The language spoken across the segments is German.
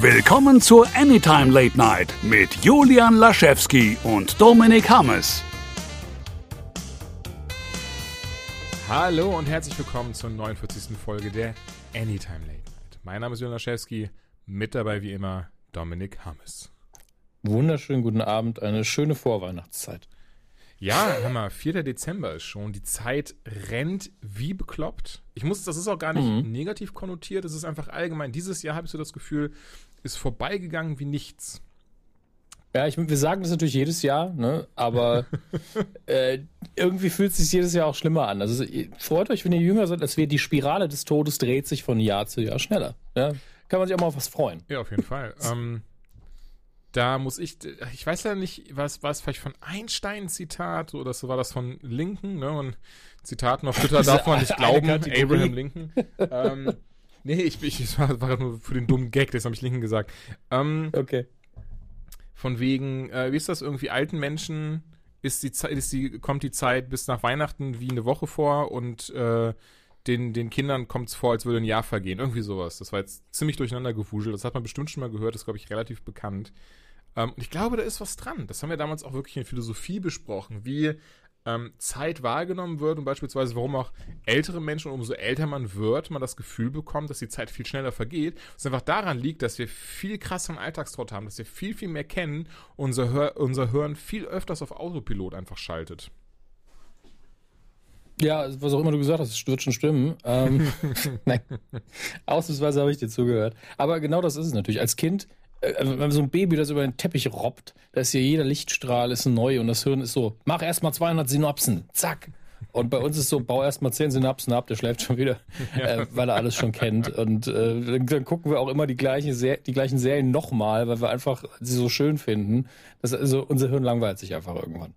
Willkommen zur Anytime Late Night mit Julian Laschewski und Dominik Hammes. Hallo und herzlich willkommen zur 49. Folge der Anytime Late Night. Mein Name ist Julian Laschewski, mit dabei wie immer Dominik Hammes. Wunderschönen guten Abend, eine schöne Vorweihnachtszeit. Ja, Hammer, 4. Dezember ist schon. Die Zeit rennt wie bekloppt. Ich muss, das ist auch gar nicht mhm. negativ konnotiert, das ist einfach allgemein. Dieses Jahr habe ich so das Gefühl, ist vorbeigegangen wie nichts. Ja, ich, wir sagen das natürlich jedes Jahr, ne? aber äh, irgendwie fühlt es sich jedes Jahr auch schlimmer an. Also freut euch, wenn ihr jünger seid, als wir die Spirale des Todes dreht sich von Jahr zu Jahr schneller. Ja? Kann man sich auch mal auf was freuen. Ja, auf jeden Fall. ähm, da muss ich, ich weiß ja nicht, was war es vielleicht von Einstein ein Zitat oder so war das von Lincoln, ne? Und Zitaten auf Twitter darf man nicht glauben, Abraham Lincoln. ähm, Nee, ich, ich, ich war, war nur für den dummen Gag, das habe ich Linken gesagt. Ähm, okay. Von wegen, äh, wie ist das irgendwie, alten Menschen ist die, ist die, kommt die Zeit bis nach Weihnachten wie eine Woche vor und äh, den, den Kindern kommt es vor, als würde ein Jahr vergehen. Irgendwie sowas. Das war jetzt ziemlich durcheinander gewuschelt. Das hat man bestimmt schon mal gehört, das ist, glaube ich, relativ bekannt. Ähm, und ich glaube, da ist was dran. Das haben wir damals auch wirklich in Philosophie besprochen, wie ähm, Zeit wahrgenommen wird und beispielsweise warum auch ältere Menschen, umso älter man wird, man das Gefühl bekommt, dass die Zeit viel schneller vergeht. Was einfach daran liegt, dass wir viel krasseren Alltagstrott haben, dass wir viel, viel mehr kennen, unser, Hör unser Hören viel öfters auf Autopilot einfach schaltet. Ja, was auch immer du gesagt hast, wird schon stimmen. Ähm, nein, ausnahmsweise habe ich dir zugehört. Aber genau das ist es natürlich. Als Kind äh, also wenn so ein Baby das über den Teppich robbt, da ist hier jeder Lichtstrahl ist neu und das Hirn ist so, mach erstmal 200 Synapsen, zack. Und bei uns ist so, bau erstmal 10 Synapsen ab, der schläft schon wieder, ja. äh, weil er alles schon kennt. Und äh, dann, dann, gucken wir auch immer die, gleiche Ser die gleichen Serien nochmal, weil wir einfach sie so schön finden. Das, also unser Hirn langweilt sich einfach irgendwann.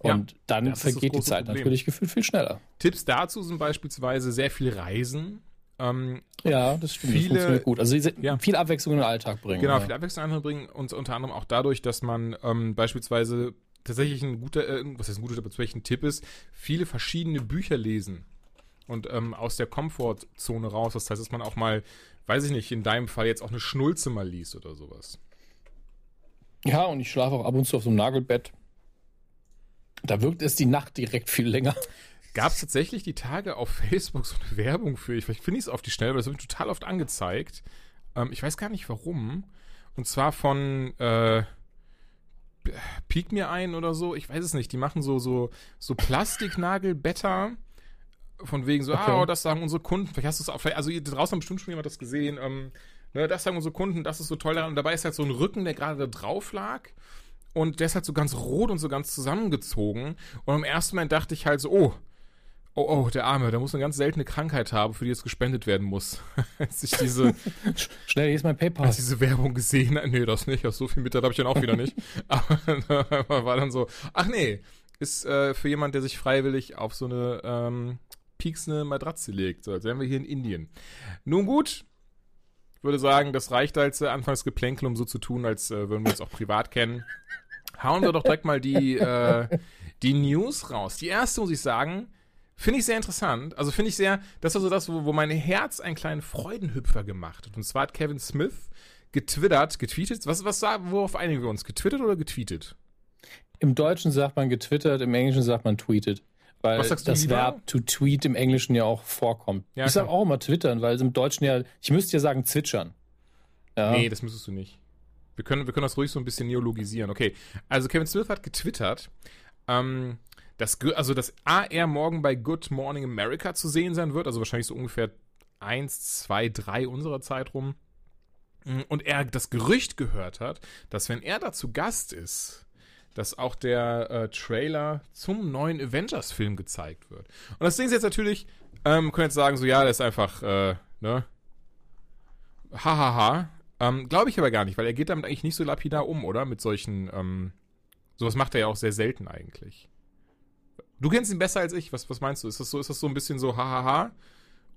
Und ja, dann vergeht die Zeit Problem. natürlich gefühlt viel schneller. Tipps dazu sind beispielsweise sehr viel Reisen ähm, ja, das stimmt. Viele, das funktioniert gut. Also ja. viel Abwechslung in den Alltag bringen. Genau, ja. viel Abwechslung in den Alltag bringen und unter anderem auch dadurch, dass man ähm, beispielsweise tatsächlich ein guter, äh, was heißt ein guter, aber tatsächlich ein Tipp ist, viele verschiedene Bücher lesen und ähm, aus der Komfortzone raus. Das heißt, dass man auch mal, weiß ich nicht, in deinem Fall jetzt auch eine Schnulze mal liest oder sowas. Ja, und ich schlafe auch ab und zu auf so einem Nagelbett. Da wirkt es die Nacht direkt viel länger gab es tatsächlich die Tage auf Facebook so eine Werbung für, ich finde ich es auf die Schnelle, weil das wird total oft angezeigt. Ähm, ich weiß gar nicht warum. Und zwar von äh, Piek mir ein oder so, ich weiß es nicht. Die machen so, so, so Plastiknagelbetter. Von wegen so, ah, okay. ah, oh, das sagen unsere Kunden. Vielleicht hast du es auch, also draußen haben bestimmt schon jemand das gesehen. Ähm, ne, das sagen unsere Kunden, das ist so toll daran. Und dabei ist halt so ein Rücken, der gerade da drauf lag. Und der ist halt so ganz rot und so ganz zusammengezogen. Und im ersten Moment dachte ich halt so, oh, Oh, oh, der Arme, der muss eine ganz seltene Krankheit haben, für die jetzt gespendet werden muss. als ich diese. Schnell, hier ist mein PayPal. Als ich diese Werbung gesehen habe. Nee, das nicht. So viel Mitleid habe ich dann auch wieder nicht. Aber war dann so, ach nee, ist äh, für jemand, der sich freiwillig auf so eine ähm, pieksende Matratze legt. So, als wären wir hier in Indien. Nun gut, ich würde sagen, das reicht als äh, Anfangsgeplänkel, um so zu tun, als äh, würden wir uns auch privat kennen. Hauen wir doch direkt mal die, äh, die News raus. Die erste muss ich sagen, Finde ich sehr interessant. Also finde ich sehr, das war so das, wo, wo mein Herz einen kleinen Freudenhüpfer gemacht hat. Und zwar hat Kevin Smith getwittert, getweetet. Was, was worauf einigen wir uns? Getwittert oder getweetet? Im Deutschen sagt man getwittert, im Englischen sagt man tweetet. Weil das Verb to tweet im Englischen ja auch vorkommt. Ja, ich sage auch immer twittern, weil es im Deutschen ja, ich müsste ja sagen zwitschern. Ja. Nee, das müsstest du nicht. Wir können, wir können das ruhig so ein bisschen neologisieren. Okay, also Kevin Smith hat getwittert, ähm, dass, also dass AR morgen bei Good Morning America zu sehen sein wird, also wahrscheinlich so ungefähr 1, 2, 3 unserer Zeit rum. Mm, und er das Gerücht gehört hat, dass wenn er da zu Gast ist, dass auch der äh, Trailer zum neuen Avengers-Film gezeigt wird. Und das Ding ist jetzt natürlich, ähm, können jetzt sagen, so, ja, das ist einfach, äh, ne? Hahaha. Ähm, Glaube ich aber gar nicht, weil er geht damit eigentlich nicht so lapidar um, oder? Mit solchen, ähm, sowas macht er ja auch sehr selten eigentlich. Du kennst ihn besser als ich. Was, was meinst du? Ist das so, ist das so ein bisschen so hahaha?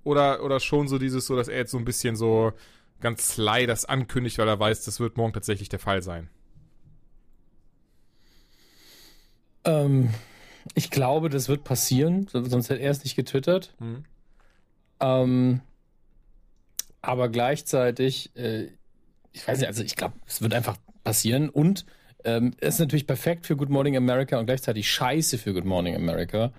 Oder, oder schon so dieses, so, dass er jetzt so ein bisschen so ganz sly das ankündigt, weil er weiß, das wird morgen tatsächlich der Fall sein? Ähm, ich glaube, das wird passieren, sonst hätte er es nicht getwittert. Mhm. Ähm, aber gleichzeitig, äh, ich weiß nicht, also ich glaube, es wird einfach passieren und ähm, es ist natürlich perfekt für Good Morning America und gleichzeitig scheiße für Good Morning America,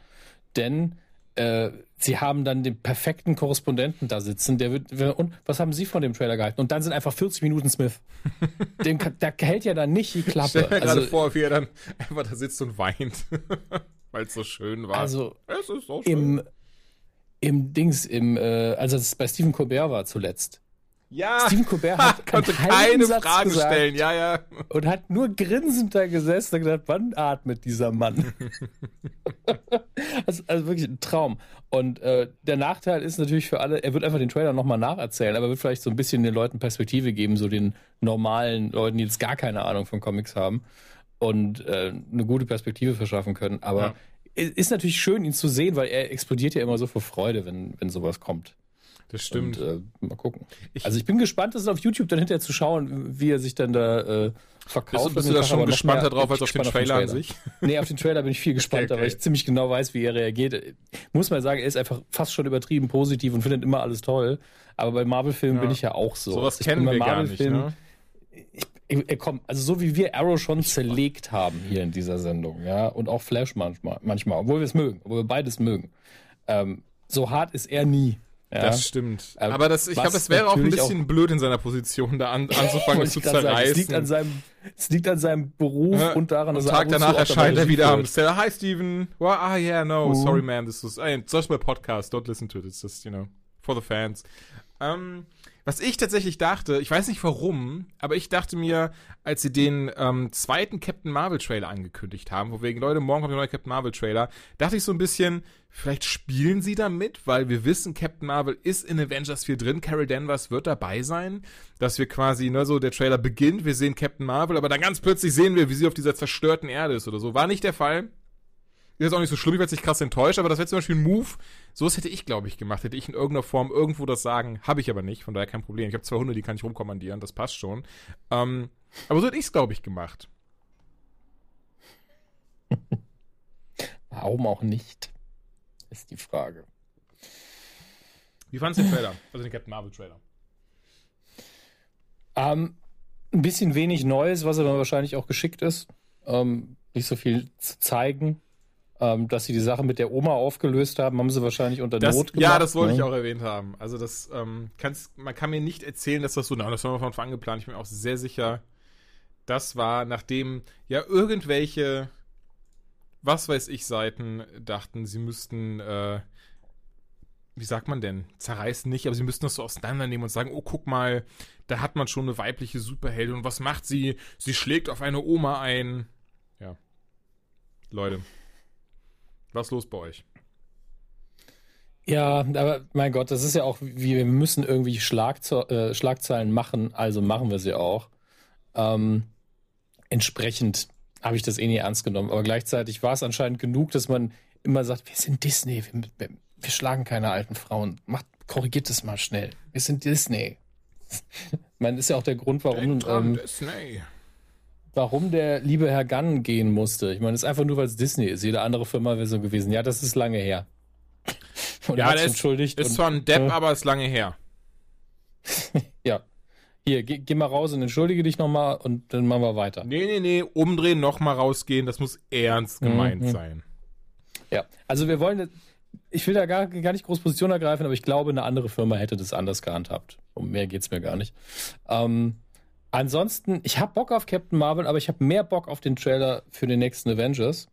denn äh, sie haben dann den perfekten Korrespondenten da sitzen, der wird, und was haben sie von dem Trailer gehalten? Und dann sind einfach 40 Minuten Smith. dem, der hält ja dann nicht die Klappe. Stell mir also, gerade vor, wie er dann einfach da sitzt und weint, weil es so schön war. Also es ist so schön. im, im Dings, im, äh, also es bei Stephen Colbert war zuletzt. Ja, Stephen Colbert hat konnte keine Satz Fragen gesagt stellen. Ja, ja. und hat nur grinsend da gesessen und gedacht, wann atmet dieser Mann? also, also wirklich ein Traum. Und äh, der Nachteil ist natürlich für alle, er wird einfach den Trailer nochmal nacherzählen, aber wird vielleicht so ein bisschen den Leuten Perspektive geben, so den normalen Leuten, die jetzt gar keine Ahnung von Comics haben und äh, eine gute Perspektive verschaffen können. Aber Ja. es ist natürlich schön, ihn zu sehen, weil er explodiert ja immer so vor Freude, wenn, wenn sowas kommt. Das stimmt. Und, äh, mal gucken. Ich- also ich bin gespannt, das auf YouTube dann hinterher zu schauen, wie er sich dann da äh, verkauft. bist du, bist du den da schon gespannter drauf als auf den gespannt Trailer an sich? Nee, auf den Trailer bin ich viel gespannter, Okay, weil okay. ich ziemlich genau weiß, wie er reagiert. Muss man sagen, er ist einfach fast schon übertrieben positiv und findet immer alles toll. Aber bei Marvel-Filmen Ja. bin ich ja auch so. Sowas kennen bei wir gar nicht, ne? Ich- ich- komm, also so wie wir Arrow schon zerlegt haben hier in dieser Sendung, ja, und auch Flash manchmal, manchmal, obwohl wir es mögen, obwohl wir beides mögen. Ähm, so hart ist er nie. Ja? Das stimmt. Ähm, Aber das, ich glaube, das wäre auch ein bisschen blöd in seiner Position, da an, anzufangen, es zu grad sagen, zerreißen. Es liegt, an seinem, es liegt an seinem Beruf Ja, und daran, dass er Tag und zu danach auch erscheint er wieder am führt. Stellar. Hi, Steven. Well, ah, yeah, no. Uh. Sorry, man. This was hey, it's just my podcast. Don't listen to it. It's just, you know, for the fans. Ähm, was ich tatsächlich dachte, ich weiß nicht warum, aber ich dachte mir, als sie den ähm, zweiten Captain Marvel Trailer angekündigt haben, wo wegen Leute, morgen kommt der neue Captain Marvel Trailer, dachte ich so ein bisschen, vielleicht spielen sie damit, weil wir wissen, Captain Marvel ist in Avengers 4 drin, Carol Danvers wird dabei sein, dass wir quasi, ne, so der Trailer beginnt, wir sehen Captain Marvel, aber dann ganz plötzlich sehen wir, wie sie auf dieser zerstörten Erde ist oder so. War nicht der Fall. Ist jetzt auch nicht so schlimm, ich werde nicht krass enttäuscht, aber das wäre zum Beispiel ein Move. Sowas hätte ich, glaube ich, gemacht. Hätte ich in irgendeiner Form irgendwo das sagen. Habe ich aber nicht, von daher kein Problem. Ich habe zwei Hunde, die kann ich rumkommandieren, das passt schon. Ähm, aber so hätte ich es, glaube ich, gemacht. Warum auch nicht? Ist die Frage. Wie fandest du den Trailer? Also den Captain Marvel Trailer. Ähm, ein bisschen wenig Neues, was aber wahrscheinlich auch geschickt ist. Ähm, nicht so viel zu zeigen. Ähm, dass sie die Sache mit der Oma aufgelöst haben, haben sie wahrscheinlich unter Das, Not gemacht. ja, das wollte ne? ich auch erwähnt haben. Also das, ähm, man kann mir nicht erzählen, dass das so, na, das haben wir von Anfang an geplant. Ich bin mir auch sehr sicher, das war, nachdem ja irgendwelche, was weiß ich, Seiten dachten, sie müssten, äh, wie sagt man denn, zerreißen nicht, aber sie müssten das so auseinandernehmen und sagen, oh, guck mal, da hat man schon eine weibliche Superheldin und was macht sie? Sie schlägt auf eine Oma ein. Ja. Leute. Was ist los bei euch? Ja, aber mein Gott, das ist ja auch, wir müssen irgendwie Schlagze äh, Schlagzeilen machen, also machen wir sie auch. Ähm, entsprechend habe ich das eh nie ernst genommen, aber gleichzeitig war es anscheinend genug, dass man immer sagt, wir sind Disney, wir, wir, schlagen keine alten Frauen. Macht, korrigiert es mal schnell. Wir sind Disney. Man ist ja auch der Grund, warum, Denk dran, ähm, Disney. Warum der liebe Herr Gunn gehen musste. Ich meine, das ist einfach nur, weil es Disney ist. Jede andere Firma wäre so gewesen. Ja, das ist lange her. Und Ja, der ist, entschuldigt. ist zwar ein Depp, Ja. aber ist lange her. Ja. Hier, geh, geh mal raus und entschuldige dich nochmal und dann machen wir weiter. Nee, nee, nee, umdrehen, nochmal rausgehen, das muss ernst gemeint Mhm. sein. Ja. Also wir wollen, ich will da gar, gar nicht groß Position ergreifen, aber ich glaube, eine andere Firma hätte das anders gehandhabt. Um mehr geht's mir gar nicht. Ähm, ansonsten, ich habe Bock auf Captain Marvel, aber ich habe mehr Bock auf den Trailer für den nächsten Avengers.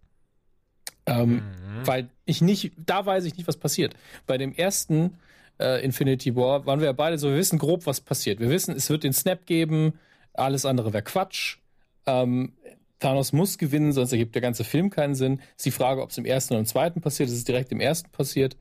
Ähm, Mhm. Weil ich nicht, da weiß ich nicht, was passiert. Bei dem ersten äh, Infinity War waren wir ja beide so, wir wissen grob, was passiert. Wir wissen, es wird den Snap geben, alles andere wäre Quatsch. Ähm, Thanos muss gewinnen, sonst ergibt der ganze Film keinen Sinn. Ist die Frage, ob es im ersten oder im zweiten passiert. Es ist direkt im ersten passiert.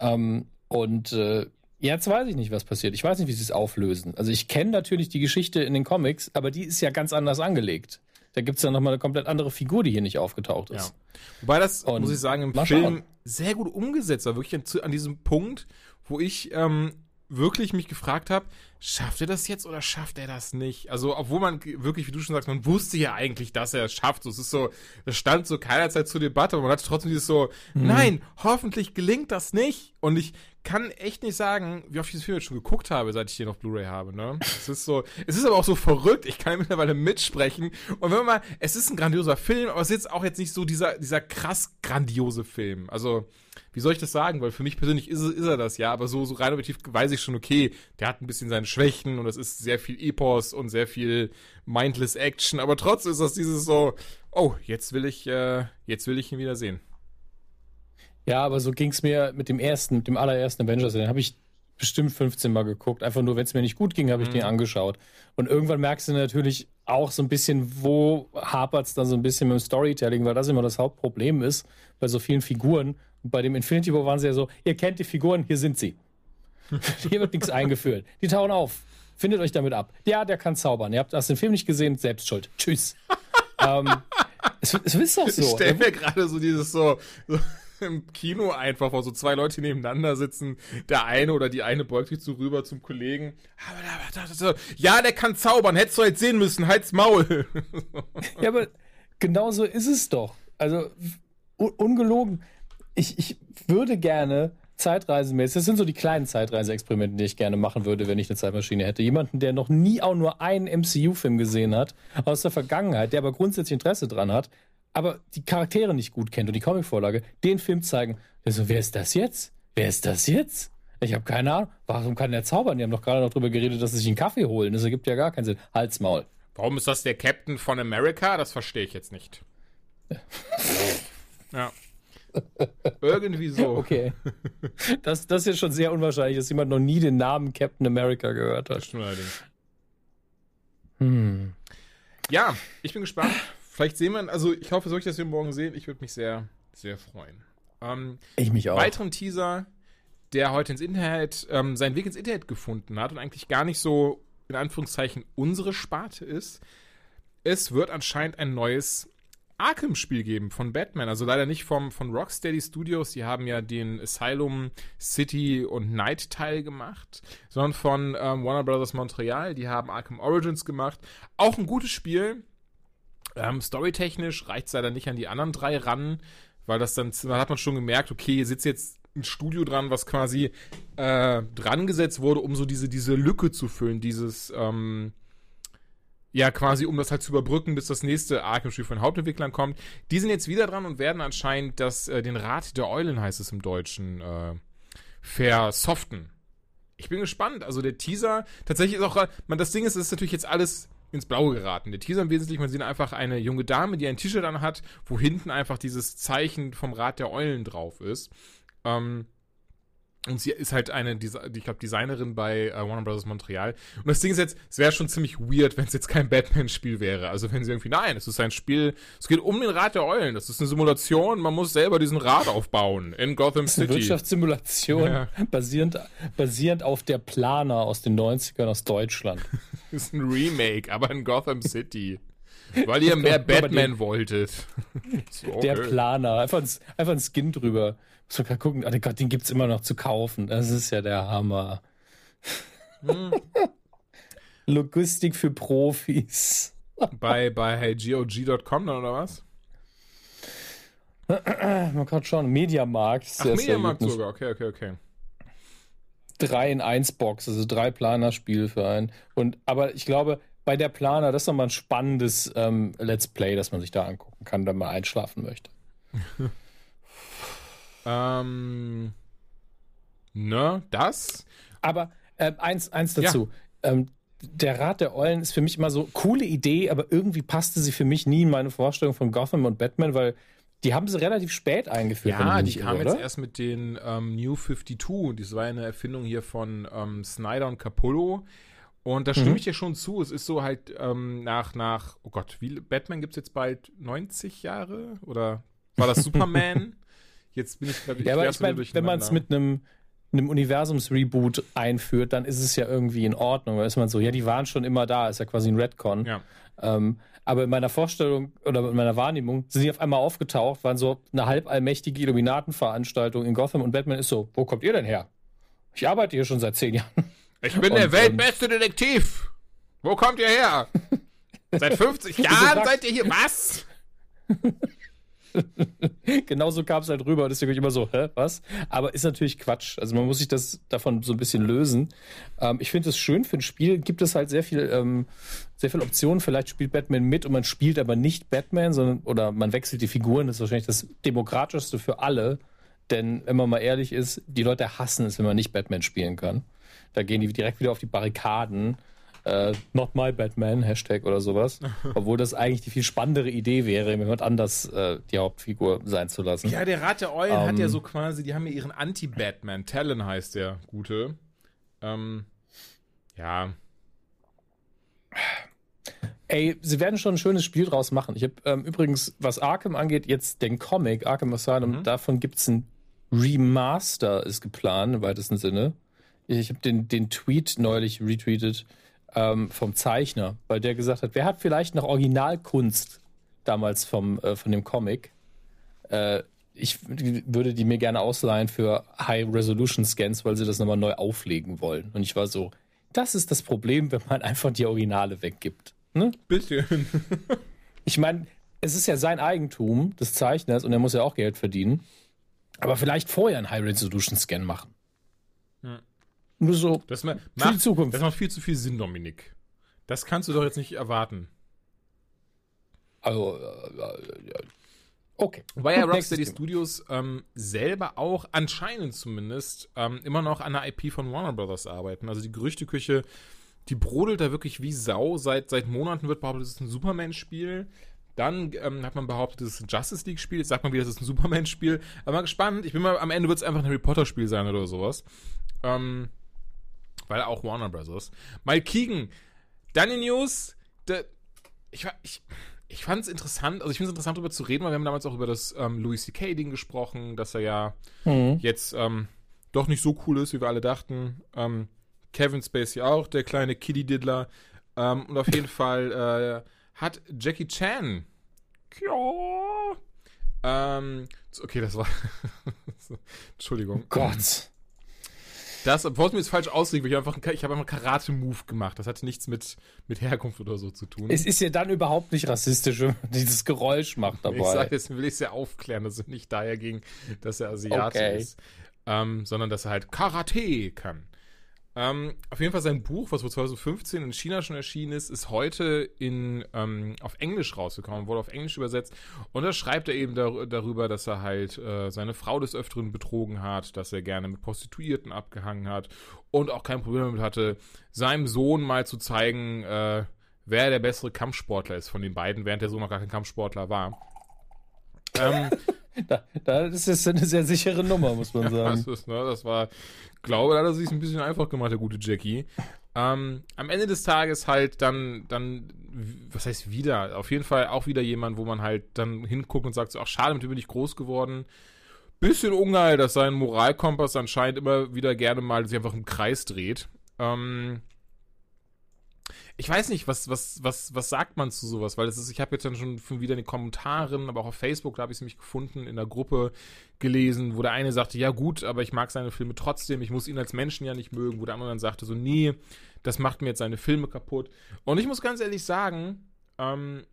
Ähm, und äh, jetzt weiß ich nicht, was passiert. Ich weiß nicht, wie sie es auflösen. Also ich kenne natürlich die Geschichte in den Comics, aber die ist ja ganz anders angelegt. Da gibt es ja nochmal eine komplett andere Figur, die hier nicht aufgetaucht ist. Ja. Wobei das, Und muss ich sagen, im Film schauen. sehr gut umgesetzt war. Wirklich an, an diesem Punkt, wo ich ähm, wirklich mich gefragt habe, schafft er das jetzt oder schafft er das nicht? Also, obwohl man wirklich, wie du schon sagst, man wusste ja eigentlich, dass er es schafft. Es ist so, das stand so keinerzeit zur Debatte, aber man hatte trotzdem dieses so, mhm. nein, hoffentlich gelingt das nicht. Und ich kann echt nicht sagen, wie oft ich diesen Film jetzt schon geguckt habe, seit ich den auf Blu-ray habe, ne? Es ist so, es ist aber auch so verrückt, ich kann mittlerweile mitsprechen. Und wenn man mal, es ist ein grandioser Film, aber es ist jetzt auch jetzt nicht so dieser, dieser krass grandiose Film. Also, wie soll ich das sagen? Weil für mich persönlich ist, ist er das ja, aber so, so rein objektiv weiß ich schon, okay, der hat ein bisschen seine Schwächen und es ist sehr viel Epos und sehr viel mindless Action, aber trotzdem ist das dieses so, oh, jetzt will ich, äh, jetzt will ich ihn wieder sehen. Ja, aber so ging es mir mit dem ersten, mit dem allerersten Avengers, den habe ich bestimmt 15 Mal geguckt. Einfach nur, wenn es mir nicht gut ging, habe ich mhm. den angeschaut. Und irgendwann merkst du natürlich auch so ein bisschen, wo hapert es dann so ein bisschen mit dem Storytelling, weil das immer das Hauptproblem ist bei so vielen Figuren. Und bei dem Infinity War waren sie ja so, ihr kennt die Figuren, hier sind sie. hier wird nichts eingeführt. Die tauchen auf. Findet euch damit ab. Ja, der kann zaubern. Ihr habt das den Film nicht gesehen, selbst schuld. Tschüss. ähm, es, es ist doch so. Ich stell mir gerade so dieses so, so im Kino einfach, wo so zwei Leute nebeneinander sitzen. Der eine oder die eine beugt sich so rüber zum Kollegen. Ja, der kann zaubern. Hättest du jetzt sehen müssen. Halt's Maul. Ja, aber genau so ist es doch. Also, ungelogen. Ich, ich würde gerne zeitreisenmäßig, das sind so die kleinen Zeitreiseexperimente, die ich gerne machen würde, wenn ich eine Zeitmaschine hätte. Jemanden, der noch nie auch nur einen MCU-Film gesehen hat, aus der Vergangenheit, der aber grundsätzlich Interesse dran hat, aber die Charaktere nicht gut kennt und die Comicvorlage, den Film zeigen. Also, wer ist das jetzt? Wer ist das jetzt? Ich habe keine Ahnung. Warum kann der zaubern? Die haben doch gerade noch drüber geredet, dass sie sich einen Kaffee holen. Das ergibt ja gar keinen Sinn. Halsmaul. Warum ist das der Captain von America? Das verstehe ich jetzt nicht. ja. Irgendwie so. Okay. Das, das ist ja schon sehr unwahrscheinlich, dass jemand noch nie den Namen Captain America gehört hat. Hm. Ja, ich bin gespannt. Vielleicht sehen wir, also ich hoffe wirklich, dass wir morgen sehen. Ich würde mich sehr, sehr freuen. Ähm, ich mich auch. Weiteren Teaser, der heute ins Internet, ähm, seinen Weg ins Internet gefunden hat und eigentlich gar nicht so, in Anführungszeichen, unsere Sparte ist. Es wird anscheinend ein neues Arkham-Spiel geben von Batman. Also leider nicht vom, von Rocksteady Studios, die haben ja den Asylum City und Night Teil gemacht, sondern von ähm, Warner Brothers Montreal, die haben Arkham Origins gemacht. Auch ein gutes Spiel, ähm, storytechnisch reicht es leider nicht an die anderen drei ran, weil das dann, dann hat man schon gemerkt, okay, hier sitzt jetzt ein Studio dran, was quasi äh, dran gesetzt wurde, um so diese, diese Lücke zu füllen, dieses, ähm, ja, quasi, um das halt zu überbrücken, bis das nächste Arkham-Spiel von Hauptentwicklern kommt. Die sind jetzt wieder dran und werden anscheinend das, äh, den Rat der Eulen, heißt es im Deutschen, äh, versoften. Ich bin gespannt. Also der Teaser, tatsächlich ist auch, man, das Ding ist, es ist natürlich jetzt alles ins Blaue geraten. Der Teaser im Wesentlichen, man sieht einfach eine junge Dame, die ein T-Shirt anhat, wo hinten einfach dieses Zeichen vom Rat der Eulen drauf ist. Ähm, und sie ist halt eine, ich glaube, Designerin bei uh, Warner Bros. Montreal. Und das Ding ist jetzt, es wäre schon ziemlich weird, wenn es jetzt kein Batman-Spiel wäre. Also wenn sie irgendwie, nein, es ist ein Spiel, es geht um den Rat der Eulen. Das ist eine Simulation, man muss selber diesen Rat aufbauen in Gotham City. Eine Wirtschaftssimulation, ja. basierend, basierend auf der Planer aus den 90ern aus Deutschland. das ist ein Remake, aber in Gotham City. Weil ihr mehr Batman wolltet. so, okay. Der Planer, einfach ein, einfach ein Skin drüber. Muss man gucken, oh Gott, den gibt's immer noch zu kaufen. Das ist ja der Hammer. Hm. Logistik für Profis. bei bei heygog.com dann oder was? Man kann schon. Mediamarkt. Ach, Mediamarkt sogar. Okay, okay, okay. 3 in 1 Box, also drei Planer-Spiele für einen. Und, aber ich glaube, bei der Planer, das ist nochmal ein spannendes ähm, Let's Play, das man sich da angucken kann, wenn man einschlafen möchte. ähm, ne, das? Aber äh, eins, eins dazu. Ja. Ähm, der Rat der Eulen ist für mich immer so coole Idee, aber irgendwie passte sie für mich nie in meine Vorstellung von Gotham und Batman, weil die haben sie relativ spät eingeführt. Ja, die kamen jetzt erst mit den ähm, New 52. Das war eine Erfindung hier von ähm, Snyder und Capullo. Und da stimme mhm. ich dir schon zu. Es ist so halt ähm, nach, nach, oh Gott, wie Batman gibt es jetzt bald 90 Jahre? Oder war das Superman? Jetzt bin ich, glaube ich, ja, aber ich mein, wenn man es mit einem einem Universums-Reboot einführt, dann ist es ja irgendwie in Ordnung. Da ist man so, ja, die waren schon immer da, ist ja quasi ein Redcon. Ja. Ähm, aber in meiner Vorstellung oder in meiner Wahrnehmung sind die auf einmal aufgetaucht, waren so eine halb allmächtige Illuminatenveranstaltung in Gotham und Batman ist so, wo kommt ihr denn her? Ich arbeite hier schon seit zehn Jahren. Ich bin der Und, weltbeste Detektiv. Wo kommt ihr her? Seit 50 Jahren seid ihr hier. Was? Genauso kam es halt rüber. Deswegen bin ich immer so, hä, was? Aber ist natürlich Quatsch. Also man muss sich das davon so ein bisschen lösen. Ähm, ich finde es schön, für ein Spiel gibt es halt sehr viel, ähm, sehr viele Optionen. Vielleicht spielt Batman mit und man spielt aber nicht Batman, sondern oder man wechselt die Figuren. Das ist wahrscheinlich das Demokratischste für alle. Denn wenn man mal ehrlich ist, die Leute hassen es, wenn man nicht Batman spielen kann. Da gehen die direkt wieder auf die Barrikaden. Äh, not my Batman, Hashtag oder sowas. Obwohl das eigentlich die viel spannendere Idee wäre, jemand anders äh, die Hauptfigur sein zu lassen. Ja, der Rat der Eulen hat Ähm. ja so quasi, die haben ja ihren Anti-Batman. Talon heißt der Gute. Ähm, ja. Ey, sie werden schon ein schönes Spiel draus machen. Ich habe ähm, übrigens, was Arkham angeht, jetzt den Comic Arkham Asylum, davon gibt's ein Remaster, ist geplant im weitesten Sinne. Ich habe den, den Tweet neulich retweetet ähm, vom Zeichner, weil der gesagt hat, wer hat vielleicht noch Originalkunst damals vom, äh, von dem Comic? Äh, ich würde die mir gerne ausleihen für High-Resolution-Scans, weil sie das nochmal neu auflegen wollen. Und ich war so, das ist das Problem, wenn man einfach die Originale weggibt. Ne? Bitte. Ich meine, es ist ja sein Eigentum des Zeichners und er muss ja auch Geld verdienen. Aber vielleicht vorher einen High-Resolution-Scan machen. Ja. Nur so. Das, ma- die macht, Zukunft. das macht viel zu viel Sinn, Dominik. Das kannst du doch jetzt nicht erwarten. Also, äh, äh, okay. Wobei ja Rocksteady. Studios ähm, selber auch anscheinend zumindest ähm, immer noch an der IP von Warner Brothers arbeiten. Also die Gerüchteküche, die brodelt da wirklich wie Sau. Seit, seit Monaten wird behauptet, es ist ein Superman-Spiel. Dann ähm, hat man behauptet, es ist ein Justice League-Spiel. Jetzt sagt man wieder, es ist ein Superman-Spiel. Aber mal gespannt. Ich bin mal, am Ende wird es einfach ein Harry Potter-Spiel sein oder sowas. Ähm, weil auch Warner Brothers. Mike Keegan. Dann die News. Da, ich, ich, ich fand es interessant, also ich finde es interessant darüber zu reden, weil wir haben damals auch über das ähm, Louis C.K.-Ding gesprochen, dass er ja Mhm. jetzt ähm, doch nicht so cool ist, wie wir alle dachten. Ähm, Kevin Spacey auch, der kleine Kitty Diddler. Ähm, und auf jeden Fall äh, hat Jackie Chan. Ja. Ähm, okay, das war. Entschuldigung. Gott. Das, bevor es mir jetzt falsch auslegt, weil ich einfach, einen- ich habe einfach einen Karate-Move gemacht. Das hatte nichts mit, mit Herkunft oder so zu tun. Es ist ja dann überhaupt nicht rassistisch, wenn man dieses Geräusch macht dabei. Ich sage, deswegen will ich es ja aufklären, dass es nicht daher ging, dass er Asiate Okay. ist, ähm, sondern dass er halt Karate kann. Ähm, auf jeden Fall sein Buch, was wohl 2015 in China schon erschienen ist, ist heute in, ähm, auf Englisch rausgekommen, wurde auf Englisch übersetzt. Und da schreibt er eben dar darüber, dass er halt äh, seine Frau des Öfteren betrogen hat, dass er gerne mit Prostituierten abgehangen hat und auch kein Problem damit hatte, seinem Sohn mal zu zeigen, äh, wer der bessere Kampfsportler ist von den beiden, während der Sohn noch gar kein Kampfsportler war. ähm, Da, da das ist eine sehr sichere Nummer, muss man sagen. das, ist, ne, das war, glaube, da hat er sich ein bisschen einfach gemacht, der gute Jackie. Ähm, am Ende des Tages halt dann, dann, was heißt wieder? Auf jeden Fall auch wieder jemand, wo man halt dann hinguckt und sagt so, ach schade, mit dem bin ich groß geworden. Bisschen ungeil, dass sein Moralkompass anscheinend immer wieder gerne mal sich einfach im Kreis dreht. Ähm, ich weiß nicht, was, was, was, was sagt man zu sowas? Weil das ist, ich habe jetzt dann schon wieder in den Kommentaren, aber auch auf Facebook, da habe ich es nämlich gefunden, in der Gruppe gelesen, wo der eine sagte, ja gut, aber ich mag seine Filme trotzdem, ich muss ihn als Menschen ja nicht mögen, wo der andere dann sagte, so, nee, das macht mir jetzt seine Filme kaputt. Und ich muss ganz ehrlich sagen, ähm,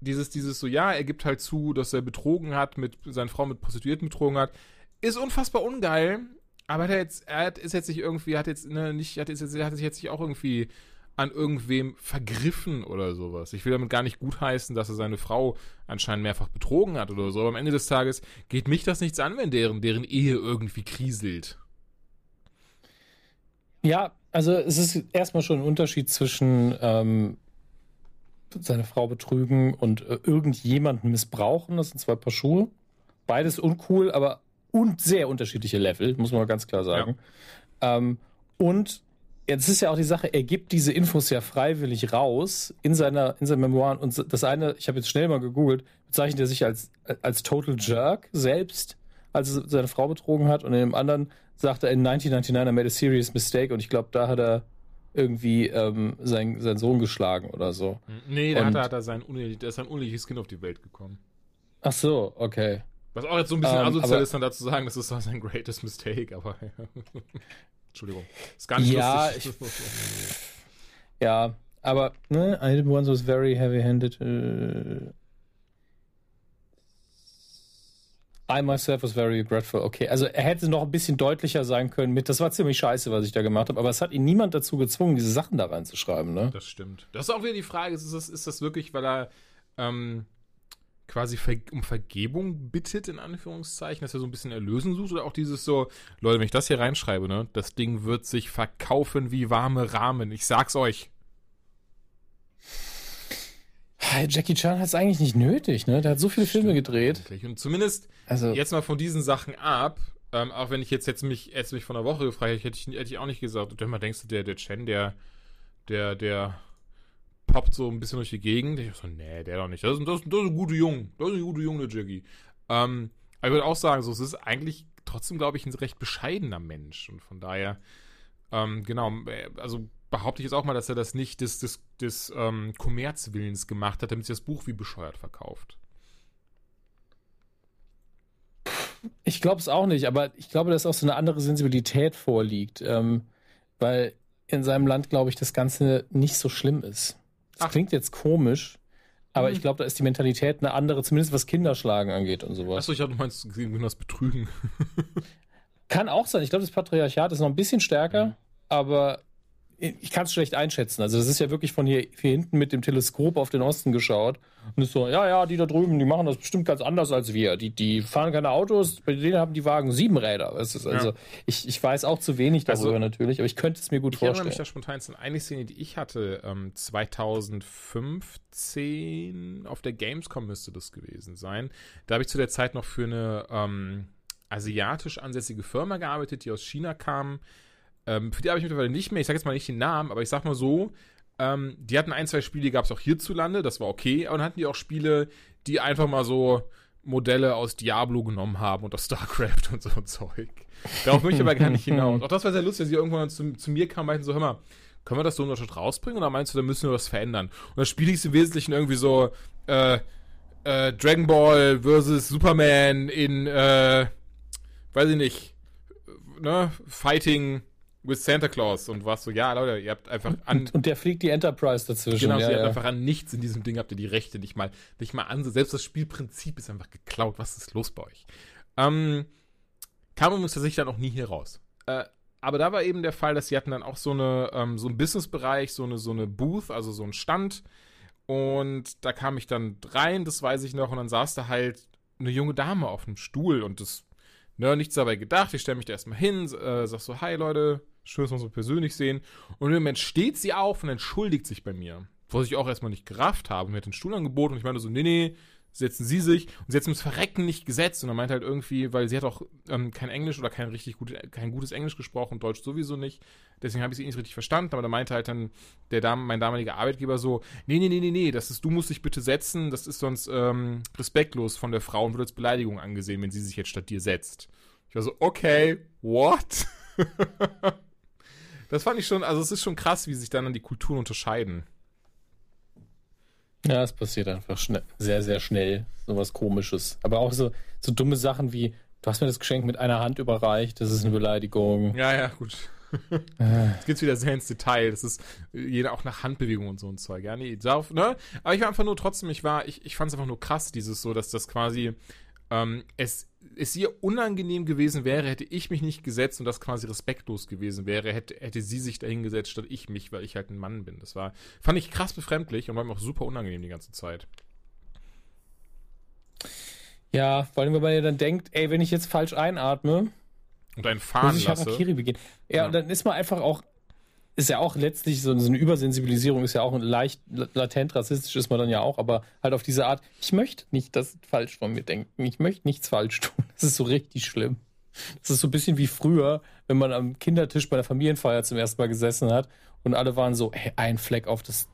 dieses, dieses so, ja, er gibt halt zu, dass er betrogen hat, mit seine Frau mit Prostituierten betrogen hat, ist unfassbar ungeil, aber er, jetzt, er hat, ist jetzt nicht irgendwie, hat jetzt ne, nicht, hat, jetzt, hat sich jetzt nicht auch irgendwie an irgendwem vergriffen oder sowas. Ich will damit gar nicht gutheißen, dass er seine Frau anscheinend mehrfach betrogen hat oder so, aber am Ende des Tages geht mich das nichts an, wenn deren, deren Ehe irgendwie kriselt. Ja, also es ist erstmal schon ein Unterschied zwischen ähm, seine Frau betrügen und äh, irgendjemanden missbrauchen. Das sind zwei Paar Schuhe. Beides uncool, aber und sehr unterschiedliche Level, muss man mal ganz klar sagen. Ähm, und jetzt ist ja auch die Sache, er gibt diese Infos ja freiwillig raus in seiner in seinen Memoiren. Und das eine, ich habe jetzt schnell mal gegoogelt, bezeichnet er sich als, als Total Jerk selbst, als er seine Frau betrogen hat. Und in dem anderen sagt er in 1999 I made a serious mistake. Und ich glaube, da hat er irgendwie ähm, sein, seinen Sohn geschlagen oder so. Nee, da hat Und- er, hat er sein, da ist ein uneheliches Kind auf die Welt gekommen. Ach so, okay. Was auch jetzt so ein bisschen Ähm, asozial aber- ist, dann dazu sagen, das ist doch sein greatest mistake, aber. Entschuldigung. Ist gar nicht Ja, lustig. Ja, aber ne, I did once was very heavy-handed. Äh, I myself was very regretful. Okay, also er hätte noch ein bisschen deutlicher sein können mit, das war ziemlich scheiße, was ich da gemacht habe, aber es hat ihn niemand dazu gezwungen, diese Sachen da reinzuschreiben, ne? Das stimmt. Das ist auch wieder die Frage, ist das, ist das wirklich, weil er ähm, quasi um Vergebung bittet, in Anführungszeichen, dass er so ein bisschen Erlösen sucht oder auch dieses so, Leute, wenn ich das hier reinschreibe, ne, das Ding wird sich verkaufen wie warme Rahmen. Ich sag's euch. Jackie Chan hat es eigentlich nicht nötig, ne? Der hat so viele Filme gedreht. Und zumindest Also, jetzt mal von diesen Sachen ab, ähm, auch wenn ich jetzt, jetzt mich, jetzt mich von der Woche gefragt hätte, hätte ich, hätte ich auch nicht gesagt. Und dann mal denkst du, der, der Chen, der, der, der poppt so ein bisschen durch die Gegend. Ich so, nee, der doch nicht. Das ist, das, das ist ein guter Junge. Das ist ein guter Junge, der Jackie. Ähm, aber ich würde auch sagen, so, es ist eigentlich trotzdem, glaube ich, ein recht bescheidener Mensch. Und von daher, ähm, genau, äh, also behaupte ich jetzt auch mal, dass er das nicht des, des, des ähm, Kommerzwillens gemacht hat, damit sich das Buch wie bescheuert verkauft. ich glaube es auch nicht, aber ich glaube, dass auch so eine andere Sensibilität vorliegt, ähm, weil in seinem Land, glaube ich, das Ganze nicht so schlimm ist. Das Ach. klingt jetzt komisch, aber Mhm. ich glaube, da ist die Mentalität eine andere, zumindest was Kinderschlagen angeht und sowas. Achso, ich hatte du meinst, würden das betrügen. Kann auch sein. Ich glaube, das Patriarchat ist noch ein bisschen stärker, Mhm. aber ich kann es schlecht einschätzen. Also das ist ja wirklich von hier, hier hinten mit dem Teleskop auf den Osten geschaut und ist so, ja, ja, die da drüben, die machen das bestimmt ganz anders als wir. Die, die fahren keine Autos, bei denen haben die Wagen sieben Räder. Das ist also, Ja. ich, ich weiß auch zu wenig darüber Also, natürlich, aber ich könnte es mir gut Ich erinnere mich vorstellen. da spontan an eine Szene, die ich hatte, ähm, 2015 auf der Gamescom müsste das gewesen sein. Da habe ich zu der Zeit noch für eine ähm, asiatisch ansässige Firma gearbeitet, die aus China kam. Ähm, für die habe ich mittlerweile nicht mehr. Ich sage jetzt mal nicht den Namen, aber ich sag mal so, ähm, die hatten ein, zwei Spiele, die gab es auch hierzulande, das war okay. Aber dann hatten die auch Spiele, die einfach mal so Modelle aus Diablo genommen haben und aus StarCraft und so ein Zeug. Darauf möchte ich aber gar nicht hinaus. Auch das war sehr lustig, dass sie irgendwann zu, zu mir kamen und meinten so, hör mal, können wir das so in Deutschland rausbringen oder meinst du, da müssen wir was verändern? Und das Spiel hieß im Wesentlichen irgendwie so, äh, äh, Dragon Ball versus Superman in, äh, weiß ich nicht, ne, Fighting with Santa Claus und warst so, ja, Leute, ihr habt einfach an, Und, und der fliegt die Enterprise dazwischen. Genau, ja, hat ja. einfach an nichts in diesem Ding, habt ihr die Rechte nicht mal, nicht mal an. Selbst das Spielprinzip ist einfach geklaut. Was ist los bei euch? Ähm, kam übrigens tatsächlich dann auch nie hier raus. Äh, aber da war eben der Fall, dass sie hatten dann auch so eine, ähm, so einen Businessbereich, so eine, so eine Booth, also so einen Stand. Und da kam ich dann rein, das weiß ich noch, und dann saß da halt eine junge Dame auf einem Stuhl und das, ne, nichts dabei gedacht. Ich stelle mich da erstmal hin, äh, sag so, hi Leute, schön, dass wir uns so persönlich sehen. Und im Moment steht sie auf und entschuldigt sich bei mir. Was ich auch erstmal nicht gerafft habe. Mir hat den Stuhl angeboten und ich meinte so, nee, nee, setzen Sie sich. Und sie hat ums Verrecken nicht gesetzt. Und er meinte halt irgendwie, weil sie hat auch ähm, kein Englisch oder kein richtig gut, kein gutes Englisch gesprochen, Deutsch sowieso nicht. Deswegen habe ich sie nicht richtig verstanden. Aber da meinte halt dann der Dam mein damaliger Arbeitgeber so, nee, nee, nee, nee, nee, das ist, du musst dich bitte setzen. Das ist sonst ähm, respektlos von der Frau und wird als Beleidigung angesehen, wenn sie sich jetzt statt dir setzt. Ich war so, okay, what? das fand ich schon, also es ist schon krass, wie sich dann die Kulturen unterscheiden. Ja, es passiert einfach schnell, sehr, sehr schnell. Sowas komisches. Aber auch so, so dumme Sachen wie, du hast mir das Geschenk mit einer Hand überreicht, das ist eine Beleidigung. Ja, ja, gut. Jetzt geht's wieder sehr ins Detail. Das ist jeder auch nach Handbewegung und so ein Zeug. Ja, nee, darauf, ne? Aber ich war einfach nur trotzdem, ich war, ich, ich fand es einfach nur krass, dieses so, dass das quasi ähm, es, es ihr unangenehm gewesen wäre, hätte ich mich nicht gesetzt und das quasi respektlos gewesen wäre, hätte, hätte sie sich dahin gesetzt, statt ich mich, weil ich halt ein Mann bin. Das war, fand ich krass befremdlich und war mir auch super unangenehm die ganze Zeit. ja, vor allem, wenn man ja dann denkt, ey, wenn ich jetzt falsch einatme, Und einen muss fahren ich lasse. Harakiri begehen. Ja, Ja. und dann ist man einfach auch, ist ja auch letztlich so, eine Übersensibilisierung, ist ja auch leicht latent rassistisch ist man dann ja auch, aber halt auf diese Art, ich möchte nicht das falsch von mir denken, ich möchte nichts falsch tun. Das ist so richtig schlimm. Das ist so ein bisschen wie früher, wenn man am Kindertisch bei der Familienfeier zum ersten Mal gesessen hat und alle waren so, hey, ein Fleck auf das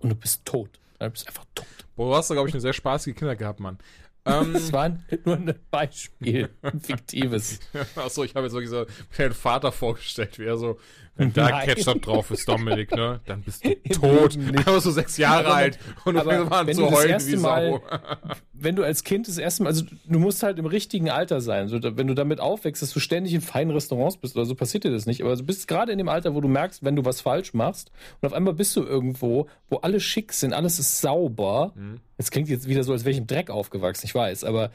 und du bist tot. Du bist einfach tot. Boah, du hast da, glaube ich, eine sehr spaßige Kinder gehabt, Mann. Ähm, Das war nur ein Beispiel, ein fiktives. Achso, ich habe jetzt wirklich so meinen Vater vorgestellt, wie er so, wenn da Nein. Ketchup drauf ist, Dominik, ne, dann bist du tot. Nicht. Einfach so sechs Jahre Aber- alt und aber wir waren wenn zu du das heulen wie Mal- Sau. Wenn du als Kind das erste Mal, also du musst halt im richtigen Alter sein. So, wenn du damit aufwächst, dass du ständig in feinen Restaurants bist oder so, passiert dir das nicht. Aber du bist gerade in dem Alter, wo du merkst, wenn du was falsch machst und auf einmal bist du irgendwo, wo alle schick sind, alles ist sauber. Mhm. Das klingt jetzt wieder so, als wäre ich im Dreck aufgewachsen, ich weiß, aber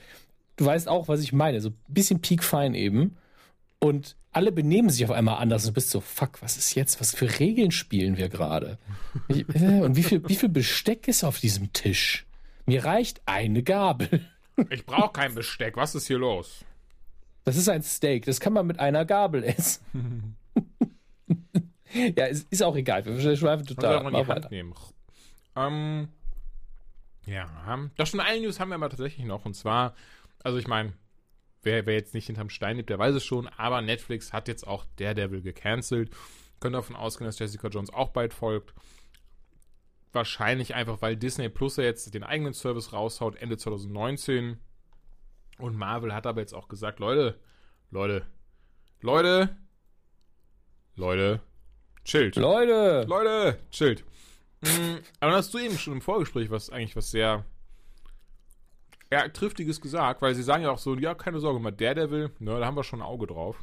du weißt auch, was ich meine. So ein bisschen piekfein eben. Und alle benehmen sich auf einmal anders und du bist so, fuck, was ist jetzt? Was für Regeln spielen wir gerade? Äh, Und wie viel, wie viel Besteck ist auf diesem Tisch? Mir reicht eine Gabel. Ich brauche kein Besteck, was ist hier los? Das ist ein Steak, das kann man mit einer Gabel essen. ja, ist, ist auch egal. Wir schweifen total. Hand weiter. nehmen. Ähm, ja, das schon eine News haben wir aber tatsächlich noch. Und zwar, also ich meine, wer, wer jetzt nicht hinterm Stein lebt, der weiß es schon, aber Netflix hat jetzt auch Daredevil gecancelt. Können davon ausgehen, dass Jessica Jones auch bald folgt. Wahrscheinlich einfach, weil Disney Plus ja jetzt den eigenen Service raushaut, Ende 2019. Und Marvel hat aber jetzt auch gesagt, Leute, Leute, Leute, Leute, chillt. Leute! Leute, chillt. Mm, aber dann hast du eben schon im Vorgespräch was eigentlich was sehr ja, Triftiges gesagt, weil sie sagen ja auch so, ja, keine Sorge, mal Daredevil, ne, da haben wir schon ein Auge drauf.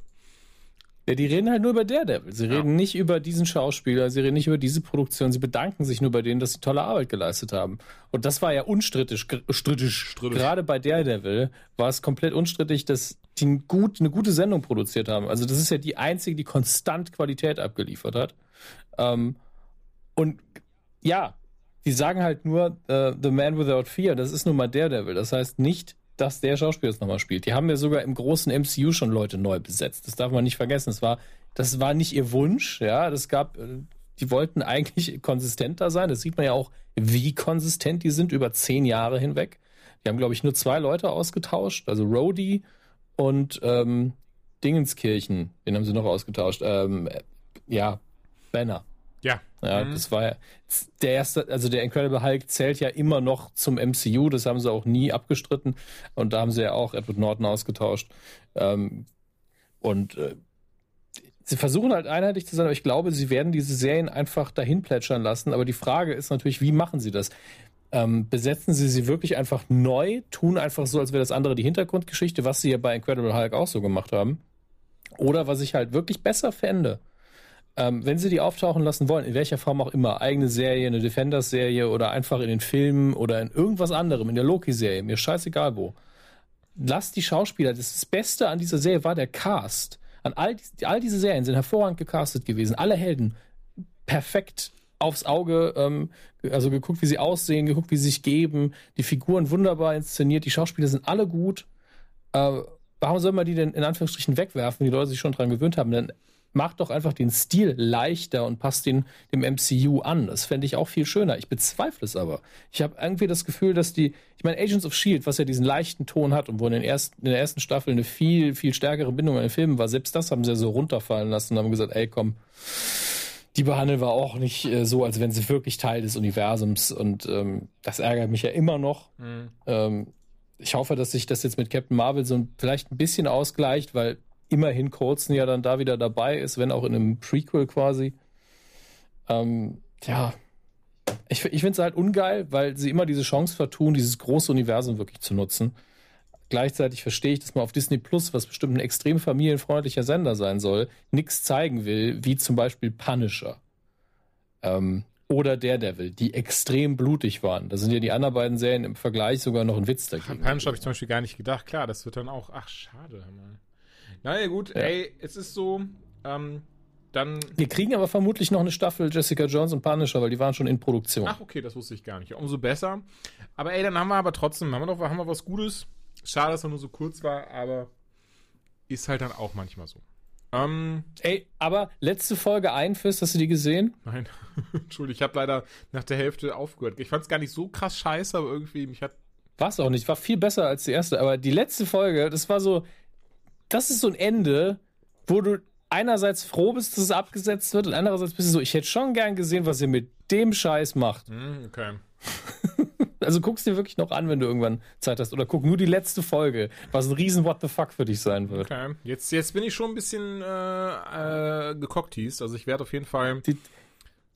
Ja, die reden halt nur über Daredevil. Sie Ja. reden nicht über diesen Schauspieler, sie reden nicht über diese Produktion, sie bedanken sich nur bei denen, dass sie tolle Arbeit geleistet haben. Und das war ja unstrittig, strittig. Strittig. Gerade bei Daredevil war es komplett unstrittig, dass die gut, eine gute Sendung produziert haben. Also das ist ja die einzige, die konstant Qualität abgeliefert hat. Ähm, und ja, die sagen halt nur äh, The Man Without Fear, das ist nun mal Daredevil. Das heißt nicht, dass der Schauspieler es nochmal spielt. Die haben ja sogar im großen MCU schon Leute neu besetzt. Das darf man nicht vergessen. Das war, das war nicht ihr Wunsch, ja. Das gab, äh, die wollten eigentlich konsistenter sein. Das sieht man ja auch, wie konsistent die sind über zehn Jahre hinweg. Die haben, glaube ich, nur zwei Leute ausgetauscht, also Rhodey und ähm, Dingenskirchen. Den haben sie noch ausgetauscht. Ähm, äh, ja, Banner. Ja. Ja, Mhm. das war ja der erste, also der Incredible Hulk zählt ja immer noch zum MCU, das haben sie auch nie abgestritten und da haben sie ja auch Edward Norton ausgetauscht. Ähm, und äh, sie versuchen halt einheitlich zu sein, aber ich glaube, sie werden diese Serien einfach dahin plätschern lassen. Aber die Frage ist natürlich, wie machen sie das? Ähm, besetzen sie sie wirklich einfach neu, tun einfach so, als wäre das andere die Hintergrundgeschichte, was sie ja bei Incredible Hulk auch so gemacht haben? Oder was ich halt wirklich besser fände, ähm, wenn sie die auftauchen lassen wollen, in welcher Form auch immer, eigene Serie, eine Defenders-Serie oder einfach in den Filmen oder in irgendwas anderem, in der Loki-Serie, mir scheißegal wo. Lasst die Schauspieler, das, das Beste an dieser Serie war der Cast. An all, all diese Serien sind hervorragend gecastet gewesen. Alle Helden perfekt aufs Auge, ähm, also geguckt, wie sie aussehen, geguckt, wie sie sich geben, die Figuren wunderbar inszeniert, die Schauspieler sind alle gut. Äh, warum soll man die denn in Anführungsstrichen wegwerfen, die Leute sich schon dran gewöhnt haben? Dann macht doch einfach den Stil leichter und passt den dem MCU an. Das fände ich auch viel schöner. Ich bezweifle es aber. Ich habe irgendwie das Gefühl, dass die, ich meine, Agents of Shield, was ja diesen leichten Ton hat und wo in, den ersten, in der ersten Staffel eine viel, viel stärkere Bindung an den Filmen war, selbst das haben sie ja so runterfallen lassen und haben gesagt, ey, komm, die behandeln wir auch nicht äh, so, als wenn sie wirklich Teil des Universums und ähm, das ärgert mich ja immer noch. Mhm. Ähm, ich hoffe, dass sich das jetzt mit Captain Marvel so ein, vielleicht ein bisschen ausgleicht, weil immerhin Coulson ja dann da wieder dabei ist, wenn auch in einem Prequel quasi. Ähm, ja, ich, ich finde es halt ungeil, weil sie immer diese Chance vertun, dieses große Universum wirklich zu nutzen. Gleichzeitig verstehe ich, dass man auf Disney Plus, was bestimmt ein extrem familienfreundlicher Sender sein soll, nichts zeigen will, wie zum Beispiel Punisher. Ähm, oder Daredevil, die extrem blutig waren. Da sind ja die anderen beiden Serien im Vergleich sogar noch ein Witz An dagegen. Punch habe ich zum Beispiel gar nicht gedacht. Klar, das wird dann auch. Ach, schade. Mann. Naja, gut, Ja. ey, es ist so. Ähm, dann. Wir kriegen aber vermutlich noch eine Staffel Jessica Jones und Punisher, weil die waren schon in Produktion. Ach, okay, das wusste ich gar nicht. Umso besser. Aber ey, dann haben wir aber trotzdem, haben wir doch haben wir was Gutes. Schade, dass er nur so kurz war, aber ist halt dann auch manchmal so. Ähm, Ey, aber letzte Folge Einfist, hast du die gesehen? nein, Entschuldigung, ich habe leider nach der Hälfte aufgehört. Ich fand es gar nicht so krass scheiße, aber irgendwie, mich hat. War es auch nicht, war viel besser als die erste. Aber die letzte Folge, das war so, das ist so ein Ende, wo du einerseits froh bist, dass es abgesetzt wird und andererseits bist du so, ich hätte schon gern gesehen, was ihr mit dem Scheiß macht. Hm, okay. Also guck's dir wirklich noch an, wenn du irgendwann Zeit hast. Oder guck nur die letzte Folge, was ein riesen What the fuck für dich sein wird. Okay. Jetzt, jetzt bin ich schon ein bisschen äh, äh, gecockteased. Also ich werde auf jeden Fall. Die,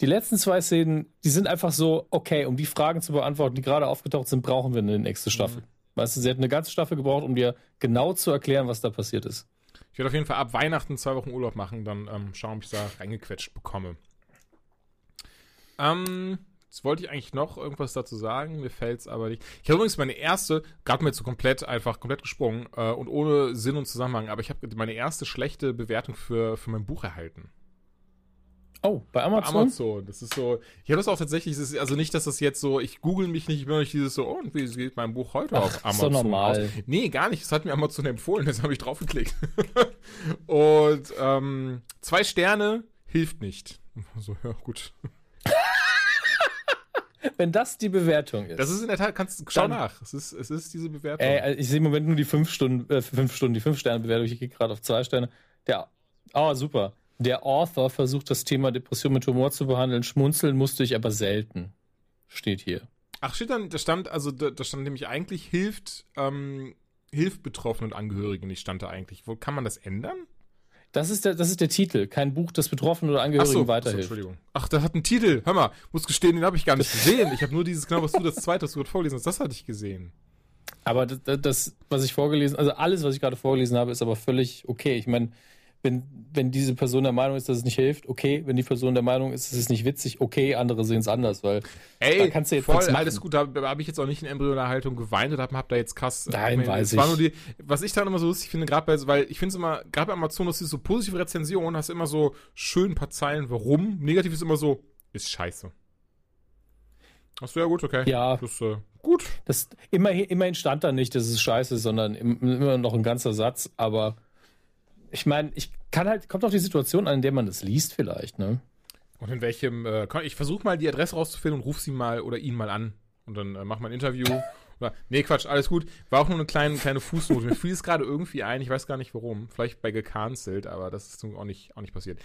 die letzten zwei Szenen, die sind einfach so, okay, um die Fragen zu beantworten, die gerade aufgetaucht sind, brauchen wir eine nächste Staffel. Mhm. Weißt du, sie hat eine ganze Staffel gebraucht, um dir genau zu erklären, was da passiert ist. Ich werde auf jeden Fall ab Weihnachten zwei Wochen Urlaub machen, dann ähm, schauen, ob ich da reingequetscht bekomme. Ähm, jetzt wollte ich eigentlich noch irgendwas dazu sagen, mir fällt es aber nicht. Ich habe übrigens meine erste, gerade mir jetzt so komplett, einfach komplett gesprungen äh, und ohne Sinn und Zusammenhang, aber ich habe meine erste schlechte Bewertung für, für mein Buch erhalten. Oh, bei Amazon? Bei Amazon. Das ist so. Ich habe das auch tatsächlich, das ist also nicht, dass das jetzt so, ich google mich nicht, ich bin nicht dieses so, oh, und wie geht mein Buch heute Ach, auf Amazon? Ist doch normal. Aus? Nee, gar nicht. Das hat mir Amazon empfohlen, jetzt habe ich draufgeklickt. und ähm, zwei Sterne hilft nicht. So, ja, gut. Wenn das die Bewertung ist. Das ist in der Tat, kannst schau nach. Es ist, es ist diese Bewertung. Ey, ich sehe im Moment nur die fünf Stunden, äh, fünf Stunden, die fünf Sterne Bewertung. Ich gehe gerade auf zwei Sterne. Der, oh, super. Der Author versucht das Thema Depression mit Humor zu behandeln. Schmunzeln musste ich aber selten. Steht hier. Ach, steht dann, da stand, also da, da stand nämlich eigentlich hilft, ähm, hilft Betroffenen und Angehörigen nicht, stand da eigentlich. Wo kann man das ändern? Das ist der, das ist der Titel. Kein Buch, das Betroffenen oder Angehörigen so, weiterhilft. Achso, Entschuldigung. Ach, der hat einen Titel. Hör mal, muss gestehen, den habe ich gar nicht gesehen. Ich habe nur dieses, genau, was du das zweite, was du gerade vorgelesen hast, das hatte ich gesehen. Aber das, das, was ich vorgelesen, also alles, was ich gerade vorgelesen habe, ist aber völlig okay. Ich meine, wenn, wenn diese Person der Meinung ist, dass es nicht hilft, okay. Wenn die Person der Meinung ist, es ist nicht witzig, okay. Andere sehen es anders, weil Ey, da kannst du jetzt voll, alles gut. Da, da habe ich jetzt auch nicht in Embryonalhaltung geweint oder habe hab da jetzt krass. Nein, ich weiß ich. War nur die, was ich dann immer so lustig finde, gerade bei, weil ich finde es immer, gerade bei Amazon, das ist so positive Rezensionen, hast du immer so schön ein paar Zeilen, warum. Negativ ist immer so, ist scheiße. Achso, ja gut, okay. Ja. Das, äh, gut. Das, immerhin, immerhin stand da nicht, dass es scheiße ist, sondern immer noch ein ganzer Satz, aber ich meine, ich kann halt, kommt auf die Situation an, in der man das liest, vielleicht, ne? Und in welchem, äh, ich versuche mal die Adresse rauszufinden und ruf sie mal oder ihn mal an. Und dann äh, mach mal ein Interview. Oder, nee, Quatsch, alles gut. War auch nur eine kleine, kleine Fußnote. Mir fiel es gerade irgendwie ein, ich weiß gar nicht warum. Vielleicht bei gecancelt, aber das ist auch nicht, auch nicht passiert.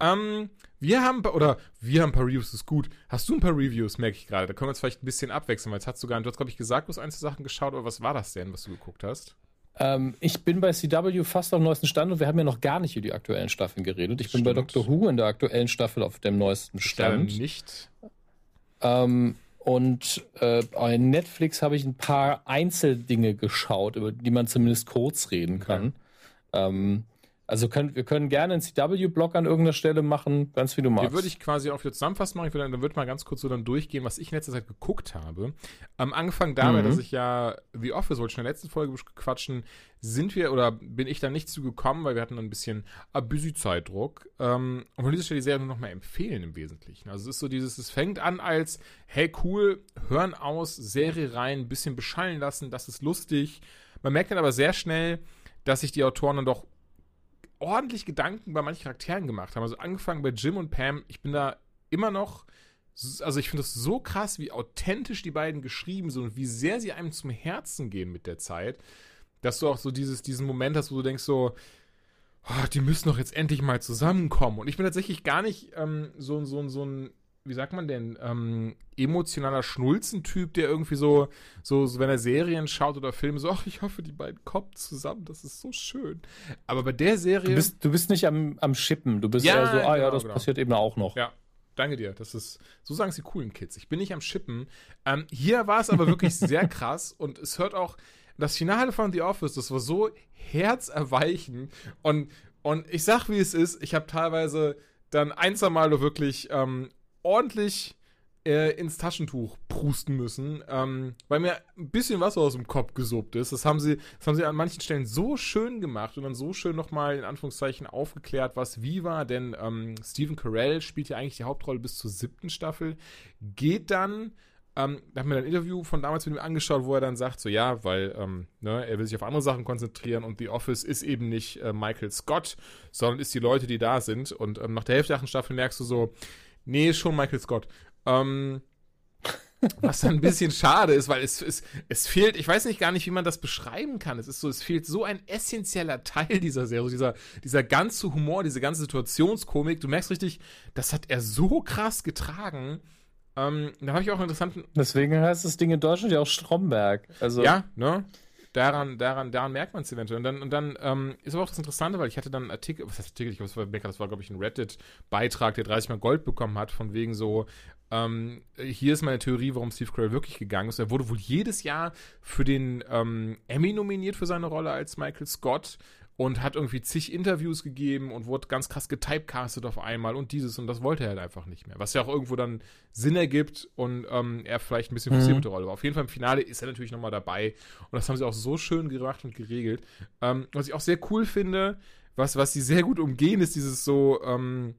Ähm, wir haben, oder wir haben ein paar Reviews, das ist gut. Hast du ein paar Reviews, merke ich gerade. Da können wir uns vielleicht ein bisschen abwechseln, weil jetzt hast du gar, du hast, glaube ich, gesagt, du hast ein, zwei Sachen geschaut, aber was war das denn, was du geguckt hast? Ähm, ich bin bei CW fast auf dem neuesten Stand und wir haben ja noch gar nicht über die aktuellen Staffeln geredet. Ich Stimmt. bin bei Doctor Who in der aktuellen Staffel auf dem neuesten Stand. Ich nicht. Ähm, und äh, bei Netflix habe ich ein paar Einzeldinge geschaut, über die man zumindest kurz reden kann. Okay. Ähm, also können, wir können gerne einen CW-Blog an irgendeiner Stelle machen, ganz wie du magst. Hier würde ich quasi auch wieder zusammenfassen machen. Ich würde, dann würde mal ganz kurz so dann durchgehen, was ich in letzter Zeit geguckt habe. Am Anfang dabei, mhm. dass ich ja The Office, wollte ich in der letzten Folge quatschen, sind wir oder bin ich da nicht zu gekommen, weil wir hatten ein bisschen busy Zeitdruck. Ähm, und von dieser Stelle die Serie nur noch mal empfehlen im Wesentlichen. Also es ist so dieses, es fängt an als, hey cool, hören aus, Serie rein, ein bisschen beschallen lassen, das ist lustig. Man merkt dann aber sehr schnell, dass sich die Autoren dann doch ordentlich Gedanken bei manchen Charakteren gemacht haben. Also angefangen bei Jim und Pam, ich bin da immer noch, also ich finde es so krass, wie authentisch die beiden geschrieben sind und wie sehr sie einem zum Herzen gehen mit der Zeit, dass du auch so dieses, diesen Moment hast, wo du denkst so, oh, die müssen doch jetzt endlich mal zusammenkommen. Und ich bin tatsächlich gar nicht ähm, so, so, so ein wie sagt man denn, ähm, emotionaler Schnulzentyp, der irgendwie so, so, so, wenn er Serien schaut oder Filme, so, ach, ich hoffe, die beiden kommen zusammen, das ist so schön. Aber bei der Serie. Du bist, du bist nicht am, am Schippen, du bist ja, eher so, ah genau, ja, das genau. passiert eben auch noch. Ja. Danke dir. Das ist, so sagen es die coolen Kids. Ich bin nicht am Schippen. Ähm, hier war es aber wirklich sehr krass und es hört auch, das Finale von The Office, das war so herzerweichend und, und ich sag, wie es ist, ich habe teilweise dann ein, zwei Mal wirklich ähm, ordentlich äh, ins Taschentuch prusten müssen, ähm, weil mir ein bisschen Wasser aus dem Kopf gesuppt ist. Das haben sie, das haben sie an manchen Stellen so schön gemacht und dann so schön nochmal in Anführungszeichen aufgeklärt, was wie war, denn ähm, Stephen Carell spielt ja eigentlich die Hauptrolle bis zur siebten Staffel, geht dann ähm, da haben wir ein Interview von damals mit ihm angeschaut, wo er dann sagt, so ja, weil ähm, ne, er will sich auf andere Sachen konzentrieren und The Office ist eben nicht äh, Michael Scott, sondern ist die Leute, die da sind. Und ähm, nach der Hälfte der Staffel merkst du so, Nee, schon Michael Scott. Ähm, was dann ein bisschen schade ist, weil es, es, es fehlt, ich weiß nicht gar nicht, wie man das beschreiben kann. Es ist so, es fehlt so ein essentieller Teil dieser Serie, dieser, dieser ganze Humor, diese ganze Situationskomik. Du merkst richtig, das hat er so krass getragen. Ähm, dann habe ich auch einen interessanten. Deswegen heißt das Ding in Deutschland ja auch Stromberg. Also Ja, ne? Daran, daran, daran merkt man es eventuell. Und dann, und dann ähm, ist aber auch das Interessante, weil ich hatte dann einen Artikel, was heißt Artikel? Ich glaube, das war, das war glaube ich, ein Reddit-Beitrag, der 30 Mal Gold bekommen hat, von wegen so, ähm, hier ist meine Theorie, warum Steve Carell wirklich gegangen ist. Er wurde wohl jedes Jahr für den ähm, Emmy nominiert für seine Rolle als Michael Scott und hat irgendwie zig Interviews gegeben und wurde ganz krass getypecastet auf einmal und dieses und das wollte er halt einfach nicht mehr. Was ja auch irgendwo dann Sinn ergibt und ähm, er vielleicht ein bisschen Mhm. mit der Rolle war. Auf jeden Fall im Finale ist er natürlich nochmal dabei und das haben sie auch so schön gemacht und geregelt. Ähm, was ich auch sehr cool finde, was, was sie sehr gut umgehen, ist dieses so, ähm,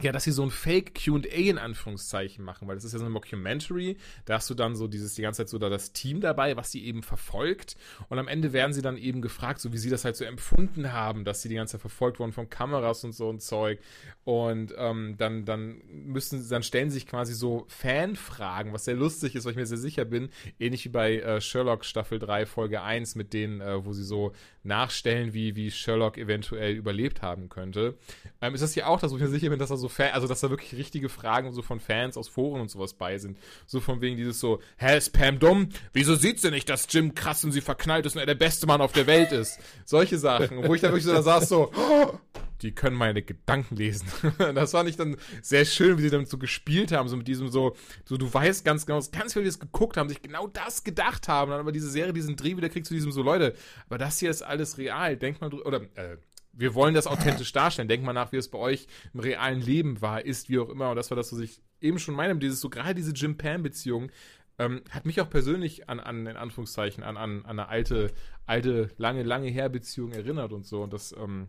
ja, dass sie so ein Fake QA in Anführungszeichen machen, weil das ist ja so eine Mockumentary. Da hast du dann so dieses die ganze Zeit so da das Team dabei, was sie eben verfolgt. Und am Ende werden sie dann eben gefragt, so wie sie das halt so empfunden haben, dass sie die ganze Zeit verfolgt wurden von Kameras und so ein Zeug. Und ähm, dann, dann müssen, dann stellen sich quasi so Fanfragen, was sehr lustig ist, weil ich mir sehr sicher bin, ähnlich wie bei äh, Sherlock Staffel 3, Folge 1, mit denen, äh, wo sie so nachstellen, wie, wie Sherlock eventuell überlebt haben könnte. Ähm, ist das hier auch, dass ich mir sicher bin, dass da so Fan, also dass da wirklich richtige Fragen so von Fans aus Foren und sowas bei sind. So von wegen dieses so, hä, ist Pam dumm? Wieso sieht sie nicht, dass Jim krass und sie verknallt ist und er der beste Mann auf der Welt ist? Solche Sachen, wo ich dann wirklich so da saß so, oh, die können meine Gedanken lesen. das fand ich dann sehr schön, wie sie damit so gespielt haben, so mit diesem so, so du weißt ganz genau, ganz viele, die das geguckt haben, sich genau das gedacht haben, dann aber diese Serie diesen Dreh wieder kriegt zu diesem so, Leute, aber das hier ist alles real, denkt mal drüber, oder, äh, wir wollen das authentisch darstellen. Denkt mal nach, wie es bei euch im realen Leben war, ist, wie auch immer. Und das war das, was ich eben schon meine. Dieses so, gerade diese Jim Pam-Beziehung, ähm, hat mich auch persönlich an, an in Anführungszeichen, an, an, an eine alte, alte, lange, lange her Beziehung erinnert und so. Und das, ähm,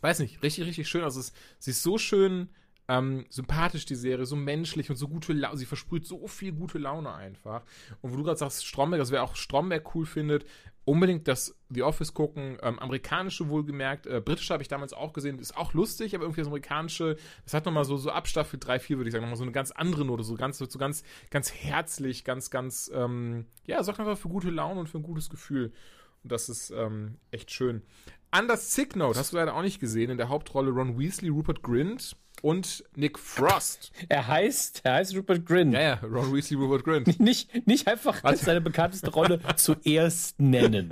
weiß nicht, richtig, richtig schön. Also es, sie ist so schön ähm, sympathisch, die Serie, so menschlich und so gute Laune. Sie versprüht so viel gute Laune einfach. Und wo du gerade sagst, Stromberg, also wer auch Stromberg cool findet, unbedingt das The Office gucken. Ähm, amerikanische wohlgemerkt, äh, britische habe ich damals auch gesehen, ist auch lustig, aber irgendwie das amerikanische, das hat nochmal so, so ab Staffel 3, 4, würde ich sagen, nochmal so eine ganz andere Note, so ganz, so ganz, ganz herzlich, ganz, ganz, ähm, ja, sorgt einfach für gute Laune und für ein gutes Gefühl. Das ist ähm, echt schön. Anders Sick Note hast du leider auch nicht gesehen. In der Hauptrolle Ron Weasley, Rupert Grint und Nick Frost. er heißt, er heißt Rupert Grint. Ja, ja, Ron Weasley, Rupert Grint. Nicht, nicht einfach als seine bekannteste Rolle zuerst nennen.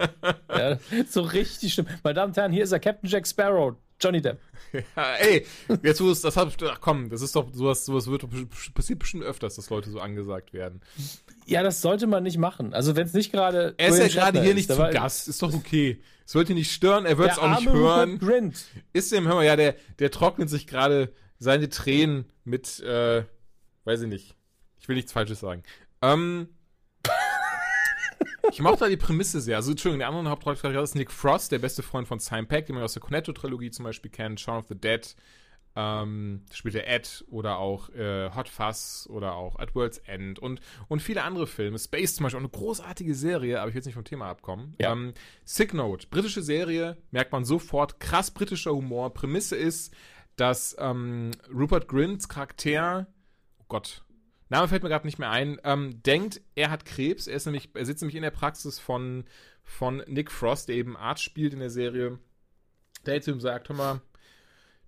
Ja, so richtig schlimm. Meine Damen und Herren, hier ist er, Captain Jack Sparrow, Johnny Depp. Ja, ey, jetzt wo es, das hat, ach komm, das ist doch, sowas, sowas wird, passiert bestimmt öfters, dass Leute so angesagt werden. Ja, das sollte man nicht machen. Also wenn es nicht gerade. Er ist ja gerade hier ist, nicht zu Gast, ist doch okay. Es sollte ihn nicht stören, er wird es auch nicht arme hören. Rupert Grint. Ist dem, hör mal, ja, der, der trocknet sich gerade seine Tränen mit, äh, weiß ich nicht. Ich will nichts Falsches sagen. Ähm, ich mochte da die Prämisse sehr. Also, Entschuldigung, der andere Hauptcharakter ist Nick Frost, der beste Freund von Simon Peck, den man aus der Cornetto-Trilogie zum Beispiel kennt, Shaun of the Dead, ähm, spielt er Ed oder auch äh, Hot Fuzz oder auch At World's End und, und viele andere Filme. Space zum Beispiel, auch eine großartige Serie, aber ich will jetzt nicht vom Thema abkommen. Ja. Ähm, Sick Note, britische Serie, merkt man sofort, krass britischer Humor. Prämisse ist, dass ähm, Rupert Grints Charakter, oh Gott, Name fällt mir gerade nicht mehr ein, ähm, denkt, er hat Krebs. Er, ist nämlich, er sitzt nämlich in der Praxis von, von Nick Frost, der eben Arzt spielt in der Serie. Der jetzt ihm sagt, hör mal,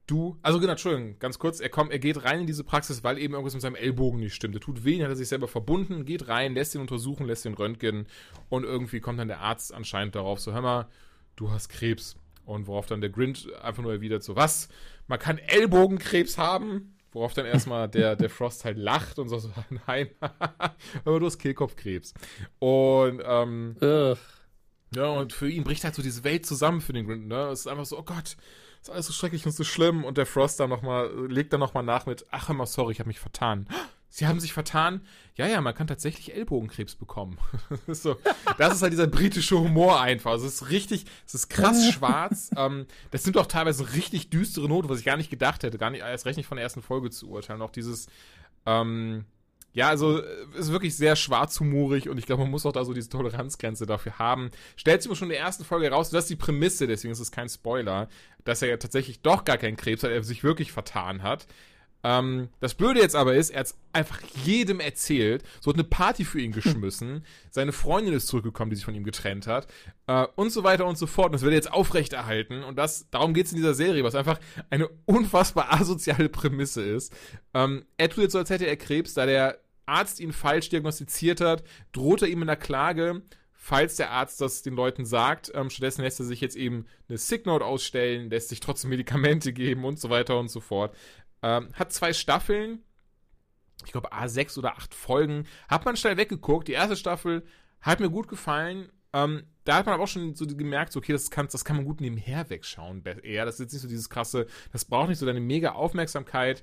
du, also genau, Entschuldigung, ganz kurz, er kommt, er geht rein in diese Praxis, weil eben irgendwas mit seinem Ellbogen nicht stimmt. Er tut weh, hat er sich selber verbunden, geht rein, lässt ihn untersuchen, lässt ihn röntgen und irgendwie kommt dann der Arzt anscheinend darauf, so, hör mal, du hast Krebs. Und worauf dann der Grint einfach nur erwidert, so, was? Man kann Ellbogenkrebs haben? Worauf dann erstmal der, der Frost halt lacht und so, so nein, aber du hast Kehlkopfkrebs. Und, ähm, Ugh. ja, und für ihn bricht halt so diese Welt zusammen für den Grint, ne? Es ist einfach so, oh Gott, ist alles so schrecklich und so schlimm. Und der Frost dann nochmal, legt dann nochmal nach mit, ach immer, sorry, ich habe mich vertan. Sie haben sich vertan? Ja, ja, man kann tatsächlich Ellbogenkrebs bekommen. Das ist so, das ist halt dieser britische Humor einfach. Also es ist richtig, es ist krass schwarz. Ähm, das sind auch teilweise richtig düstere Note, was ich gar nicht gedacht hätte, gar nicht, erst recht nicht von der ersten Folge zu urteilen. Auch dieses, ähm, ja, also äh, ist wirklich sehr schwarzhumorig und ich glaube, man muss auch da so diese Toleranzgrenze dafür haben. Stellt sich aber schon in der ersten Folge heraus, das ist die Prämisse, deswegen ist es kein Spoiler, dass er ja tatsächlich doch gar keinen Krebs hat, er sich wirklich vertan hat. Ähm, das Blöde jetzt aber ist, er hat einfach jedem erzählt, so hat eine Party für ihn geschmissen, seine Freundin ist zurückgekommen, die sich von ihm getrennt hat äh, und so weiter und so fort. Und das wird jetzt aufrechterhalten und das, darum geht es in dieser Serie, was einfach eine unfassbar asoziale Prämisse ist. Ähm, er tut jetzt so, als hätte er Krebs, da der Arzt ihn falsch diagnostiziert hat, droht er ihm in der Klage, falls der Arzt das den Leuten sagt. Ähm, stattdessen lässt er sich jetzt eben eine Sick Note ausstellen, lässt sich trotzdem Medikamente geben und so weiter und so fort. Ähm, hat zwei Staffeln, ich glaube A6 oder 8 Folgen. Hat man schnell weggeguckt. Die erste Staffel hat mir gut gefallen. Ähm, da hat man aber auch schon so gemerkt, so, okay, das kann, das kann man gut nebenher wegschauen. Eher, das ist jetzt nicht so dieses krasse, das braucht nicht so deine mega Aufmerksamkeit.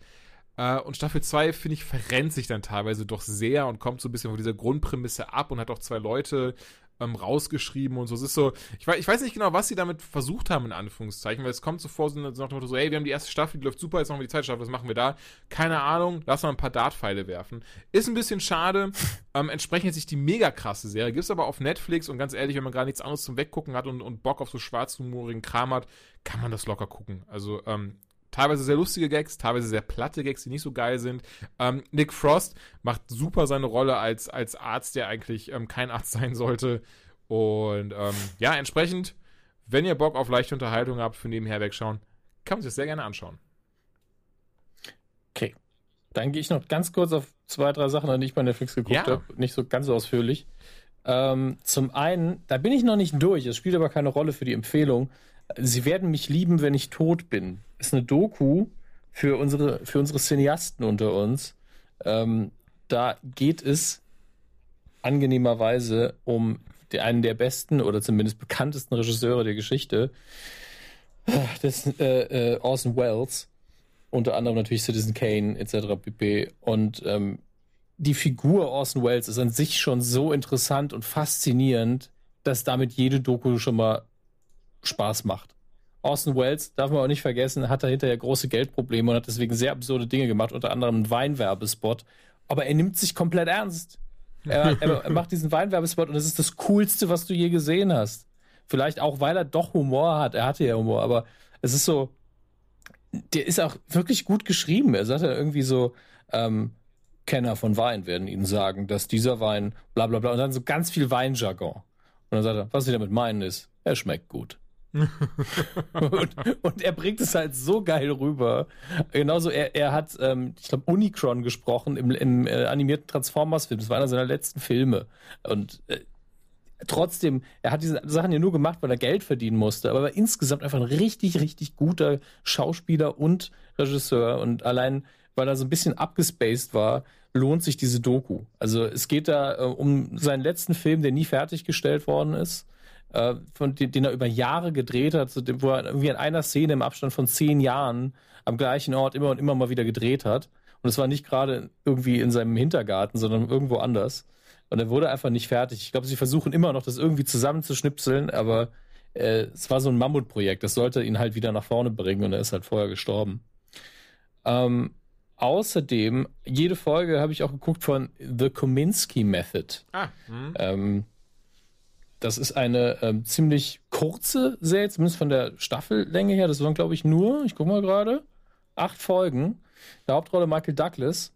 Äh, und Staffel 2, finde ich, verrennt sich dann teilweise doch sehr und kommt so ein bisschen von dieser Grundprämisse ab und hat auch zwei Leute ähm, rausgeschrieben und so. Es ist so, ich weiß, ich weiß nicht genau, was sie damit versucht haben, in Anführungszeichen, weil es kommt so vor, so nach dem Motto so, hey, wir haben die erste Staffel, die läuft super, jetzt machen wir die zweite Staffel, was machen wir da? Keine Ahnung, lass mal ein paar Dartpfeile werfen. Ist ein bisschen schade, ähm, entsprechend sich die mega krasse Serie, gibt's aber auf Netflix und ganz ehrlich, wenn man gerade nichts anderes zum Weggucken hat und, und Bock auf so schwarzhumorigen Kram hat, kann man das locker gucken. Also, ähm, teilweise sehr lustige Gags, teilweise sehr platte Gags, die nicht so geil sind. Ähm, Nick Frost macht super seine Rolle als, als Arzt, der eigentlich ähm, kein Arzt sein sollte. Und ähm, ja, entsprechend, wenn ihr Bock auf leichte Unterhaltung habt für nebenher wegschauen, kann man sich das sehr gerne anschauen. Okay. Dann gehe ich noch ganz kurz auf zwei, drei Sachen, an die ich bei Netflix geguckt ja. habe. Nicht so ganz so ausführlich. Ähm, zum einen, da bin ich noch nicht durch, es spielt aber keine Rolle für die Empfehlung. Sie werden mich lieben, wenn ich tot bin. Ist eine Doku für unsere, für unsere Cineasten unter uns. Ähm, da geht es angenehmerweise um einen der besten oder zumindest bekanntesten Regisseure der Geschichte. Das äh, äh, Orson Welles. Unter anderem natürlich Citizen Kane etc. pp. Und ähm, die Figur Orson Welles ist an sich schon so interessant und faszinierend, dass damit jede Doku schon mal Spaß macht. Orson Welles, darf man auch nicht vergessen, hat da hinterher große Geldprobleme und hat deswegen sehr absurde Dinge gemacht, unter anderem einen Weinwerbespot. Aber er nimmt sich komplett ernst. Er, er, macht diesen Weinwerbespot und es ist das Coolste, was du je gesehen hast. Vielleicht auch, weil er doch Humor hat. Er hatte ja Humor, aber es ist so, der ist auch wirklich gut geschrieben. Er sagt ja irgendwie so, ähm, Kenner von Wein werden Ihnen sagen, dass dieser Wein bla bla bla und dann so ganz viel Weinjargon. Und dann sagt er, was Sie damit meinen ist, er schmeckt gut und, und, er bringt es halt so geil rüber. Genauso, er, er hat, ähm, ich glaube, Unicron gesprochen im, im äh, animierten Transformers-Film. Das war einer seiner letzten Filme. Und äh, trotzdem, er hat diese Sachen ja nur gemacht, weil er Geld verdienen musste. Aber er war insgesamt einfach ein richtig, richtig guter Schauspieler und Regisseur. Und allein, weil er so ein bisschen abgespaced war, lohnt sich diese Doku. Also es geht da äh, um seinen letzten Film, der nie fertiggestellt worden ist äh, von den, den er über Jahre gedreht hat, wo er irgendwie in einer Szene im Abstand von zehn Jahren am gleichen Ort immer und immer mal wieder gedreht hat. Und es war nicht gerade irgendwie in seinem Hintergarten, sondern irgendwo anders. Und er wurde einfach nicht fertig. Ich glaube, sie versuchen immer noch, das irgendwie zusammenzuschnipseln, aber äh, es war so ein Mammutprojekt. Das sollte ihn halt wieder nach vorne bringen und er ist halt vorher gestorben. Ähm, außerdem, jede Folge habe ich auch geguckt von The Kominsky Method. Ah, hm. ähm, das ist eine ähm, ziemlich kurze Serie, zumindest von der Staffellänge her. Das waren, glaube ich, nur, ich gucke mal gerade, acht Folgen. Der Hauptrolle Michael Douglas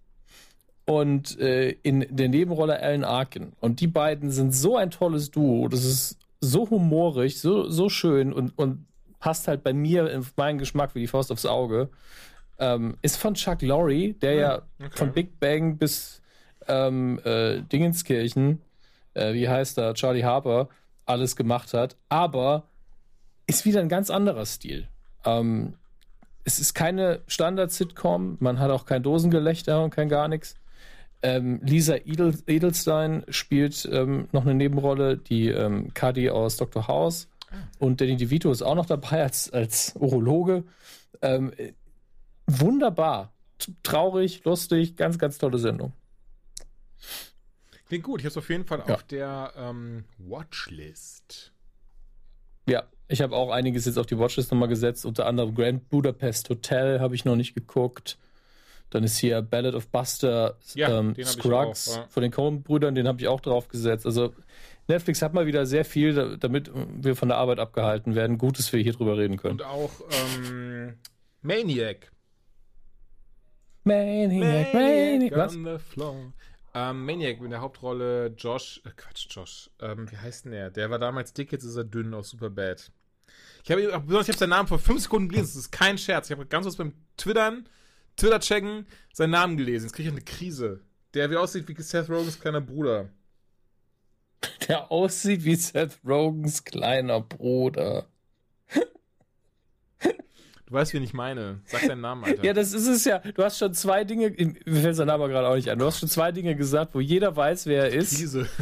und äh, in der Nebenrolle Alan Arkin. Und die beiden sind so ein tolles Duo. Das ist so humorig, so, so schön und, und passt halt bei mir in meinen Geschmack wie die Faust aufs Auge. Ähm, ist von Chuck Lorre, der ja, ja okay. von Big Bang bis ähm, äh, Dingenskirchen, äh, wie heißt er, Charlie Harper, alles gemacht hat, aber ist wieder ein ganz anderer Stil. Ähm, es ist keine Standard-Sitcom, man hat auch kein Dosengelächter und kein gar nichts. Ähm, Lisa Edel Edelstein spielt ähm, noch eine Nebenrolle, die ähm, Cuddy aus Dr. House. Ah. Und Danny DeVito ist auch noch dabei als, als Urologe. Ähm, wunderbar. Traurig, lustig, ganz, ganz tolle Sendung. Klingt gut. Ich habe es auf jeden Fall ja. auf der ähm, Watchlist. Ja, ich habe auch einiges jetzt auf die Watchlist nochmal gesetzt. Unter anderem Grand Budapest Hotel habe ich noch nicht geguckt. Dann ist hier Ballad of Buster ja, ähm, Scruggs auch, ja. von den Coen-Brüdern, den habe ich auch drauf gesetzt. Also Netflix hat mal wieder sehr viel, damit wir von der Arbeit abgehalten werden. Gutes, wir hier drüber reden können. Und auch ähm, Maniac Maniac, Maniac. Was? Ähm, Maniac in der Hauptrolle Josh, äh, Quatsch, Josh, ähm, wie heißt denn der? Der war damals dick, jetzt ist er dünn aus Superbad. Ich habe besonders, ich habe seinen Namen vor fünf Sekunden gelesen, das ist kein Scherz. Ich habe ganz kurz beim Twittern, Twitter-Checken, seinen Namen gelesen. Jetzt kriege ich eine Krise. Der wie aussieht wie Seth Rogans kleiner Bruder. Der aussieht wie Seth Rogans kleiner Bruder. Du weißt, wen ich meine. Sag deinen Namen, Alter. Ja, das ist es ja. Du hast schon zwei Dinge, mir fällt sein Name gerade auch nicht an. Du hast schon zwei Dinge gesagt, wo jeder weiß, wer er ist. Krise.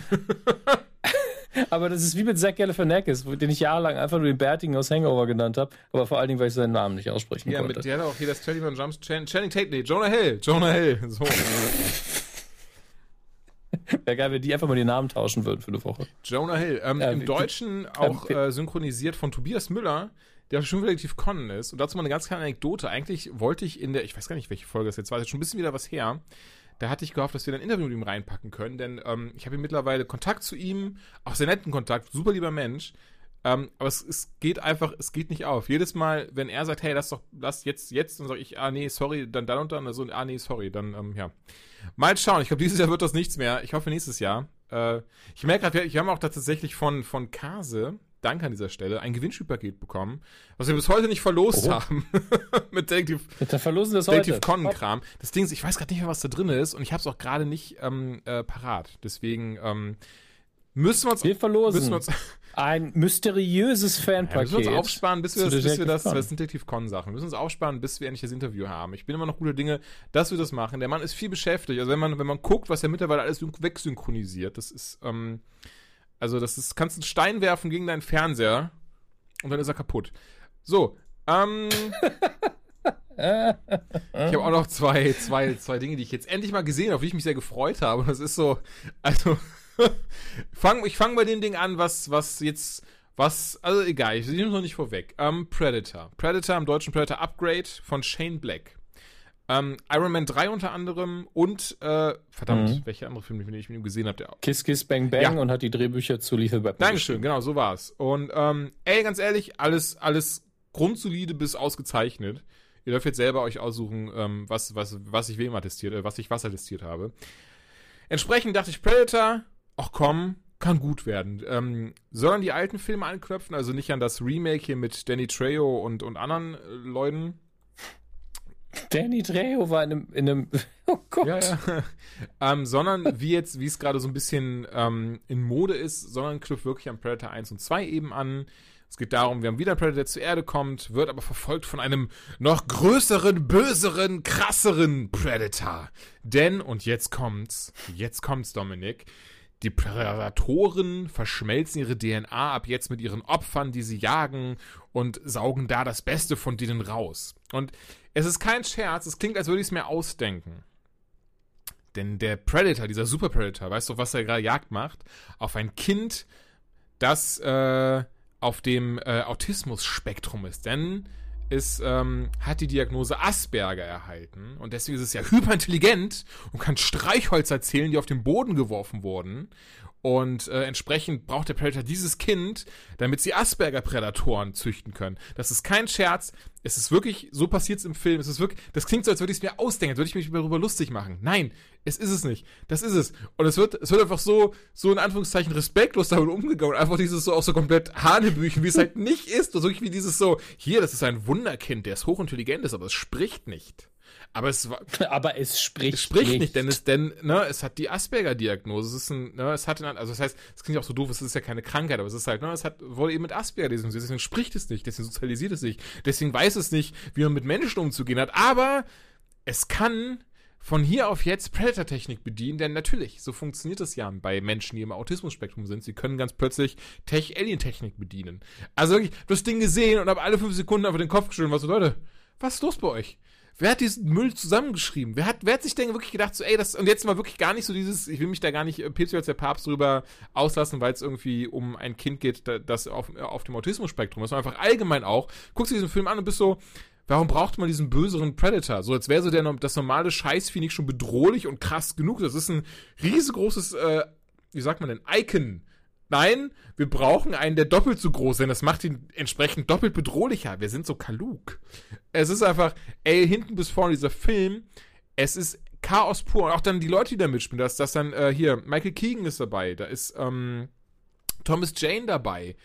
Aber das ist wie mit Zach Galifianakis, den ich jahrelang einfach nur den Bärtigen aus Hangover genannt habe. Aber vor allen Dingen, weil ich seinen Namen nicht aussprechen Ja, konnte. mit der hat auch hier das 21 Jumps. Chan Channing Tate, nee, Jonah Hill. Jonah Hill. So. Wäre geil, wenn die einfach mal die Namen tauschen würden für eine Woche. Jonah Hill. Ähm, Ja, Im Deutschen auch wie- äh, synchronisiert von Tobias Müller, der schon relativ Conan ist. Und dazu mal eine ganz kleine Anekdote. Eigentlich wollte ich in der, ich weiß gar nicht, welche Folge das jetzt war, das ist schon ein bisschen wieder was her. Da hatte ich gehofft, dass wir ein Interview mit ihm reinpacken können, denn ähm, ich habe hier mittlerweile Kontakt zu ihm, auch sehr netten Kontakt, super lieber Mensch. Ähm, aber es, es geht einfach, es geht nicht auf. Jedes Mal, wenn er sagt, hey, lass doch, lass jetzt, jetzt, dann sage ich, ah nee, sorry, dann dann und dann, also ah nee, sorry, dann, ähm, ja. Mal schauen, ich glaube, dieses Jahr wird das nichts mehr. Ich hoffe nächstes Jahr. Äh, ich merke gerade, wir haben auch tatsächlich von, von Kase, danke an dieser Stelle, ein Gewinnspielpaket bekommen, was wir bis heute nicht verlost Oh. haben. Mit Detective, Dann verlosen wir das. Detective Conan-Kram. Das Ding ist, ich weiß gerade nicht mehr, was da drin ist und ich habe es auch gerade nicht ähm, äh, parat. Deswegen ähm, müssen wir uns, Wir müssen verlosen wir uns ein mysteriöses ja, wir Fanpaket. müssen uns aufsparen, bis wir, das, bis wir das, das sind Detective Con Sachen. Wir müssen uns aufsparen, bis wir endlich das Interview haben. Ich bin immer noch guter Dinge, dass wir das machen. Der Mann ist viel beschäftigt. Also wenn man, wenn man guckt, was er mittlerweile alles wegsynchronisiert, das ist, ähm, also das ist, kannst einen Stein werfen gegen deinen Fernseher und dann ist er kaputt. So, ähm, ich habe auch noch zwei, zwei, zwei Dinge, die ich jetzt endlich mal gesehen habe, auf die ich mich sehr gefreut habe. Das ist so, also, fang, ich fange bei dem Ding an, was, was jetzt, was, also egal, ich nehme es noch nicht vorweg. Ähm, Predator. Predator im deutschen Predator Upgrade von Shane Black. Ähm, Iron Man 3 unter anderem und, äh, verdammt, Mhm. welche andere Filme, die ich mit ihm gesehen habe, der Kiss Kiss Bang Bang Ja. und hat die Drehbücher zu Lethal Weapon Dankeschön, genau, so war's. Und ähm, ey, ganz ehrlich, alles, alles grundsolide bis ausgezeichnet. Ihr dürft jetzt selber euch aussuchen, ähm, was, was, was ich wem attestiert, äh, was ich was attestiert habe. Entsprechend dachte ich, Predator, ach komm, kann gut werden. Ähm, soll an die alten Filme anknüpfen, also nicht an das Remake hier mit Danny Trejo und, und anderen äh, Leuten. Danny Trejo war in einem, in einem oh Gott. Ja, ja. ähm, sondern wie jetzt, wie es gerade so ein bisschen ähm, in Mode ist, sondern knüpft wirklich an Predator 1 und 2 eben an. Es geht darum, wir haben wieder einen Predator, der zur Erde kommt, wird aber verfolgt von einem noch größeren, böseren, krasseren Predator. Denn, und jetzt kommt's, jetzt kommt's, Dominik, die Prädatoren verschmelzen ihre DNA ab jetzt mit ihren Opfern, die sie jagen und saugen da das Beste von denen raus. Und es ist kein Scherz, es klingt, als würde ich es mir ausdenken. Denn der Predator, dieser Super Predator, weißt du, was er gerade Jagd macht? Auf ein Kind, das äh, auf dem äh, Autismus-Spektrum ist. Denn es ähm, hat die Diagnose Asperger erhalten und deswegen ist es ja hyperintelligent und kann Streichholz erzählen, die auf den Boden geworfen wurden. Und äh, entsprechend braucht der Predator dieses Kind, damit sie Asperger-Prädatoren züchten können. Das ist kein Scherz. Es ist wirklich, so passiert es im Film. Es ist wirklich, das klingt so, als würde ich es mir ausdenken, als würde ich mich darüber lustig machen. Nein, es ist es nicht. Das ist es. Und es wird, es wird einfach so, so in Anführungszeichen respektlos damit umgegangen. Und einfach dieses so auch so komplett Hanebüchen, wie es halt nicht ist. Und so wirklich wie dieses so, hier, das ist ein Wunderkind, der ist hochintelligent ist, aber es spricht nicht. Aber es war, Aber es spricht, spricht nicht, denn es, denn, ne, es hat die Asperger-Diagnose. Es ist ein, ne, es hat, also das heißt, es klingt auch so doof, es ist ja keine Krankheit, aber es ist halt, ne, es hat, wurde eben mit Asperger diagnostiziert, deswegen spricht es nicht, deswegen sozialisiert es nicht, deswegen weiß es nicht, wie man mit Menschen umzugehen hat, aber es kann von hier auf jetzt Predator-Technik bedienen, denn natürlich, so funktioniert es ja bei Menschen, die im Autismus-Spektrum sind. Sie können ganz plötzlich Tech-Alien-Technik bedienen. Also wirklich, das Ding gesehen und habe alle fünf Sekunden einfach den Kopf geschüttelt und war so, Leute, was ist los bei euch? Wer hat diesen Müll zusammengeschrieben? Wer hat, wer hat sich denn wirklich gedacht, so, ey, das, und jetzt mal wirklich gar nicht so dieses, ich will mich da gar nicht äh, Päpst als der Papst drüber auslassen, weil es irgendwie um ein Kind geht, da- das auf, auf dem Autismus-Spektrum ist, sondern einfach allgemein auch. Guckst dir diesen Film an und bist so, warum braucht man diesen böseren Predator? So, als wäre so der, das normale Scheißvieh nicht schon bedrohlich und krass genug. Das ist ein riesengroßes, äh, wie sagt man denn, Icon. Nein, wir brauchen einen, der doppelt so groß ist, denn das macht ihn entsprechend doppelt bedrohlicher. Wir sind so Kaluk. Es ist einfach, ey, hinten bis vorne dieser Film Es ist Chaos pur. Und auch dann die Leute, die da mitspielen. Da ist das dann, äh, hier, Michael Keegan ist dabei. Da ist, ähm, Thomas Jane dabei.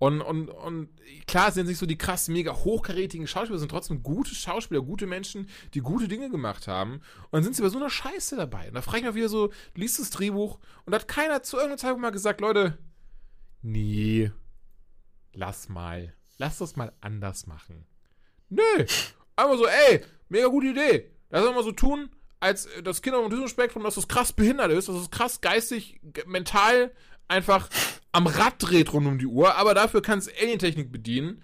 Und, und, und klar sind nicht so die krassen, mega hochkarätigen Schauspieler, sind trotzdem gute Schauspieler, gute Menschen, die gute Dinge gemacht haben. Und dann sind sie bei so einer Scheiße dabei. Und da frage ich mich wieder so, liest das Drehbuch und hat keiner zu irgendeiner Zeitpunkt mal gesagt, Leute, nee, lass mal, lass das mal anders machen. Nö, einfach so, ey, mega gute Idee. Lass das mal so tun, als das Kind auf dem Spektrum, dass das krass behindert ist, dass das krass geistig, mental einfach am Rad dreht rund um die Uhr, aber dafür kann es Alien-Technik bedienen.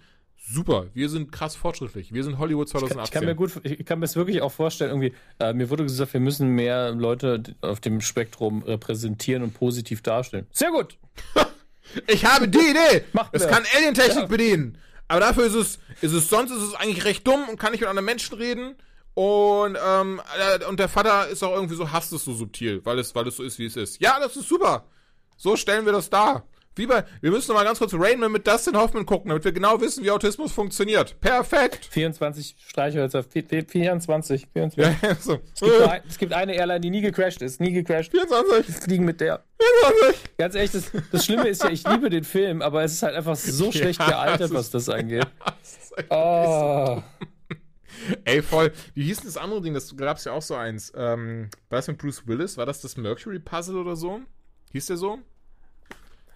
Super, wir sind krass fortschrittlich. Wir sind Hollywood 2018. Ich kann, ich kann mir gut, ich kann mir es wirklich auch vorstellen, irgendwie, äh, mir wurde gesagt, wir müssen mehr Leute auf dem Spektrum repräsentieren und positiv darstellen. Sehr gut! ich habe die Idee! Macht es kann Alien-Technik ja. bedienen. Aber dafür ist es, ist es, sonst ist es eigentlich recht dumm und kann nicht mit anderen Menschen reden. Und, ähm, äh, und der Vater ist auch irgendwie so, hasst es so subtil, weil es, weil es so ist, wie es ist. Ja, das ist super. So stellen wir das dar. Wie bei, wir müssen noch mal ganz kurz Rainman mit Dustin Hoffman gucken, damit wir genau wissen, wie Autismus funktioniert. Perfekt. 24 Streichhölzer. 24. 24. Ja, so. es, gibt ein, es, gibt eine Airline, die nie gecrashed ist. Nie gecrashed. 24. Wir fliegen mit der. 24. Ganz ehrlich, das, das Schlimme ist ja, ich liebe den Film, aber es ist halt einfach so schlecht ja, gealtert, was das angeht. Ja, das oh. Ey, voll. Wie hieß denn das andere Ding? Das gab es ja auch so eins. Ähm, war das mit Bruce Willis? War das das Mercury Puzzle oder so? Hieß der so?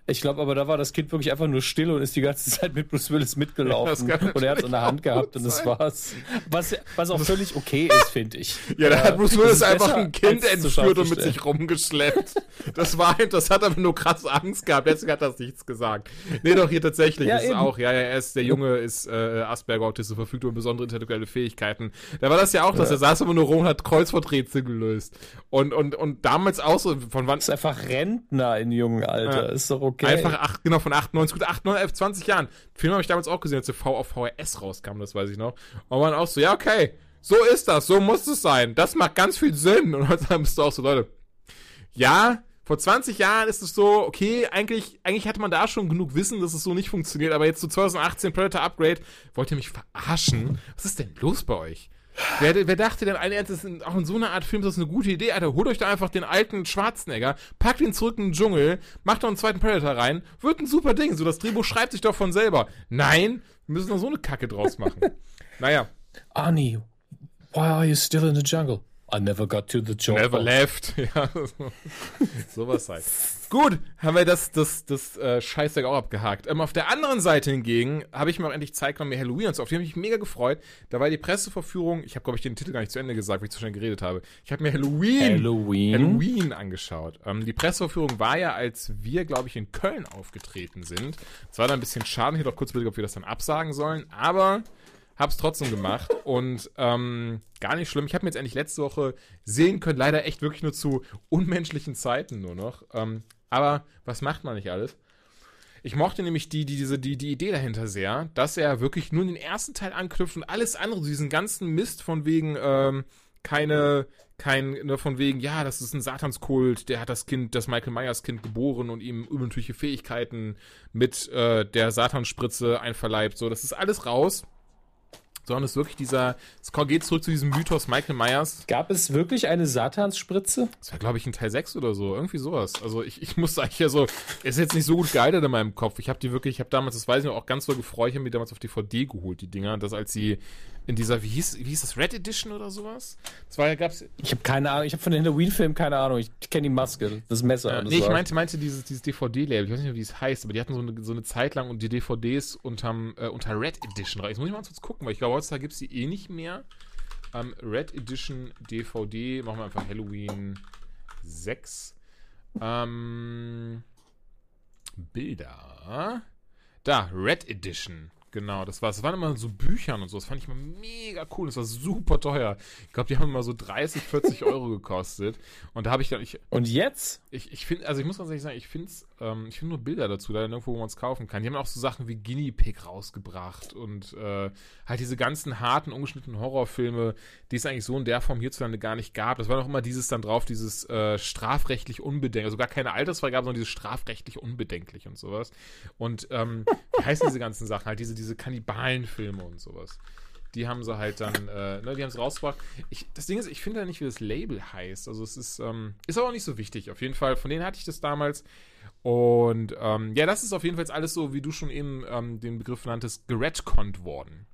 Ich glaube aber, da war das Kind wirklich einfach nur still und ist die ganze Zeit mit Bruce Willis mitgelaufen. Ja, und er hat es in der Hand gehabt und das war's. Was, was auch völlig okay ist, finde ich. Ja, da hat Bruce Willis einfach ein Kind entführt und mit sich rumgeschleppt. Das war, das hat aber nur krass Angst gehabt. Deswegen hat das nichts gesagt. Nee, doch, hier tatsächlich ja, ist eben. auch, ja, ja, er ist, der Junge ist äh, Asperger-Autist und verfügt über besondere intellektuelle Fähigkeiten. Da war das ja auch, dass ja. er saß immer nur rum und hat Kreuzworträtsel gelöst. Und, und, und damals auch so, von wann. Ist einfach Rentner in jungen Alter. Ist doch okay. Einfach acht, genau, von 98, gut, 8, 9, 11, 20 Jahren. Film habe ich damals auch gesehen, als der V auf VHS rauskam, das weiß ich noch. Und man auch so, ja, okay, so ist das, so muss es sein. Das macht ganz viel Sinn. Und dann bist du auch so, Leute, ja, vor 20 Jahren ist es so, okay, eigentlich, eigentlich hatte man da schon genug Wissen, dass es so nicht funktioniert, aber jetzt zu so 2018 Predator Upgrade, wollt ihr mich verarschen? Was ist denn los bei euch? Wer, wer dachte denn allen Ernstes, auch in so einer Art Film, das ist eine gute Idee, Alter, holt euch da einfach den alten Schwarzenegger, packt ihn zurück in den Dschungel, macht doch einen zweiten Predator rein, wird ein super Ding, so das Drehbuch schreibt sich doch von selber. Nein, wir müssen doch so eine Kacke draus machen. naja. Arnie, why are you still in the jungle? I never got to the job. Never left. Ja, sowas halt. Gut, haben wir das, das, das äh, Scheißdreck auch abgehakt. Ähm, auf der anderen Seite hingegen habe ich mir auch endlich Zeit genommen, mir Halloween und so. Auf die habe ich mich mega gefreut. Da war die Presseverführung, ich habe, glaube ich, den Titel gar nicht zu Ende gesagt, weil ich zu schnell geredet habe. Ich habe mir Halloween, Halloween. Halloween angeschaut. Ähm, die Presseverführung war ja, als wir, glaube ich, in Köln aufgetreten sind. Es war dann ein bisschen schade, ich hätte auch kurz überlegt, ob wir das dann absagen sollen, aber Hab's trotzdem gemacht und ähm, gar nicht schlimm. Ich habe mir jetzt endlich letzte Woche sehen können, leider echt wirklich nur zu unmenschlichen Zeiten nur noch. Ähm, aber was macht man nicht alles? Ich mochte nämlich die, die, diese, die, die Idee dahinter sehr, dass er wirklich nur den ersten Teil anknüpft und alles andere, diesen ganzen Mist von wegen, ähm, keine, kein, nur von wegen, ja, das ist ein Satanskult, der hat das Kind, das Michael Myers Kind geboren und ihm übernatürliche Fähigkeiten mit äh, der Satansspritze einverleibt. So, das ist alles raus sondern es ist wirklich dieser, es geht zurück zu diesem Mythos Michael Myers. Gab es wirklich eine Satansspritze? Das war, glaube ich, in Teil 6 oder so, irgendwie sowas. Also ich, ich musste eigentlich ja so, ist jetzt nicht so gut gealtert in meinem Kopf. Ich habe die wirklich, ich habe damals, das weiß ich noch, auch ganz so gefreut, ich habe mir damals auf DVD geholt, die Dinger, das als sie in dieser, wie hieß, wie hieß das, Red Edition oder sowas? Das war gab's. Ich habe keine Ahnung, ich habe von den Halloween-Filmen keine Ahnung, ich kenne die Maske, das Messer. Ja, nee, ich meinte, meinte dieses, dieses DVD-Label, ich weiß nicht mehr, wie es heißt, aber die hatten so eine, so eine Zeit lang und die DVDs unterm, äh, unter Red Edition Jetzt muss ich mal kurz gucken, weil ich glaube, heutzutage gibt es die eh nicht mehr. Ähm, Red Edition DVD, machen wir einfach Halloween 6. Ähm, Bilder. Da, Red Edition. Genau, das war, das waren immer so Büchern und so. Das fand ich immer mega cool. Das war super teuer. Ich glaube, die haben immer so 30, 40 Euro gekostet. Und da habe ich dann. Ich, und jetzt? Ich, ich finde, also ich muss ganz ehrlich sagen, ich finde ähm, ich finde nur Bilder dazu, da nirgendwo, wo man es kaufen kann. Die haben auch so Sachen wie Guinea Pig rausgebracht und äh, halt diese ganzen harten, ungeschnittenen Horrorfilme, die es eigentlich so in der Form hierzulande gar nicht gab. Das war noch immer dieses dann drauf, dieses äh, strafrechtlich unbedenklich, also gar keine Altersfreigabe, sondern dieses strafrechtlich unbedenklich und sowas. Und ähm, wie heißen diese ganzen Sachen? Halt diese, diese Kannibalenfilme und sowas. Die haben sie halt dann, äh, ne, die haben es rausgebracht. Ich, das Ding ist, ich finde ja nicht, wie das Label heißt. Also es ist, ähm, ist aber auch nicht so wichtig. Auf jeden Fall, von denen hatte ich das damals. Und ähm, ja, das ist auf jeden Fall alles so, wie du schon eben ähm, den Begriff nanntest, geredconnt worden.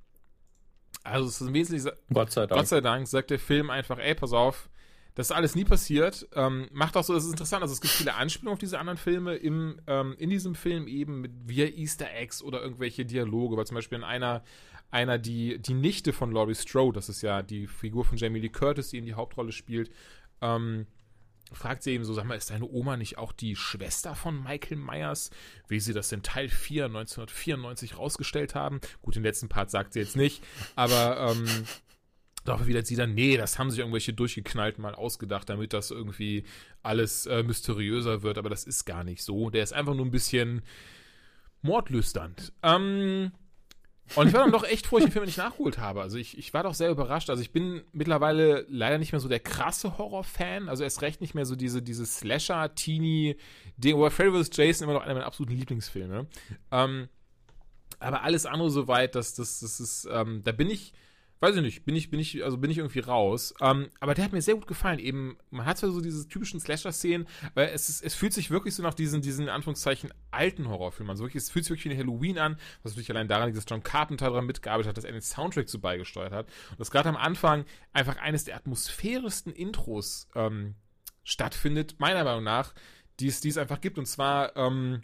Also es ist im Wesentlichen, Gott sei Dank. Gott sei Dank sagt der Film einfach, ey, pass auf, das ist alles nie passiert. Ähm, macht auch so, das ist interessant. Also es gibt viele Anspielungen auf diese anderen Filme im, ähm, in diesem Film eben mit via Easter Eggs oder irgendwelche Dialoge, weil zum Beispiel in einer, einer die, die Nichte von Laurie Strode, das ist ja die Figur von Jamie Lee Curtis, die in die Hauptrolle spielt, ähm, fragt sie eben so, sag mal, ist deine Oma nicht auch die Schwester von Michael Myers, wie sie das in Teil 4 1994 rausgestellt haben? Gut, den letzten Part sagt sie jetzt nicht, aber ähm, Darauf erwidert sie dann, nee, das haben sich irgendwelche durchgeknallten mal ausgedacht, damit das irgendwie alles äh, mysteriöser wird, aber das ist gar nicht so. Der ist einfach nur ein bisschen mordlüsternd. Ähm, und ich war dann doch echt froh, ich den Film nicht nachgeholt habe. Also ich, ich war doch sehr überrascht. Also ich bin mittlerweile leider nicht mehr so der krasse Horror-Fan. Also erst recht nicht mehr so diese, diese Slasher-Teenie-Ding. Aber Freddy vs. Jason immer noch einer meiner absoluten Lieblingsfilme. Ähm, aber alles andere soweit, das, das, das ist, ähm, da bin ich weiß ich nicht, bin ich, bin ich, also bin ich irgendwie raus. Ähm, aber der hat mir sehr gut gefallen. Eben, man hat zwar so diese typischen Slasher-Szenen, weil es, ist, es fühlt sich wirklich so nach diesen, diesen, in Anführungszeichen, alten Horrorfilmen an. Also wirklich, es fühlt sich wirklich wie eine Halloween an, was natürlich allein daran liegt, dass John Carpenter daran mitgearbeitet hat, dass er den Soundtrack zu beigesteuert hat. Und dass gerade am Anfang einfach eines der atmosphärischsten Intros ähm, stattfindet, meiner Meinung nach, die es, die es einfach gibt. Und zwar, ähm,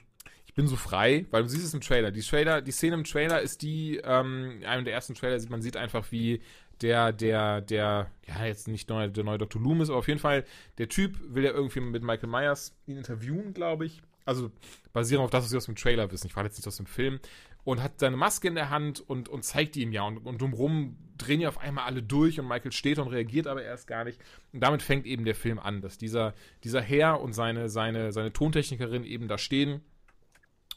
ich bin so frei, weil du siehst es im Trailer. Die Trailer, die Szene im Trailer ist die, ähm, in einem der ersten Trailer man sieht einfach, wie der, der, der, ja, jetzt nicht neu, der neue Dr. Loomis, aber auf jeden Fall, der Typ will ja irgendwie mit Michael Myers ihn interviewen, glaube ich. Also basierend auf das, was wir aus dem Trailer wissen. Ich war jetzt nicht aus dem Film. Und hat seine Maske in der Hand und, und zeigt die ihm ja. Und, und drumherum drehen ja auf einmal alle durch und Michael steht und reagiert aber erst gar nicht. Und damit fängt eben der Film an, dass dieser, dieser Herr und seine, seine, seine Tontechnikerin eben da stehen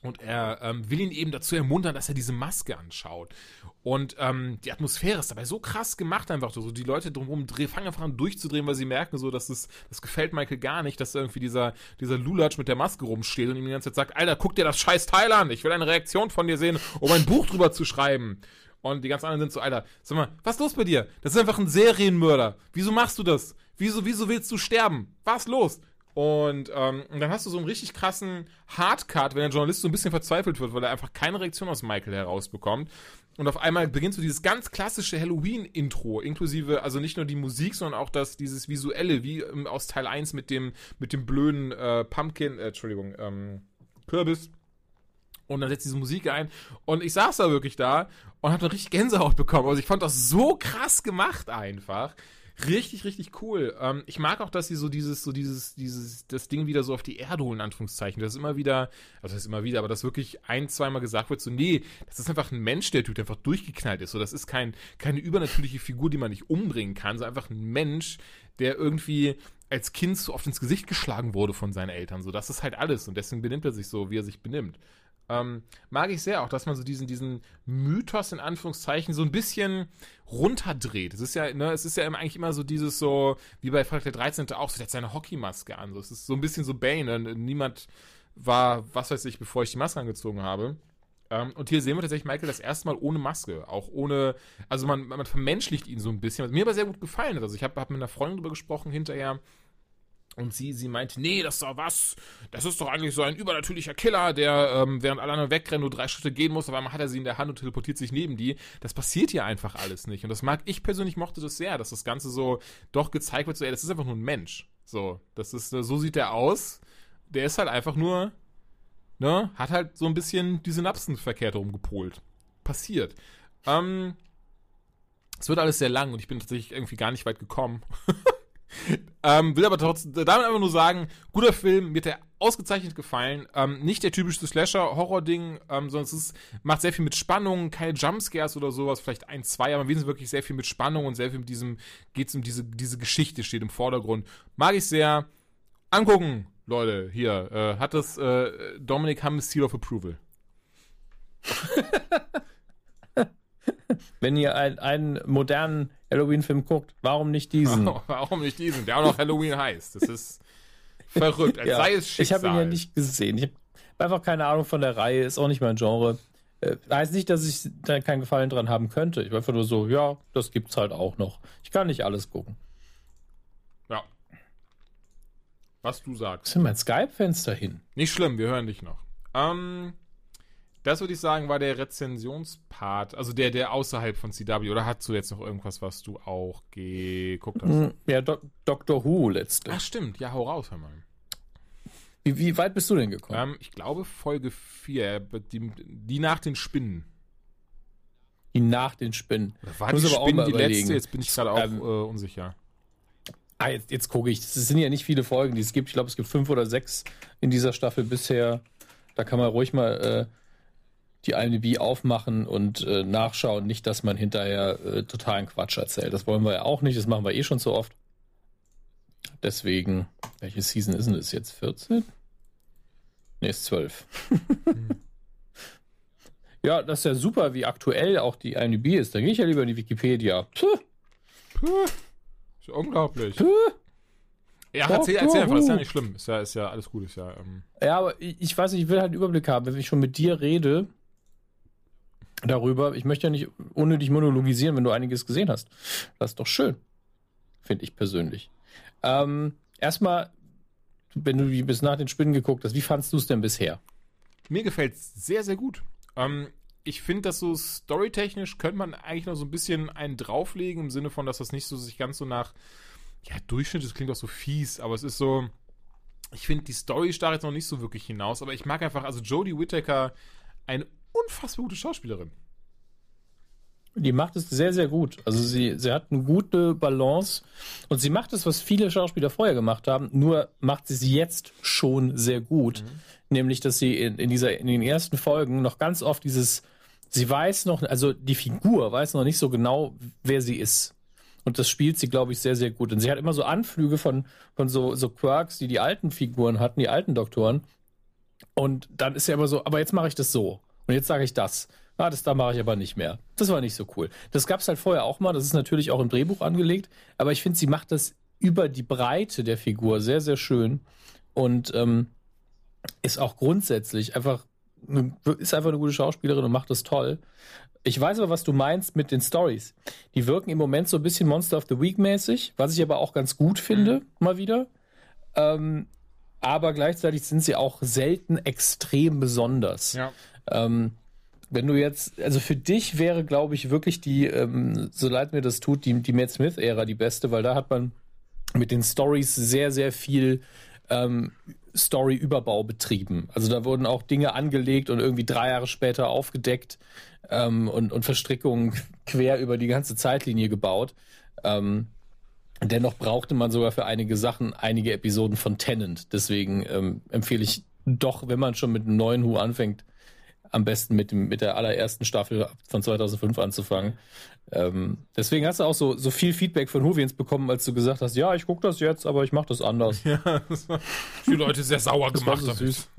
und er ähm, will ihn eben dazu ermuntern, dass er diese Maske anschaut. Und ähm, die Atmosphäre ist dabei so krass gemacht, einfach so. Die Leute drumherum fangen einfach an durchzudrehen, weil sie merken, so, dass es, das gefällt Michael gar nicht, dass irgendwie dieser, dieser Lulatsch mit der Maske rumsteht und ihm die ganze Zeit sagt, Alter, guck dir das scheiß Teil an, ich will eine Reaktion von dir sehen, um ein Buch drüber zu schreiben. Und die ganz anderen sind so, Alter, sag mal, was ist los bei dir? Das ist einfach ein Serienmörder. Wieso machst du das? Wieso, wieso willst du sterben? Was ist los? Und, ähm, dann hast du so einen richtig krassen Hardcut, wenn der Journalist so ein bisschen verzweifelt wird, weil er einfach keine Reaktion aus Michael herausbekommt. Und auf einmal beginnt so dieses ganz klassische Halloween-Intro, inklusive, also nicht nur die Musik, sondern auch das, dieses Visuelle, wie ähm, aus Teil 1 mit dem, mit dem blöden äh, Pumpkin, äh, Entschuldigung, ähm, Kürbis. Und dann setzt diese Musik ein. Und ich saß da wirklich da und hab dann richtig Gänsehaut bekommen. Also ich fand das so krass gemacht einfach. Richtig, richtig cool. Ähm, ich mag auch, dass sie so dieses, so dieses, dieses, das Ding wieder so auf die Erde holen, in Anführungszeichen. Das ist immer wieder, also das ist immer wieder, aber das wirklich ein, zweimal gesagt wird, so, nee, das ist einfach ein Mensch, der Typ, der einfach durchgeknallt ist. So, das ist kein, keine übernatürliche Figur, die man nicht umbringen kann, so einfach ein Mensch, der irgendwie als Kind so oft ins Gesicht geschlagen wurde von seinen Eltern. So, das ist halt alles. Und deswegen benimmt er sich so, wie er sich benimmt. Ähm, mag ich sehr auch, dass man so diesen, diesen Mythos in Anführungszeichen so ein bisschen runterdreht. Es ist ja, ne, es ist ja eigentlich immer so dieses so, wie bei Freitag der 13. auch, so, der hat seine Hockeymaske an. So, es ist so ein bisschen so Bane. Ne? Niemand war, was weiß ich, bevor ich die Maske angezogen habe. Ähm, und hier sehen wir tatsächlich Michael das erste Mal ohne Maske. Auch ohne, also man, man vermenschlicht ihn so ein bisschen, was mir aber sehr gut gefallen hat. Also ich habe hab mit einer Freundin drüber gesprochen hinterher, und sie, sie meinte, nee, das ist doch was. Das ist doch eigentlich so ein übernatürlicher Killer, der, ähm, während alle anderen wegrennen, nur drei Schritte gehen muss. Auf einmal hat er sie in der Hand und teleportiert sich neben die. Das passiert hier einfach alles nicht. Und das mag ich persönlich mochte das sehr, dass das Ganze so doch gezeigt wird, so, ey, das ist einfach nur ein Mensch. So, das ist, so sieht der aus. Der ist halt einfach nur, ne, hat halt so ein bisschen die Synapsen verkehrt rumgepolt. Passiert. Ähm, es wird alles sehr lang und ich bin tatsächlich irgendwie gar nicht weit gekommen. ähm, will aber trotzdem damit einfach nur sagen, guter Film, mir hat der ausgezeichnet gefallen. Ähm, nicht der typische Slasher-Horror-Ding, ähm, sondern es ist, macht sehr viel mit Spannung, keine Jumpscares oder sowas, vielleicht ein, zwei, aber wesentlich wirklich sehr viel mit Spannung und sehr viel mit diesem, geht es um diese, diese Geschichte, steht im Vordergrund. Mag ich sehr. Angucken, Leute, hier, äh, hat das äh, Dominic Hammes Seal of Approval. Wenn ihr ein, einen modernen Halloween-Film guckt, warum nicht diesen? warum nicht diesen, der auch noch Halloween heißt? Das ist verrückt, als ja, sei es Schicksal. Ich habe ihn ja nicht gesehen. Ich habe einfach keine Ahnung von der Reihe, ist auch nicht mein Genre. Äh, heißt nicht, dass ich da keinen Gefallen dran haben könnte. Ich war einfach nur so, ja, das gibt's halt auch noch. Ich kann nicht alles gucken. Ja. Was du sagst. Was ist mein Skype-Fenster hin? Nicht schlimm, wir hören dich noch. Ähm, das würde ich sagen, war der Rezensionspart, also der, der außerhalb von CW. Oder hast du jetzt noch irgendwas, was du auch geguckt hast? Hm, Ja, Do Doctor Who letztlich. Ach, stimmt. Ja, hau raus, hör mal. Wie, wie weit bist du denn gekommen? Ähm, ich glaube Folge 4, die, die nach den Spinnen. Die nach den Spinnen. War die aber auch Spinnen die letzte? Jetzt bin ich gerade auch Ähm, äh, unsicher. Ah, jetzt, jetzt gucke ich. Es sind ja nicht viele Folgen, die es gibt. Ich glaube, es gibt fünf oder sechs in dieser Staffel bisher. Da kann man ruhig mal äh, die IMDb aufmachen und äh, nachschauen. Nicht, dass man hinterher äh, totalen Quatsch erzählt. Das wollen wir ja auch nicht. Das machen wir eh schon so oft. Deswegen, welche Season ist denn das jetzt? 14? Ne, ist 12. ja, das ist ja super, wie aktuell auch die IMDb ist. Da gehe ich ja lieber in die Wikipedia. Puh, Puh, ist ja unglaublich. puh. Ja, erzähl, erzähl einfach, das ist ja nicht schlimm. Ist ja, ist ja alles gut, ist ja. Ähm, Ja, aber ich, ich weiß nicht, ich will halt einen Überblick haben, wenn ich schon mit dir rede darüber. Ich möchte ja nicht unnötig monologisieren, wenn du einiges gesehen hast. Das ist doch schön. Finde ich persönlich. Ähm, erstmal, wenn du bis nach den Spinnen geguckt hast, wie fandst du es denn bisher? Mir gefällt es sehr, sehr gut. Ähm, ich finde, dass so storytechnisch könnte man eigentlich noch so ein bisschen einen drauflegen, im Sinne von, dass das nicht so sich ganz so nach, ja, Durchschnitt, das klingt auch so fies, aber es ist so, ich finde, die Story stach jetzt noch nicht so wirklich hinaus, aber ich mag einfach, also Jodie Whittaker, eine unfassbar gute Schauspielerin. Die macht es sehr, sehr gut. Also sie, sie hat eine gute Balance und sie macht es, was viele Schauspieler vorher gemacht haben, nur macht sie es jetzt schon sehr gut. Nämlich, dass sie in, in, dieser, in den ersten Folgen noch ganz oft dieses, sie weiß noch, also die Figur weiß noch nicht so genau, wer sie ist. Und das spielt sie, glaube ich, sehr, sehr gut. Und sie hat immer so Anflüge von, von so, so Quirks, die die alten Figuren hatten, die alten Doktoren. Und dann ist sie aber so, aber jetzt mache ich das so. Und jetzt sage ich das. Ah, das da mache ich aber nicht mehr. Das war nicht so cool. Das gab es halt vorher auch mal. Das ist natürlich auch im Drehbuch angelegt. Aber ich finde, sie macht das über die Breite der Figur sehr, sehr schön. Und ähm, ist auch grundsätzlich einfach, eine- ist einfach eine gute Schauspielerin und macht das toll. Ich weiß aber, was du meinst mit den Stories. Die wirken im Moment so ein bisschen Monster of the Week mäßig, was ich aber auch ganz gut finde, mal wieder. Ähm, aber gleichzeitig sind sie auch selten extrem besonders. Ja. Ähm, wenn du jetzt, also für dich wäre, glaube ich, wirklich die, ähm, so leid mir das tut, die, die Matt Smith-Ära die beste, weil da hat man mit den Stories sehr, sehr viel ähm, Story-Überbau betrieben. Also da wurden auch Dinge angelegt und irgendwie drei Jahre später aufgedeckt ähm, und, und Verstrickungen quer über die ganze Zeitlinie gebaut. Ähm, dennoch brauchte man sogar für einige Sachen einige Episoden von Tennant. Deswegen ähm, empfehle ich doch, wenn man schon mit einem neuen Who anfängt, am besten mit, dem, mit der allerersten Staffel von 2005 anzufangen. Ähm, deswegen hast du auch so, so viel Feedback von Whovians bekommen, als du gesagt hast, ja, ich gucke das jetzt, aber ich mache das anders. Ja, das war die Leute sehr sauer Das war gemacht. so süß.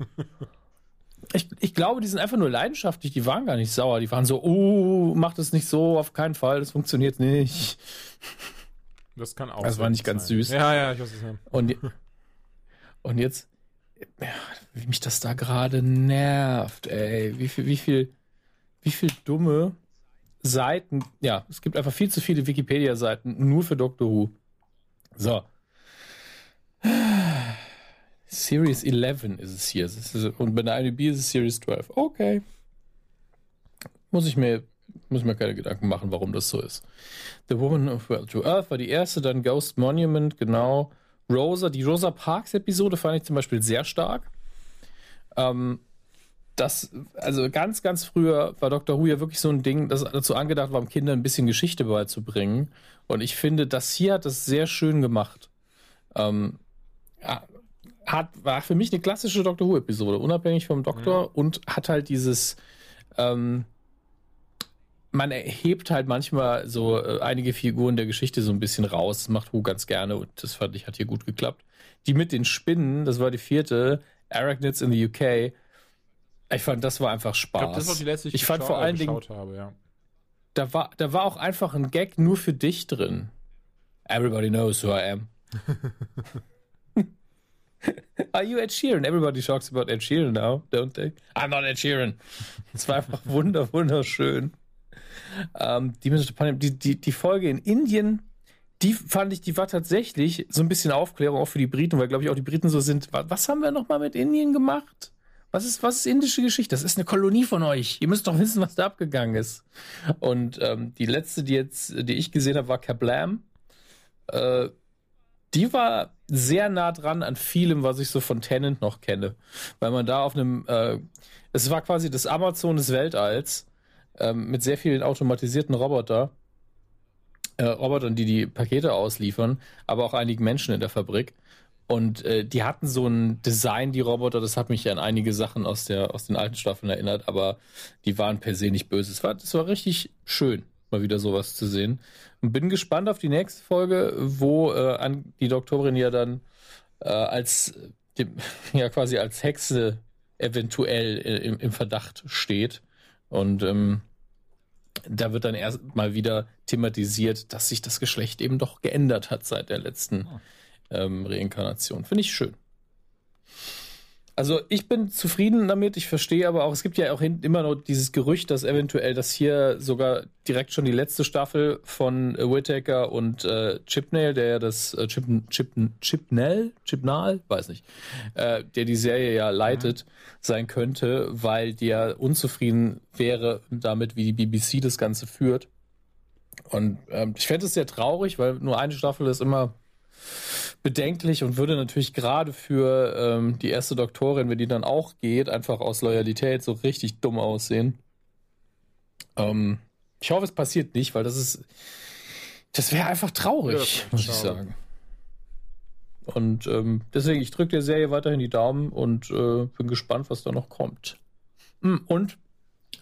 Ich, ich glaube, die sind einfach nur leidenschaftlich, die waren gar nicht sauer. Die waren so, oh, mach das nicht so, auf keinen Fall, das funktioniert nicht. Das kann auch Das war nicht gut ganz sein. süß. Ja, ja, ich weiß es nicht. Und, und jetzt, ja, wie mich das da gerade nervt, ey. Wie viel, wie viel, wie viel dumme Seiten. Ja, es gibt einfach viel zu viele Wikipedia-Seiten nur für Doctor Who. So. Series 11 ist es hier. Und bei der IMDb ist es Series 12. Okay. Muss ich mir, muss ich mir keine Gedanken machen, warum das so ist. The Woman of Well to Earth war die erste, dann Ghost Monument, genau. Rosa, die Rosa Parks Episode fand ich zum Beispiel sehr stark. Ähm, das, also ganz, ganz früher war Doctor Who ja wirklich so ein Ding, das dazu angedacht war, um Kindern ein bisschen Geschichte beizubringen. Und ich finde, das hier hat das sehr schön gemacht. Ähm, ja, hat, war für mich eine klassische Doctor Who-Episode, unabhängig vom Doktor und hat halt dieses, ähm, man erhebt halt manchmal so äh, einige Figuren der Geschichte so ein bisschen raus. Macht Who ganz gerne und das fand ich, hat hier gut geklappt. Die mit den Spinnen, das war die vierte, Arachnids in the UK. Ich fand, das war einfach Ich Spaß. glaube, das war die letzte, die ich fand vor äh, allen Dingen, geschaut habe, ja. da war, da war auch einfach ein Gag nur für dich drin. Everybody knows who I am. Are you Ed Sheeran? Everybody talks about Ed Sheeran now, don't they? I'm not Ed Sheeran. Es war einfach wunder, wunderschön. Ähm, die, die, die Folge in Indien, die fand ich, die war tatsächlich so ein bisschen Aufklärung auch für die Briten, weil glaube ich auch die Briten so sind. Was haben wir nochmal mit Indien gemacht? Was ist, was ist indische Geschichte? Das ist eine Kolonie von euch. Ihr müsst doch wissen, was da abgegangen ist. Und ähm, die letzte, die jetzt, die ich gesehen habe, war Kablam. Äh, die war sehr nah dran an vielem, was ich so von Tennant noch kenne. Weil man da auf einem, äh, es war quasi das Amazon des Weltalls ähm, mit sehr vielen automatisierten Roboter, äh, Robotern, die die Pakete ausliefern, aber auch einigen Menschen in der Fabrik. Und äh, die hatten so ein Design, die Roboter, das hat mich an einige Sachen aus, der, aus den alten Staffeln erinnert, aber die waren per se nicht böse. Es war, das war richtig schön, mal wieder sowas zu sehen. Und bin gespannt auf die nächste Folge, wo äh, an, die Doktorin ja dann äh, als ja quasi als Hexe eventuell äh, im, im Verdacht steht. Und ähm, da wird dann erst mal wieder thematisiert, dass sich das Geschlecht eben doch geändert hat seit der letzten oh ähm, Reinkarnation. Finde ich schön. Also ich bin zufrieden damit. Ich verstehe aber auch, es gibt ja auch immer noch dieses Gerücht, dass eventuell das hier sogar direkt schon die letzte Staffel von äh, Whittaker und äh, Chipnail, der ja das äh, Chip, Chip, Chipnell, Chipnal, weiß nicht, äh, der die Serie ja leitet, mhm. sein könnte, weil der unzufrieden wäre damit, wie die BBC das Ganze führt. Und ähm, ich fände es sehr traurig, weil nur eine Staffel ist immer bedenklich und würde natürlich gerade für ähm, die erste Doktorin, wenn die dann auch geht, einfach aus Loyalität so richtig dumm aussehen. Ähm, ich hoffe, es passiert nicht, weil das ist, das wäre einfach traurig, ja, muss ich sagen. Und ähm, deswegen, ich drücke der Serie weiterhin die Daumen und äh, bin gespannt, was da noch kommt. Hm, und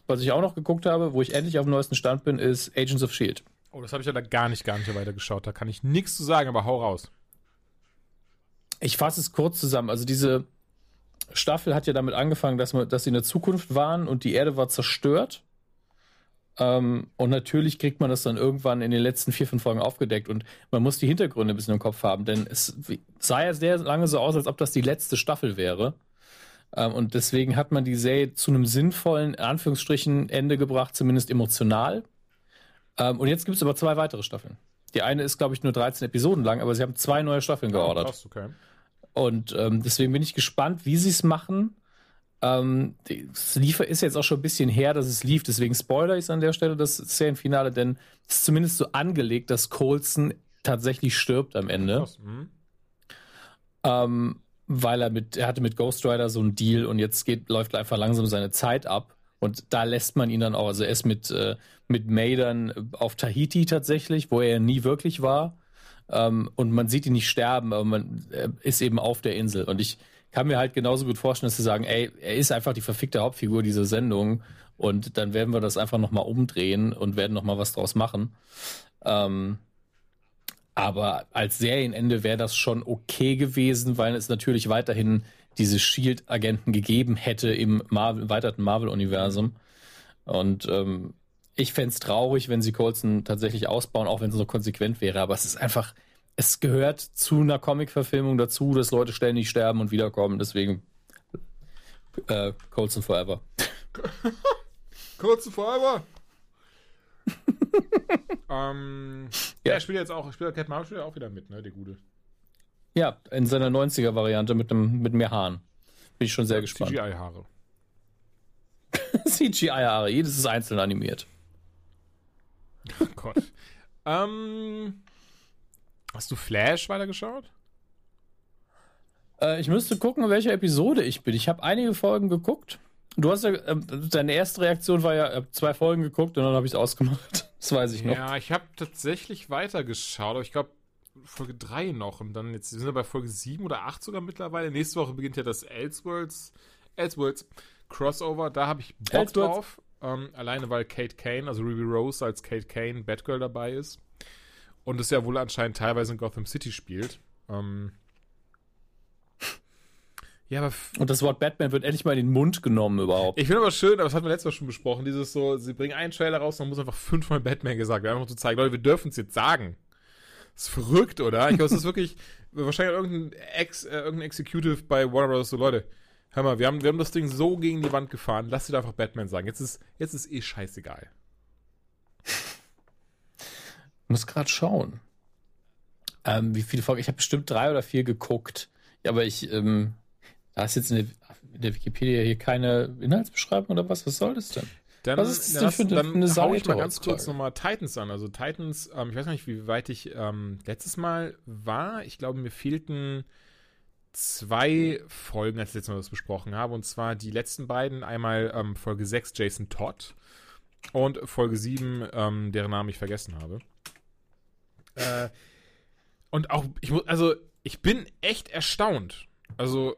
was ich auch noch geguckt habe, wo ich endlich auf dem neuesten Stand bin, ist Agents of Shield. Oh, das habe ich ja da gar nicht, gar nicht weiter geschaut. Da kann ich nichts zu sagen, aber hau raus. Ich fasse es kurz zusammen. Also diese Staffel hat ja damit angefangen, dass, wir, dass sie in der Zukunft waren und die Erde war zerstört. Ähm, und natürlich kriegt man das dann irgendwann in den letzten vier, fünf Folgen aufgedeckt und man muss die Hintergründe ein bisschen im Kopf haben, denn es sah ja sehr lange so aus, als ob das die letzte Staffel wäre. Ähm, und deswegen hat man die Serie zu einem sinnvollen, in Anführungsstrichen, Ende gebracht, zumindest emotional. Ähm, und jetzt gibt es aber zwei weitere Staffeln. Die eine ist, glaube ich, nur 13 Episoden lang, aber sie haben zwei neue Staffeln oh, geordert. Krass, okay. Und ähm, deswegen bin ich gespannt, wie sie es machen. Ähm, das Liefer ist jetzt auch schon ein bisschen her, dass es lief, deswegen spoiler ich an der Stelle das Serienfinale, denn es ist zumindest so angelegt, dass Colson tatsächlich stirbt am Ende. Krass, mhm. ähm, weil er mit, er hatte mit Ghost Rider so einen Deal und jetzt geht, läuft einfach langsam seine Zeit ab. Und da lässt man ihn dann auch, also er ist mit, äh, mit May dann auf Tahiti tatsächlich, wo er nie wirklich war. Ähm, und man sieht ihn nicht sterben, aber man ist eben auf der Insel. Und ich kann mir halt genauso gut vorstellen, dass sie sagen, ey, er ist einfach die verfickte Hauptfigur dieser Sendung. Und dann werden wir das einfach nochmal umdrehen und werden nochmal was draus machen. Ähm, aber als Serienende wäre das schon okay gewesen, weil es natürlich weiterhin diese Shield-Agenten gegeben hätte im Marvel, erweiterten Marvel-Universum. Und ähm, ich fände es traurig, wenn sie Colson tatsächlich ausbauen, auch wenn es so konsequent wäre. Aber es ist einfach, es gehört zu einer Comic-Verfilmung dazu, dass Leute ständig sterben und wiederkommen. Deswegen äh, Colson Forever. Colson Forever! ähm, ja. er spielt jetzt auch, spielt Captain Marvel spielt auch wieder mit, ne, der Gute. Ja, in seiner 90er-Variante mit, mit mehr Haaren. Bin ich schon sehr ja, gespannt. CGI-Haare. CGI-Haare, jedes ist einzeln animiert. Oh Gott. ähm, hast du Flash weitergeschaut? Äh, ich müsste gucken, welche Episode ich bin. Ich habe einige Folgen geguckt. Du hast ja, äh, deine erste Reaktion war ja, zwei Folgen geguckt und dann habe ich es ausgemacht. Das weiß ich noch. Ja, ich habe tatsächlich weitergeschaut, aber ich glaube Folge 3 noch und dann jetzt sind wir bei Folge 7 oder 8 sogar mittlerweile. Nächste Woche beginnt ja das Elseworlds, Elseworlds Crossover. Da habe ich Bock Elseworlds. drauf. Ähm, alleine weil Kate Kane, also Ruby Rose als Kate Kane, Batgirl dabei ist. Und es ja wohl anscheinend teilweise in Gotham City spielt. Ähm, ja, aber und das Wort Batman wird endlich mal in den Mund genommen überhaupt. Ich finde aber schön, aber das hatten wir letztes Mal schon besprochen, dieses so, sie bringen einen Trailer raus, dann muss einfach fünfmal Batman gesagt werden, einfach zu zeigen, Leute, wir dürfen es jetzt sagen. Das ist verrückt, oder? Ich glaube, es ist wirklich wahrscheinlich irgendein, Ex, äh, irgendein Executive bei Warner Bros. so, Leute, hör mal, wir haben, wir haben das Ding so gegen die Wand gefahren, lass dir da einfach Batman sagen. Jetzt ist, jetzt ist eh scheißegal. muss gerade schauen. Ähm, wie viele Folgen? Ich habe bestimmt drei oder vier geguckt. Ja, aber ich, ähm, da ist jetzt in der, in der, Wikipedia hier keine Inhaltsbeschreibung oder was? Was soll das denn? Dann, was ist das denn für, dann, für eine hau ich mal ganz kurz nochmal Titans an. Also Titans, ähm, ich weiß nicht, wie weit ich ähm, letztes Mal war. Ich glaube, mir fehlten zwei Folgen, als ich letztes Mal das besprochen habe. Und zwar die letzten beiden. Einmal ähm, Folge 6, Jason Todd. Und Folge 7, ähm, deren Namen ich vergessen habe. Äh, und auch, ich muss, also, ich bin echt erstaunt. Also,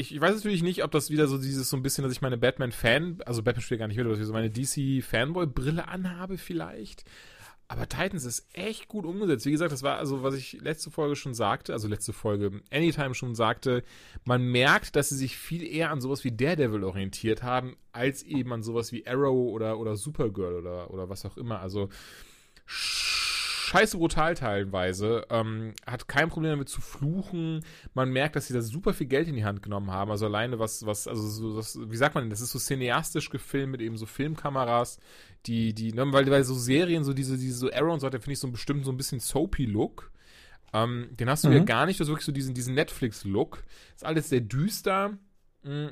ich, ich, weiß natürlich nicht, ob das wieder so dieses so ein bisschen, dass ich meine Batman-Fan, also Batman spielt gar nicht mit, oder dass ich so meine DC-Fanboy-Brille anhabe vielleicht. Aber Titans ist echt gut umgesetzt. Wie gesagt, das war also, was ich letzte Folge schon sagte, also letzte Folge Anytime schon sagte, man merkt, dass sie sich viel eher an sowas wie Daredevil orientiert haben, als eben an sowas wie Arrow oder, oder Supergirl oder, oder was auch immer. Also scheiße brutal teilweise, ähm, hat kein Problem damit zu fluchen. Man merkt, dass sie da super viel Geld in die Hand genommen haben. Also alleine was, was, also so, das, wie sagt man, das ist so cineastisch gefilmt mit eben so Filmkameras, die, die, ne, weil, weil so Serien, so diese, diese so Arrow und so weiter, finde ich so einen bestimmten, so ein bisschen soapy Look. Ähm, den hast du mhm. ja gar nicht, das ist wirklich so diesen, diesen Netflix-Look. Ist alles sehr düster. Mhm.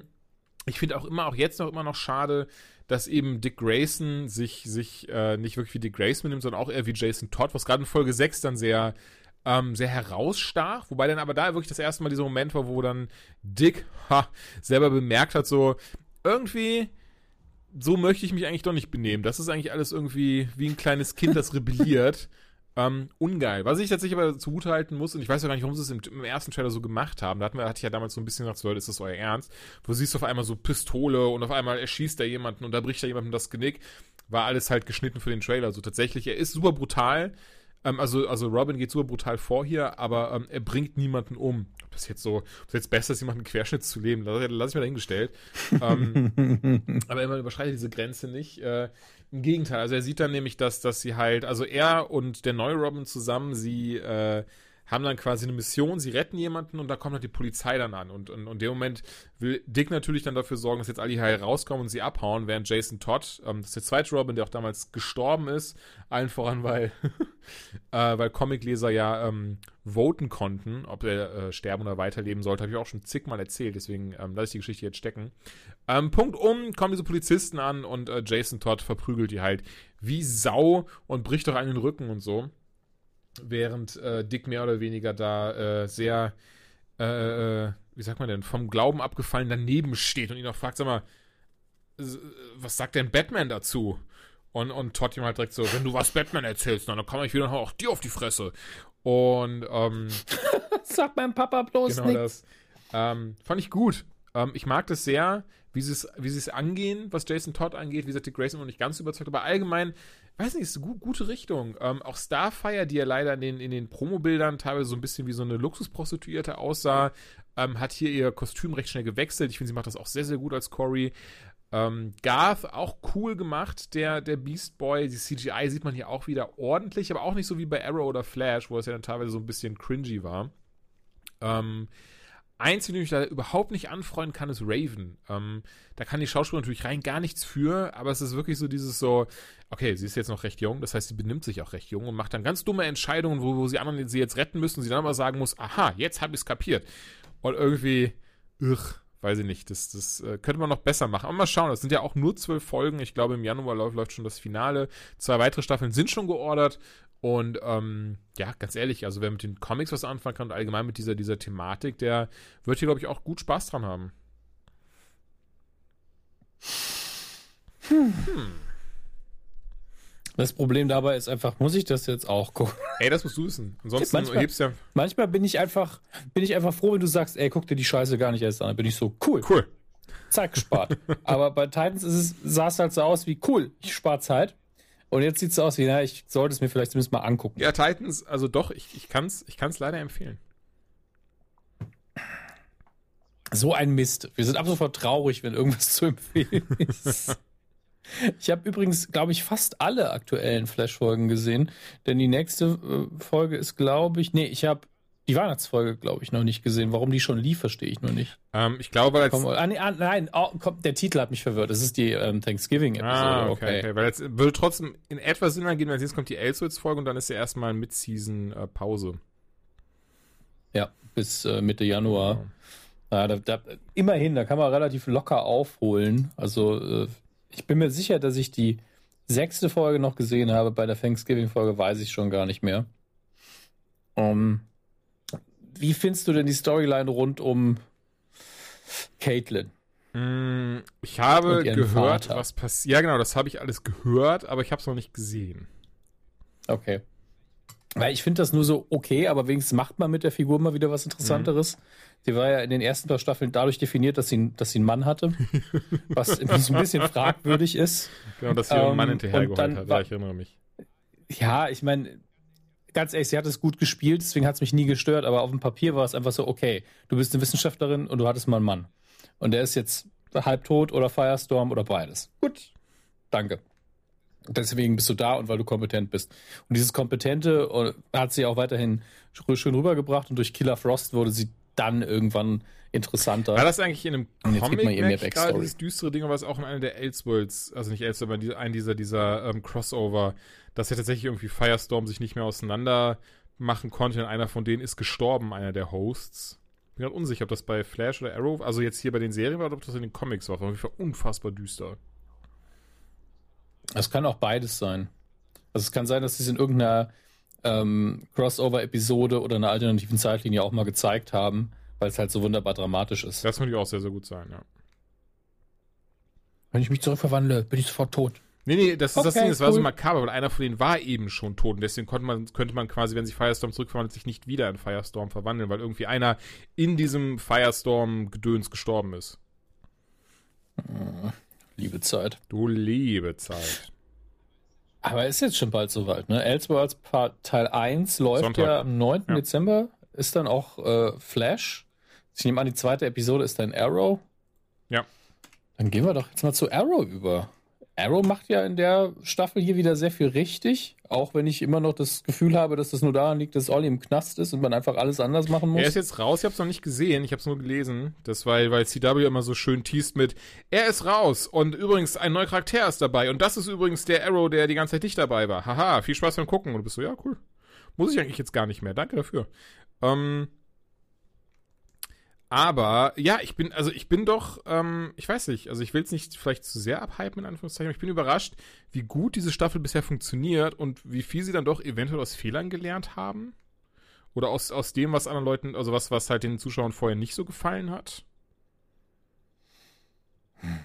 Ich finde auch immer, auch jetzt noch immer noch schade, dass eben Dick Grayson sich, sich äh, nicht wirklich wie Dick Grayson nimmt, sondern auch eher wie Jason Todd, was gerade in Folge 6 dann sehr, ähm, sehr herausstach. Wobei dann aber da wirklich das erste Mal dieser Moment war, wo dann Dick ha, selber bemerkt hat, so irgendwie so möchte ich mich eigentlich doch nicht benehmen. Das ist eigentlich alles irgendwie wie ein kleines Kind, das rebelliert. Ähm, ungeil. Was ich tatsächlich aber zugutehalten muss, und ich weiß ja gar nicht, warum sie es im, im, ersten Trailer so gemacht haben. Da hatten wir, hatte ich ja damals so ein bisschen gedacht, so, ist das euer Ernst? Wo siehst du auf einmal so Pistole und auf einmal erschießt er jemanden und da bricht er jemandem das Genick. War alles halt geschnitten für den Trailer. So tatsächlich, er ist super brutal. Ähm, also, also Robin geht super brutal vor hier, aber ähm, er bringt niemanden um. Ob das jetzt so, ob das jetzt besser ist, jemanden Querschnitt zu leben, lass, lass ich mir dahingestellt. ähm, aber er überschreitet diese Grenze nicht. Äh, im Gegenteil, also er sieht dann nämlich, dass, dass sie halt, also er und der neue Robin zusammen, sie äh, haben dann quasi eine Mission, sie retten jemanden und da kommt halt die Polizei dann an. Und, in dem Moment will Dick natürlich dann dafür sorgen, dass jetzt alle hier rauskommen und sie abhauen, während Jason Todd, ähm, das ist der zweite Robin, der auch damals gestorben ist, allen voran, weil, äh, weil Comicleser ja ähm, voten konnten, ob er äh, sterben oder weiterleben sollte, habe ich auch schon zigmal erzählt, deswegen ähm, lasse ich die Geschichte jetzt stecken. Ähm, Punkt um, kommen diese Polizisten an und äh, Jason Todd verprügelt die halt wie Sau und bricht doch einen Rücken und so während äh, Dick mehr oder weniger da äh, sehr, äh, äh, wie sagt man denn, vom Glauben abgefallen daneben steht und ihn auch fragt, sag mal, was sagt denn Batman dazu? Und, und Todd ihm halt direkt so, wenn du was Batman erzählst, dann kann ich wieder auch dir auf die Fresse. Und, ähm, Sag mein Papa bloß genau nix. das. Ähm, fand ich gut. Ähm, ich mag das sehr, wie sie es wie es angehen, was Jason Todd angeht. Wie gesagt, Dick Grayson noch nicht ganz überzeugt, aber allgemein weiß nicht, ist eine gut, gute Richtung. Ähm, auch Starfire, die ja leider in den, in den Promobildern teilweise so ein bisschen wie so eine Luxusprostituierte aussah, ähm, hat hier ihr Kostüm recht schnell gewechselt. Ich finde, sie macht das auch sehr, sehr gut als Cory. Ähm, Garth auch cool gemacht, der, der Beast Boy. Die CGI sieht man hier auch wieder ordentlich, aber auch nicht so wie bei Arrow oder Flash, wo es ja dann teilweise so ein bisschen cringy war. Ähm, Einzige, die mich da überhaupt nicht anfreuen kann, ist Raven. Ähm, da kann die Schauspielerin natürlich rein gar nichts für, aber es ist wirklich so dieses so, okay, sie ist jetzt noch recht jung, das heißt, sie benimmt sich auch recht jung und macht dann ganz dumme Entscheidungen, wo, wo sie anderen sie jetzt retten müssen, sie dann aber sagen muss, aha, jetzt habe ich es kapiert. Und irgendwie, ugh, weiß ich nicht, das, das äh, könnte man noch besser machen. Aber mal schauen, das sind ja auch nur zwölf Folgen. Ich glaube, im Januar läuft, läuft schon das Finale. Zwei weitere Staffeln sind schon geordert. Und ähm, ja, ganz ehrlich, also wer mit den Comics was anfangen kann und allgemein mit dieser, dieser Thematik, der wird hier, glaube ich, auch gut Spaß dran haben. Hm. hm. Das Problem dabei ist einfach, muss ich das jetzt auch gucken? Ey, das musst du wissen. Ansonsten manchmal, hebst ja. Manchmal bin ich einfach, bin ich einfach froh, wenn du sagst, ey, guck dir die Scheiße gar nicht erst an. Dann bin ich so, cool. Cool. Zeit gespart. Aber bei Titans ist es, sah es halt so aus wie, cool, ich spare Zeit. Und jetzt sieht es aus wie, na, ich sollte es mir vielleicht zumindest mal angucken. Ja, Titans, also doch, ich, ich kann es ich kann's leider empfehlen. So ein Mist. Wir sind ab sofort traurig, wenn irgendwas zu empfehlen ist. Ich habe übrigens, glaube ich, fast alle aktuellen Flash-Folgen gesehen, denn die nächste äh, Folge ist, glaube ich, nee, ich habe die Weihnachtsfolge, glaube ich, noch nicht gesehen. Warum die schon lief, verstehe ich nur nicht. Ähm, ich glaube, als. Komm, ah, nee, ah, nein, oh, komm, der Titel hat mich verwirrt. Das ist die ähm, Thanksgiving-Episode. Ah, okay, okay. okay. Weil jetzt würde trotzdem in etwa Sinn ergeben, wenn jetzt kommt die Elsewitz-Folge und dann ist ja erstmal Mid-Season-Pause. Äh, ja, bis äh, Mitte Januar. Genau. Ja, da, da, immerhin, da kann man relativ locker aufholen. Also, äh, ich bin mir sicher, dass ich die sechste Folge noch gesehen habe. Bei der Thanksgiving-Folge weiß ich schon gar nicht mehr. Um, wie findest du denn die Storyline rund um Caitlin? Mm, ich habe gehört, Vater. was passiert. Ja, genau, das habe ich alles gehört, aber ich habe es noch nicht gesehen. Okay. Weil ich finde das nur so okay, aber wenigstens macht man mit der Figur mal wieder was Interessanteres. Mhm. Sie war ja in den ersten paar Staffeln dadurch definiert, dass sie, dass sie einen Mann hatte, was so ein bisschen fragwürdig ist. Genau, dass sie ähm, einen Mann hinterhergeholt hat, ja, ich erinnere mich. Ja, ich meine, ganz ehrlich, sie hat es gut gespielt, deswegen hat es mich nie gestört, aber auf dem Papier war es einfach so, okay, du bist eine Wissenschaftlerin und du hattest mal einen Mann. Und der ist jetzt halbtot oder Firestorm oder beides. Gut, danke. Deswegen bist du da und weil du kompetent bist. Und dieses Kompetente äh, hat sie auch weiterhin schön rübergebracht und durch Killer Frost wurde sie dann irgendwann interessanter. War das eigentlich in einem Comic man ihr mehr Backstory. dieses düstere Ding, es auch in einem der Elseworlds, also nicht Elseworlds, aber ein dieser, dieser ähm, Crossover, dass ja tatsächlich irgendwie Firestorm sich nicht mehr auseinander machen konnte und einer von denen ist gestorben, einer der Hosts. Bin gerade unsicher, ob das bei Flash oder Arrow, also jetzt hier bei den Serien war oder ob das in den Comics war. War auf jeden Fall unfassbar düster. Es kann auch beides sein. Also es kann sein, dass sie es in irgendeiner ähm, Crossover-Episode oder einer alternativen Zeitlinie auch mal gezeigt haben, weil es halt so wunderbar dramatisch ist. Das würde ich auch sehr, sehr gut sein, ja. Wenn ich mich zurückverwandle, bin ich sofort tot. Nee, nee, das ist okay, das Ding, das cool. war so makaber, weil einer von denen war eben schon tot und deswegen konnte man, könnte man quasi, wenn sich Firestorm zurückverwandelt, sich nicht wieder in Firestorm verwandeln, weil irgendwie einer in diesem Firestorm-Gedöns gestorben ist. Liebe Zeit. Du liebe Zeit. Aber ist jetzt schon bald soweit, ne? Elseworlds Teil 1 läuft Sonntag. ja am 9. Ja. Dezember. Ist dann auch äh, Flash. Ich nehme an, die zweite Episode ist dann Arrow. Ja. Dann gehen wir doch jetzt mal zu Arrow über. Arrow macht ja in der Staffel hier wieder sehr viel richtig, auch wenn ich immer noch das Gefühl habe, dass das nur daran liegt, dass Olli im Knast ist und man einfach alles anders machen muss. Er ist jetzt raus, ich habe es noch nicht gesehen, ich habe es nur gelesen. Das war, weil CW immer so schön teast mit, er ist raus und übrigens ein neuer Charakter ist dabei und das ist übrigens der Arrow, der die ganze Zeit nicht dabei war. Haha, viel Spaß beim Gucken. Und du bist so, ja, cool. Muss ich eigentlich jetzt gar nicht mehr. Danke dafür. Ähm, aber ja, ich bin, also ich bin doch, ähm, ich weiß nicht, also ich will es nicht vielleicht zu sehr abhypen, in Anführungszeichen, aber ich bin überrascht, wie gut diese Staffel bisher funktioniert und wie viel sie dann doch eventuell aus Fehlern gelernt haben. Oder aus, aus dem, was anderen Leuten, also was, was halt den Zuschauern vorher nicht so gefallen hat. Hm.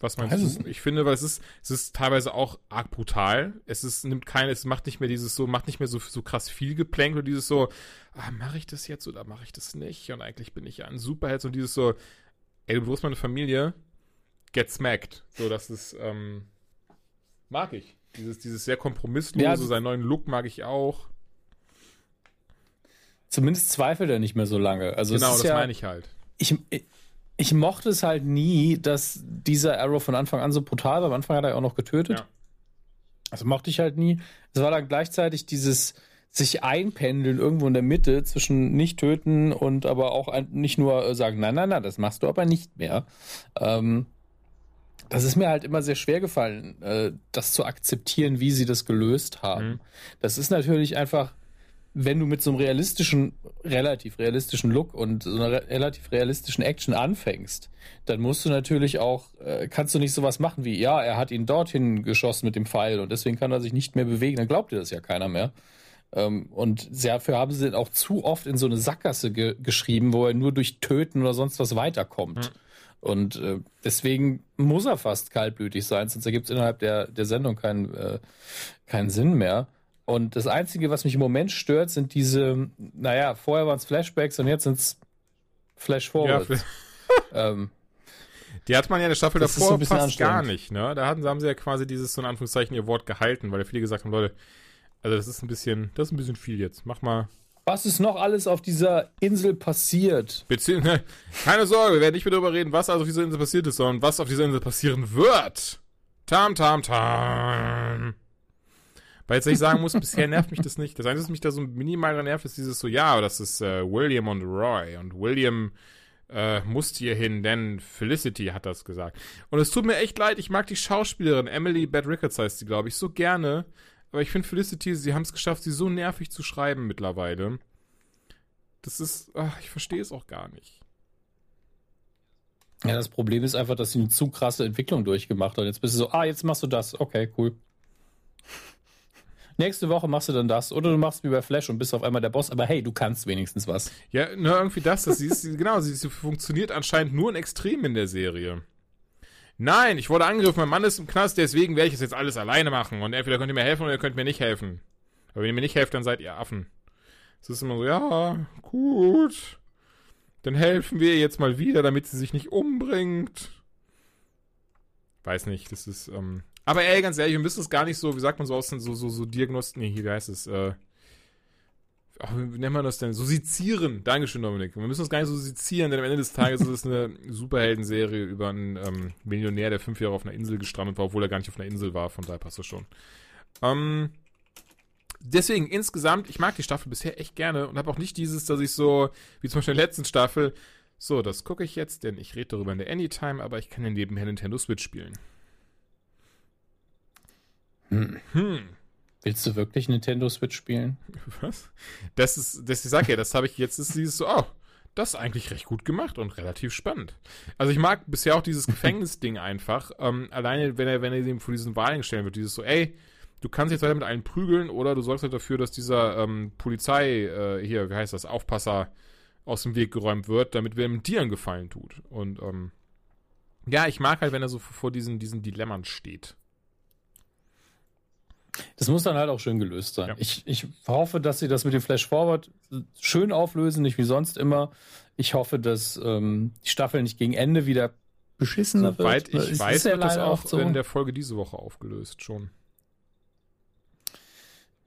Was meinst also, du? Ich finde, weil es ist, es ist teilweise auch arg brutal. Es ist, nimmt keine, es macht nicht mehr dieses so, macht nicht mehr so, so krass viel geplänkt oder dieses so, ah, mache ich das jetzt oder mache ich das nicht? Und eigentlich bin ich ja ein Superheld und dieses so, ey, du bloß meine Familie, get smacked. So, das ist, ähm, mag ich. Dieses, dieses sehr kompromisslose, ja, seinen neuen Look mag ich auch. Zumindest zweifelt er nicht mehr so lange. Also genau, das ja, meine ich halt. Ich, ich mochte es halt nie, dass dieser Arrow von Anfang an so brutal war. Am Anfang hat er auch noch getötet. Ja. Also mochte ich halt nie. Es war dann gleichzeitig dieses sich einpendeln irgendwo in der Mitte zwischen nicht töten und aber auch nicht nur sagen, nein, nein, nein, das machst du aber nicht mehr. Ähm, das ist mir halt immer sehr schwer gefallen, äh, das zu akzeptieren, wie sie das gelöst haben. Mhm. Das ist natürlich einfach wenn du mit so einem realistischen, relativ realistischen Look und so einer re relativ realistischen Action anfängst, dann musst du natürlich auch, äh, kannst du nicht sowas machen wie, ja, er hat ihn dorthin geschossen mit dem Pfeil und deswegen kann er sich nicht mehr bewegen, dann glaubt dir das ja keiner mehr. Ähm, und dafür haben sie auch zu oft in so eine Sackgasse ge geschrieben, wo er nur durch Töten oder sonst was weiterkommt. Mhm. Und äh, deswegen muss er fast kaltblütig sein, sonst ergibt es innerhalb der, der Sendung keinen, äh, keinen Sinn mehr. Und das Einzige, was mich im Moment stört, sind diese, naja, vorher waren es Flashbacks und jetzt sind es Flashforwards. Ja, ähm, die hat man ja in der Staffel davor so fast gar nicht, ne? Da hatten, haben sie ja quasi dieses, so in Anführungszeichen, ihr Wort gehalten, weil ja viele gesagt haben, Leute, also das ist ein bisschen, das ist ein bisschen viel jetzt. Mach mal. Was ist noch alles auf dieser Insel passiert? Bezieh ne, keine Sorge, wir werden nicht mehr darüber reden, was also auf dieser Insel passiert ist, sondern was auf dieser Insel passieren wird. Tam, tam, tam. Weil jetzt ich sagen muss, bisher nervt mich das nicht. Das Einzige, was mich da so minimal nervt, ist dieses so, ja, das ist äh, William und Roy. Und William äh, musste hier hin, denn Felicity hat das gesagt. Und es tut mir echt leid, ich mag die Schauspielerin, Emily Bad Ricketts heißt sie, glaube ich, so gerne. Aber ich finde Felicity, sie haben es geschafft, sie so nervig zu schreiben mittlerweile. Das ist, ach, ich verstehe es auch gar nicht. Ja, das Problem ist einfach, dass sie eine zu krasse Entwicklung durchgemacht hat. Jetzt bist du so, ah, jetzt machst du das. Okay, cool. Nächste Woche machst du dann das. Oder du machst wie bei Flash und bist auf einmal der Boss. Aber hey, du kannst wenigstens was. Ja, nur irgendwie das. das ist, genau, sie, sie funktioniert anscheinend nur in Extrem in der Serie. Nein, ich wurde angegriffen, mein Mann ist im Knast, deswegen werde ich es jetzt alles alleine machen. Und entweder könnt ihr mir helfen oder ihr könnt mir nicht helfen. Aber wenn ihr mir nicht helft, dann seid ihr Affen. Es ist immer so, ja, gut. Dann helfen wir jetzt mal wieder, damit sie sich nicht umbringt. Weiß nicht, das ist, ähm. Aber ey, ganz ehrlich, wir müssen es gar nicht so, wie sagt man so aus, so, so, so Diagnosten, nee, hier, wie heißt es, äh. Wie nennt man das denn? So sezieren. Dankeschön, Dominik. Wir müssen uns gar nicht so sezieren, denn am Ende des Tages ist es eine Superheldenserie über einen ähm, Millionär, der fünf Jahre auf einer Insel gestrandet war, obwohl er gar nicht auf einer Insel war. Von daher passt das schon. Ähm, deswegen insgesamt, ich mag die Staffel bisher echt gerne und habe auch nicht dieses, dass ich so, wie zum Beispiel in der letzten Staffel, so, das gucke ich jetzt, denn ich rede darüber in der Anytime, aber ich kann ja nebenher Nintendo Switch spielen. Hm. hm. Willst du wirklich Nintendo Switch spielen? Was? Das ist, das, ich sag ja, das habe ich jetzt, ist dieses so, oh, das ist eigentlich recht gut gemacht und relativ spannend. Also ich mag bisher auch dieses Gefängnisding einfach. Ähm, alleine, wenn er, wenn er ihm vor diesen Wahlen gestellt wird, dieses so, ey, du kannst jetzt weiter mit allen prügeln oder du sorgst halt dafür, dass dieser ähm, Polizei, äh, hier, wie heißt das, Aufpasser aus dem Weg geräumt wird, damit wer mit dir einen Gefallen tut. Und ähm, ja, ich mag halt, wenn er so vor diesen, diesen Dilemmern steht. Das muss dann halt auch schön gelöst sein. Ja. Ich, ich hoffe, dass sie das mit dem Flash Forward schön auflösen, nicht wie sonst immer. Ich hoffe, dass ähm, die Staffel nicht gegen Ende wieder beschissener Soweit wird. Soweit ich weiß, wird das auch so. in der Folge diese Woche aufgelöst schon.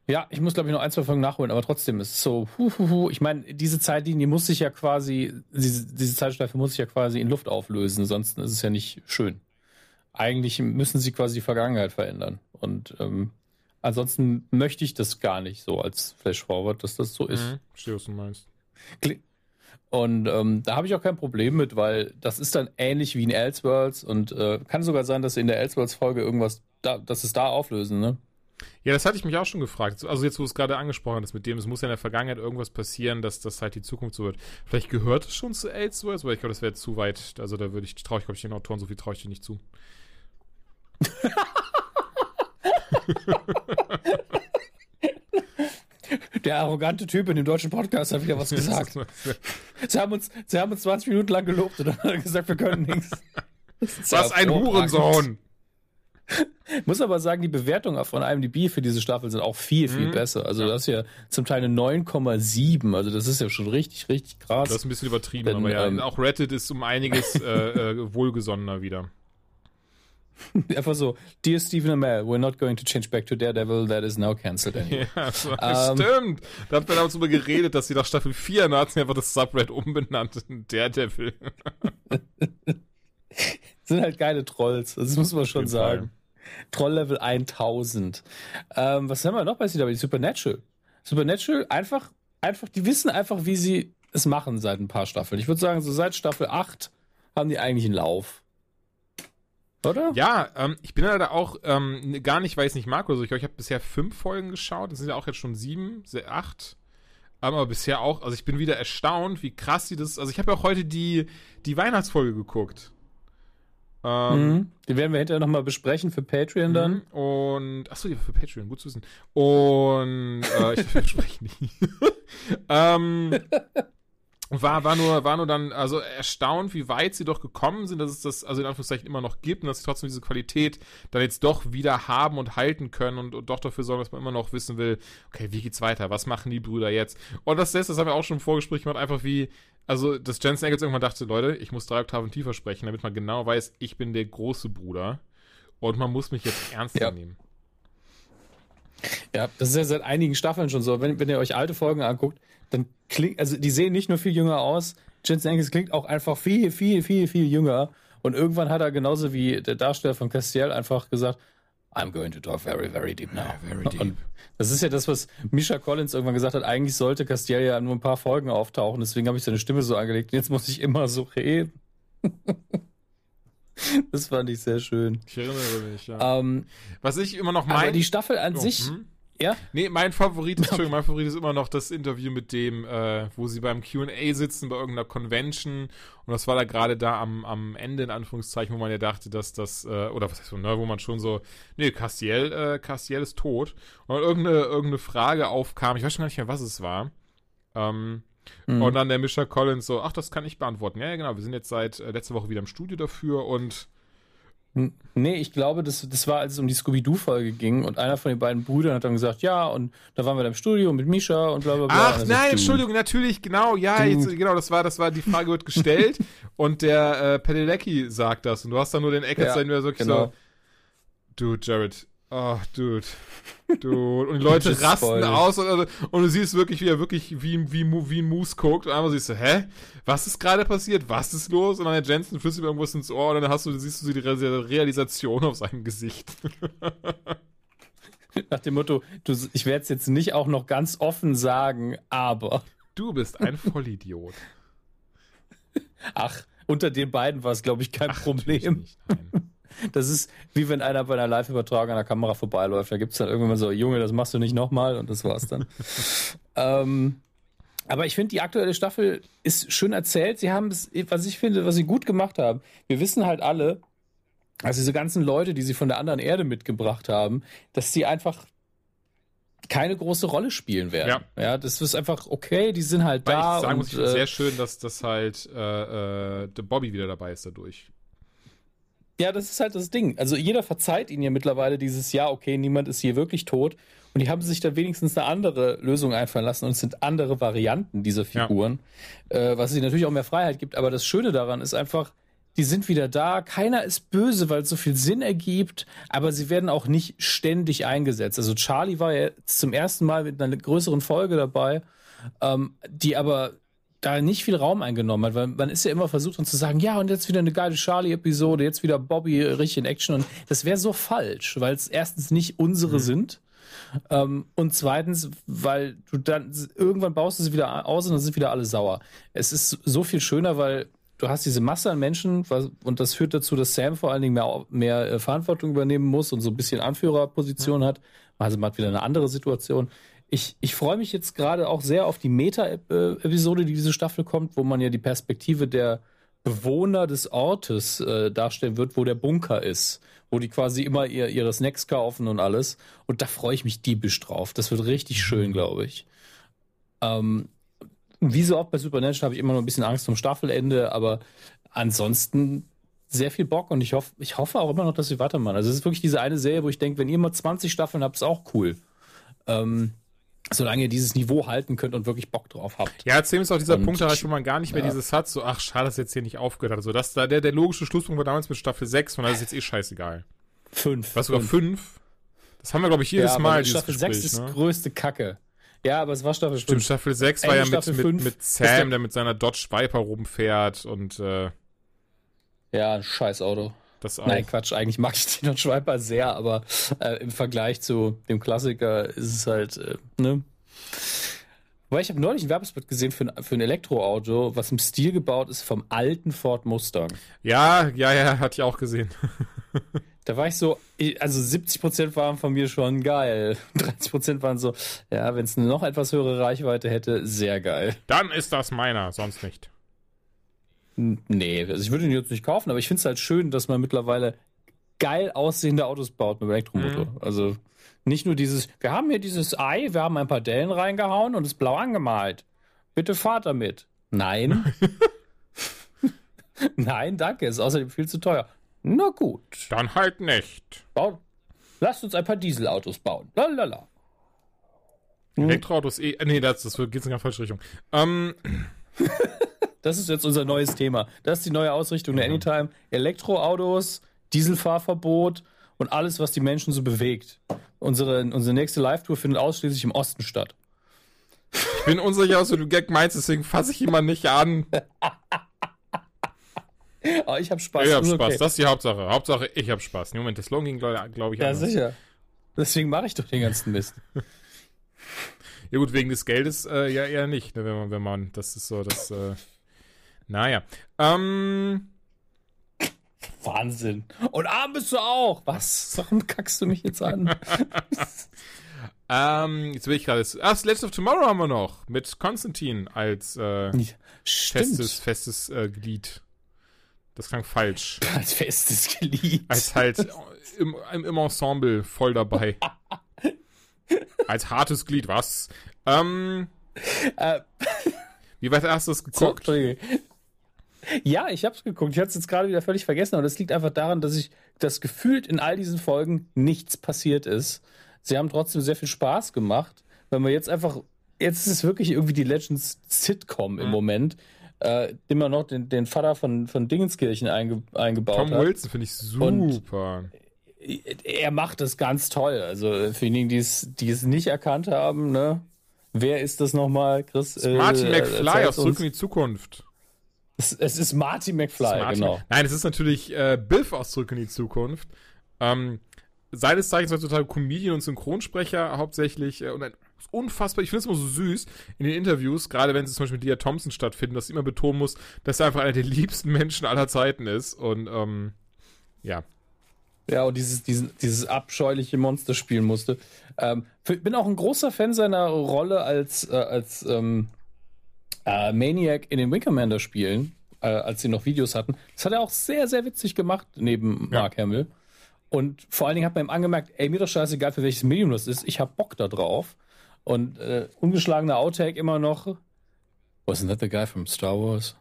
Ja, ich muss, glaube ich, noch ein, zwei Folgen nachholen, aber trotzdem ist es so, hu, hu, hu. ich meine, diese Zeitlinie muss sich ja quasi, diese, diese Zeitschleife muss sich ja quasi in Luft auflösen, sonst ist es ja nicht schön. Eigentlich müssen sie quasi die Vergangenheit verändern. Und ähm, ansonsten möchte ich das gar nicht so als Flash-Forward, dass das so ist. Mhm, verstehe, was du meinst. Und ähm, da habe ich auch kein Problem mit, weil das ist dann ähnlich wie in Elseworlds und äh, kann sogar sein, dass sie in der Elseworlds-Folge irgendwas, da, dass es da auflösen, ne? Ja, das hatte ich mich auch schon gefragt. Also jetzt, wo es gerade angesprochen ist mit dem, es muss ja in der Vergangenheit irgendwas passieren, dass das halt die Zukunft so wird. Vielleicht gehört es schon zu Elseworlds, weil ich glaube, das wäre zu weit. Also da würde ich, traue ich, glaube ich, den Autoren so viel traue ich dir nicht zu. Der arrogante Typ in dem deutschen Podcast hat wieder was gesagt. Sie haben uns, sie haben uns 20 Minuten lang gelobt und dann hat er gesagt, wir können nichts. Was ein Hurensohn! Muss aber sagen, die Bewertungen von IMDb für diese Staffel sind auch viel, viel mhm. besser. Also das ist ja zum Teil eine 9,7. Also das ist ja schon richtig, richtig krass. Das ist ein bisschen übertrieben, Denn, aber ja, ähm, auch Reddit ist um einiges äh, äh, wohlgesonnener wieder. Einfach so, Dear Stephen Amell, we're not going to change back to Daredevil, that is now cancelled anyway. Ja, so, um, stimmt. Da hat man damals drüber geredet, dass sie nach Staffel 4 hat sie einfach das Subred umbenannt in Daredevil. sind halt geile Trolls, das muss man schon sagen. Troll-Level 1000. Ähm, was haben wir noch bei CW? Supernatural. Supernatural, einfach, einfach, die wissen einfach, wie sie es machen seit ein paar Staffeln. Ich würde sagen, so seit Staffel 8 haben die eigentlich einen Lauf. Oder? Ja, ähm, ich bin leider auch ähm, gar nicht, weil ich es nicht mag oder so. Ich ich habe bisher fünf Folgen geschaut. Das sind ja auch jetzt schon sieben, acht. Aber bisher auch, also ich bin wieder erstaunt, wie krass sie das. Also ich habe ja auch heute die, die Weihnachtsfolge geguckt. Ähm, mhm. Die werden wir hinterher nochmal besprechen für Patreon dann. Mhm. Und, achso, ja, für Patreon, gut zu wissen. Und, äh, ich verspreche nicht. ähm, war, war nur, war nur dann, also erstaunt, wie weit sie doch gekommen sind, dass es das, also in Anführungszeichen immer noch gibt und dass sie trotzdem diese Qualität dann jetzt doch wieder haben und halten können und, und doch dafür sorgen, dass man immer noch wissen will, okay, wie geht's weiter? Was machen die Brüder jetzt? Und das, das haben wir auch schon im Vorgespräch gemacht, einfach wie, also, dass Jensen Ackles irgendwann dachte, Leute, ich muss drei Oktaven tiefer sprechen, damit man genau weiß, ich bin der große Bruder und man muss mich jetzt ernst ja. nehmen. Ja, das ist ja seit einigen Staffeln schon so. Wenn, wenn ihr euch alte Folgen anguckt, dann klingt, also die sehen nicht nur viel jünger aus, Jensen Ackles klingt auch einfach viel, viel, viel, viel jünger Und irgendwann hat er genauso wie der Darsteller von Castiel einfach gesagt, I'm going to talk very, very deep now. Very deep. Und das ist ja das, was Misha Collins irgendwann gesagt hat. Eigentlich sollte Castiel ja nur ein paar Folgen auftauchen. Deswegen habe ich seine Stimme so angelegt. Jetzt muss ich immer so reden. das fand ich sehr schön. Ich erinnere mich, ja. Ähm, Was ich immer noch aber meine. die Staffel an sich, hm? Ja, Nee, mein Favorit, Entschuldigung, mein Favorit ist immer noch das Interview mit dem, äh, wo sie beim Q&A sitzen bei irgendeiner Convention und das war da gerade da am, am Ende in Anführungszeichen, wo man ja dachte, dass das, äh, oder was heißt so, ne, wo man schon so, nee, Castiel, äh, Castiel ist tot und irgendeine, irgendeine Frage aufkam, ich weiß schon gar nicht mehr, was es war, ähm, Mhm. und dann der Misha Collins so, ach, das kann ich beantworten. Ja, ja, genau, wir sind jetzt seit äh, letzter Woche wieder im Studio dafür und Nee, ich glaube, das, das war, als es um die Scooby-Doo-Folge ging und einer von den beiden Brüdern hat dann gesagt, ja, und da waren wir dann im Studio mit Misha und bla bla bla. Ach nein, du. Entschuldigung, natürlich, genau, ja, Du. jetzt, genau, das war, das war, die Frage wird gestellt und der äh, Pedelecki sagt das und du hast dann nur den Eckert Ja, sein, der wirklich genau. so, Dude, Jared, oh, Dude, Dude, und die Leute rasten spoiled. aus und, also, und du siehst wirklich, wie er wirklich wie, wie, wie ein Moose guckt und einmal siehst du, hä, was ist gerade passiert, was ist los? Und dann der Jensen flüstert ihm irgendwas ins Ohr und dann hast du, siehst du die Re Realisation auf seinem Gesicht. Nach dem Motto, du, ich werde es jetzt nicht auch noch ganz offen sagen, aber. Du bist ein Vollidiot. Ach, unter den beiden war es, glaube ich, kein Ach, Problem. Nicht, nein. Das ist wie wenn einer bei einer Live-Übertragung an der Kamera vorbeiläuft. Da gibt es dann irgendwann mal so, Junge, das machst du nicht nochmal und das war's dann. ähm, aber ich finde, die aktuelle Staffel ist schön erzählt. Sie haben es, was ich finde, was sie gut gemacht haben. Wir wissen halt alle, also diese ganzen Leute, die sie von der anderen Erde mitgebracht haben, dass sie einfach keine große Rolle spielen werden. Ja, das ist einfach okay, die sind halt Weil da. ich sagen muss, und, ich finde äh, sehr schön, dass das halt äh, äh, der Bobby wieder dabei ist dadurch. Ja, das ist halt das Ding. Also jeder verzeiht ihnen ja mittlerweile dieses Jahr, okay, niemand ist hier wirklich tot. Und die haben sich da wenigstens eine andere Lösung einfallen lassen und es sind andere Varianten dieser Ja. Figuren, äh, was ihnen natürlich auch mehr Freiheit gibt. Aber das Schöne daran ist einfach, die sind wieder da. Keiner ist böse, weil es so viel Sinn ergibt, aber sie werden auch nicht ständig eingesetzt. Also Charlie war ja zum ersten Mal mit einer größeren Folge dabei, ähm, die aber da nicht viel Raum eingenommen hat, weil man ist ja immer versucht, uns zu sagen, ja, und jetzt wieder eine geile Charlie-Episode, jetzt wieder Bobby richtig in Action und das wäre so falsch, weil es erstens nicht unsere sind ähm, und zweitens, weil du dann irgendwann baust du sie wieder aus und dann sind wieder alle sauer. Es ist so viel schöner, weil du hast diese Masse an Menschen was, und das führt dazu, dass Sam vor allen Dingen mehr, mehr äh, Verantwortung übernehmen muss und so ein bisschen Anführerposition hat. Also man hat wieder eine andere Situation. Ich, ich freue mich jetzt gerade auch sehr auf die Meta-Episode, die diese Staffel kommt, wo man ja die Perspektive der Bewohner des Ortes äh, darstellen wird, wo der Bunker ist, wo die quasi immer ihr, ihre Snacks kaufen und alles. Und da freue ich mich diebisch drauf. Das wird richtig schön, glaube ich. Ähm, wie so oft bei Supernatural habe ich immer noch ein bisschen Angst zum Staffelende, aber ansonsten sehr viel Bock und ich hoffe, ich hoffe auch immer noch, dass sie weitermachen. Also es ist wirklich diese eine Serie, wo ich denke, wenn ihr mal 20 Staffeln habt, ist auch cool. Ähm, solange ihr dieses Niveau halten könnt und wirklich Bock drauf habt. Ja, erzähl ist auch dieser Und- Punkt erreicht, wo man gar nicht mehr Ja. dieses hat, so, ach, schade, dass jetzt hier nicht aufgehört hat. Also, das da, der, der logische Schlusspunkt war damals mit Staffel 6 und das ist jetzt eh scheißegal. Fünf. Was sogar Fünf. 5? Das haben wir, glaube ich, jedes ja, Mal, Staffel Gespräch, 6 ist ne? größte Kacke. Ja, aber es war Staffel Stimmt, 5. Staffel 6 war Ende ja mit, mit, mit ist der- Sam, der mit seiner Dodge Viper rumfährt und äh, Ja, ein scheiß Auto. Das auch. Nein, Quatsch, eigentlich mag ich den Schweiper sehr, aber äh, im Vergleich zu dem Klassiker ist es halt, äh, ne? Weil ich habe neulich ein Werbespot gesehen für ein, für ein Elektroauto, was im Stil gebaut ist vom alten Ford Mustang. Ja, ja, ja, hatte ich auch gesehen. Da war ich so, also 70% waren von mir schon geil. 30% waren so, ja, wenn es eine noch etwas höhere Reichweite hätte, sehr geil. Dann ist das meiner, sonst nicht. Nee, also ich würde ihn jetzt nicht kaufen, aber ich finde es halt schön, dass man mittlerweile geil aussehende Autos baut mit dem Elektromotor. Mhm. Also nicht nur dieses, wir haben hier dieses Ei, wir haben ein paar Dellen reingehauen und es blau angemalt. Bitte fahrt damit. Nein. Nein, danke, ist außerdem viel zu teuer. Na gut, Dann halt nicht. baut, lasst uns ein paar Dieselautos bauen. Lalala. Elektroautos eh. äh, Nee, das, das geht in eine falsche Richtung. Ähm, Das ist jetzt unser neues Thema. Das ist die neue Ausrichtung der Anytime. Elektroautos, Dieselfahrverbot und alles, was die Menschen so bewegt. Unsere, unsere nächste Live-Tour findet ausschließlich im Osten statt. ich bin unsicher, was du Gag meinst, deswegen fasse ich mal nicht an. Aber ich habe Spaß. Ich hab ist Spaß, okay. das ist die Hauptsache. Hauptsache, ich hab Spaß. Im Moment, der Slogan ging, glaube glaub ich, Ja, anders. sicher. Deswegen mache ich doch den ganzen Mist. Ja gut, wegen des Geldes äh, ja eher nicht, ne, wenn man, wenn man, das ist so, das, äh, naja. Ähm, Wahnsinn. Und arm bist du auch. Was? Warum kackst du mich jetzt an? ähm, jetzt will ich gerade, ah, Slaves of Tomorrow haben wir noch, mit Konstantin als äh, Stimmt. festes, festes äh, Glied. Das klang falsch. Als festes Glied. Als halt im, im, Ensemble voll dabei. Als hartes Glied, was? Ähm, Äh, wie weit hast du das so, geguckt? Entschuldige. Ja, ich hab's geguckt. Ich hatte es jetzt gerade wieder völlig vergessen, aber das liegt einfach daran, dass ich das gefühlt in all diesen Folgen nichts passiert ist. Sie haben trotzdem sehr viel Spaß gemacht. Wenn man jetzt einfach, jetzt ist es wirklich irgendwie die Legends Sitcom im Mhm. Moment, äh, immer noch den, den Vater von, von Dingenskirchen einge, eingebaut Tom hat. Wilson finde ich Und- super. Er macht das ganz toll. Also für diejenigen, die es, die es nicht erkannt haben, ne? Wer ist das nochmal, Chris? Ist Martin Äh, McFly aus Zurück in die Zukunft. Es, es ist Marty McFly, ist Martin- genau. Nein, es ist natürlich äh, Biff aus Zurück in die Zukunft. Ähm, seines Zeichens heutzutage Comedian und Synchronsprecher hauptsächlich. Äh, und ein unfassbar, ich finde es immer so süß in den Interviews, gerade wenn sie zum Beispiel mit Leah Thompson stattfinden, dass sie immer betonen muss, dass er einfach einer der liebsten Menschen aller Zeiten ist. Und ähm, ja. Ja, und dieses, dieses, dieses abscheuliche Monster spielen musste. Ähm, für- bin auch ein großer Fan seiner Rolle als, äh, als ähm, äh, Maniac in den Wickermander-Spielen, äh, als sie noch Videos hatten. Das hat er auch sehr, sehr witzig gemacht, neben Ja. Mark Hamill. Und vor allen Dingen hat man ihm angemerkt, ey, mir doch scheißegal, für welches Medium das ist, ich hab Bock da drauf. Und äh, ungeschlagener Outtake immer noch. Wasn't that the guy from Star Wars?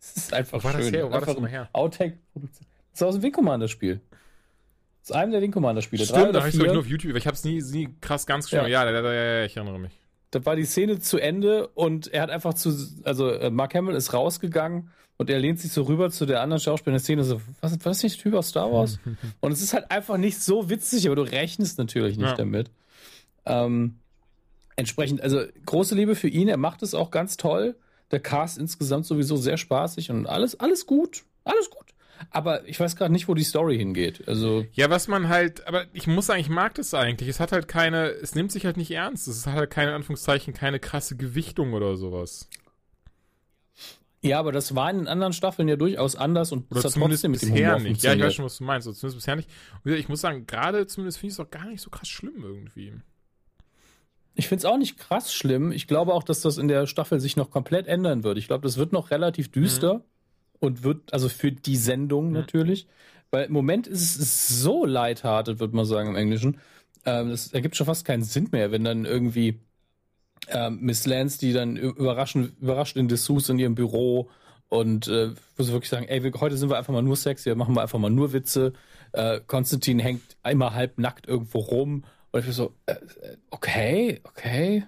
Das ist einfach war das schön. her? Wo war das Einfach nochmal her? Outtake-Produktion. Das ist aus dem Wing Commander-Spiel. Das ist einem der Wing Commander-Spiele. Drei Stimmt, da habe ich vier. nur auf YouTube, ich habe es nie, nie krass ganz geschaut. Ja, ja, ja, ja, ich erinnere mich. Da war die Szene zu Ende und er hat einfach zu, also äh, Mark Hamill ist rausgegangen und er lehnt sich so rüber zu der anderen Schauspielerin der Szene so, was, was ist nicht der Typ aus Star Wars? und es ist halt einfach nicht so witzig, aber du rechnest natürlich nicht Ja. damit. Ähm, entsprechend, also große Liebe für ihn, er macht es auch ganz toll. Der Cast insgesamt sowieso sehr spaßig und alles, alles gut, alles gut. Aber ich weiß gerade nicht, wo die Story hingeht. Also Ja, was man halt, aber ich muss sagen, ich mag das eigentlich. Es hat halt keine, es nimmt sich halt nicht ernst. Es hat halt keine, in Anführungszeichen, keine krasse Gewichtung oder sowas. Ja, aber das war in den anderen Staffeln ja durchaus anders und Oder hat zumindest trotzdem mit dem bisher Humor nicht. Ja, ich weiß schon, was du meinst. Oder zumindest bisher nicht. Und ich muss sagen, gerade zumindest finde ich es auch gar nicht so krass schlimm irgendwie. Ich finde es auch nicht krass schlimm. Ich glaube auch, dass das in der Staffel sich noch komplett ändern wird. Ich glaube, das wird noch relativ düster und wird, also für die Sendung natürlich. Weil im Moment ist es so lighthearted, würde man sagen im Englischen. Ähm, das ergibt schon fast keinen Sinn mehr, wenn dann irgendwie ähm, Miss Lance, die dann ü- überraschen, überrascht in Dessous in ihrem Büro und äh, sie wirklich sagen, ey, wir, heute sind wir einfach mal nur sexy, machen wir einfach mal nur Witze. Äh, Konstantin hängt einmal halb nackt irgendwo rum. Und ich bin so, äh, äh, okay, okay.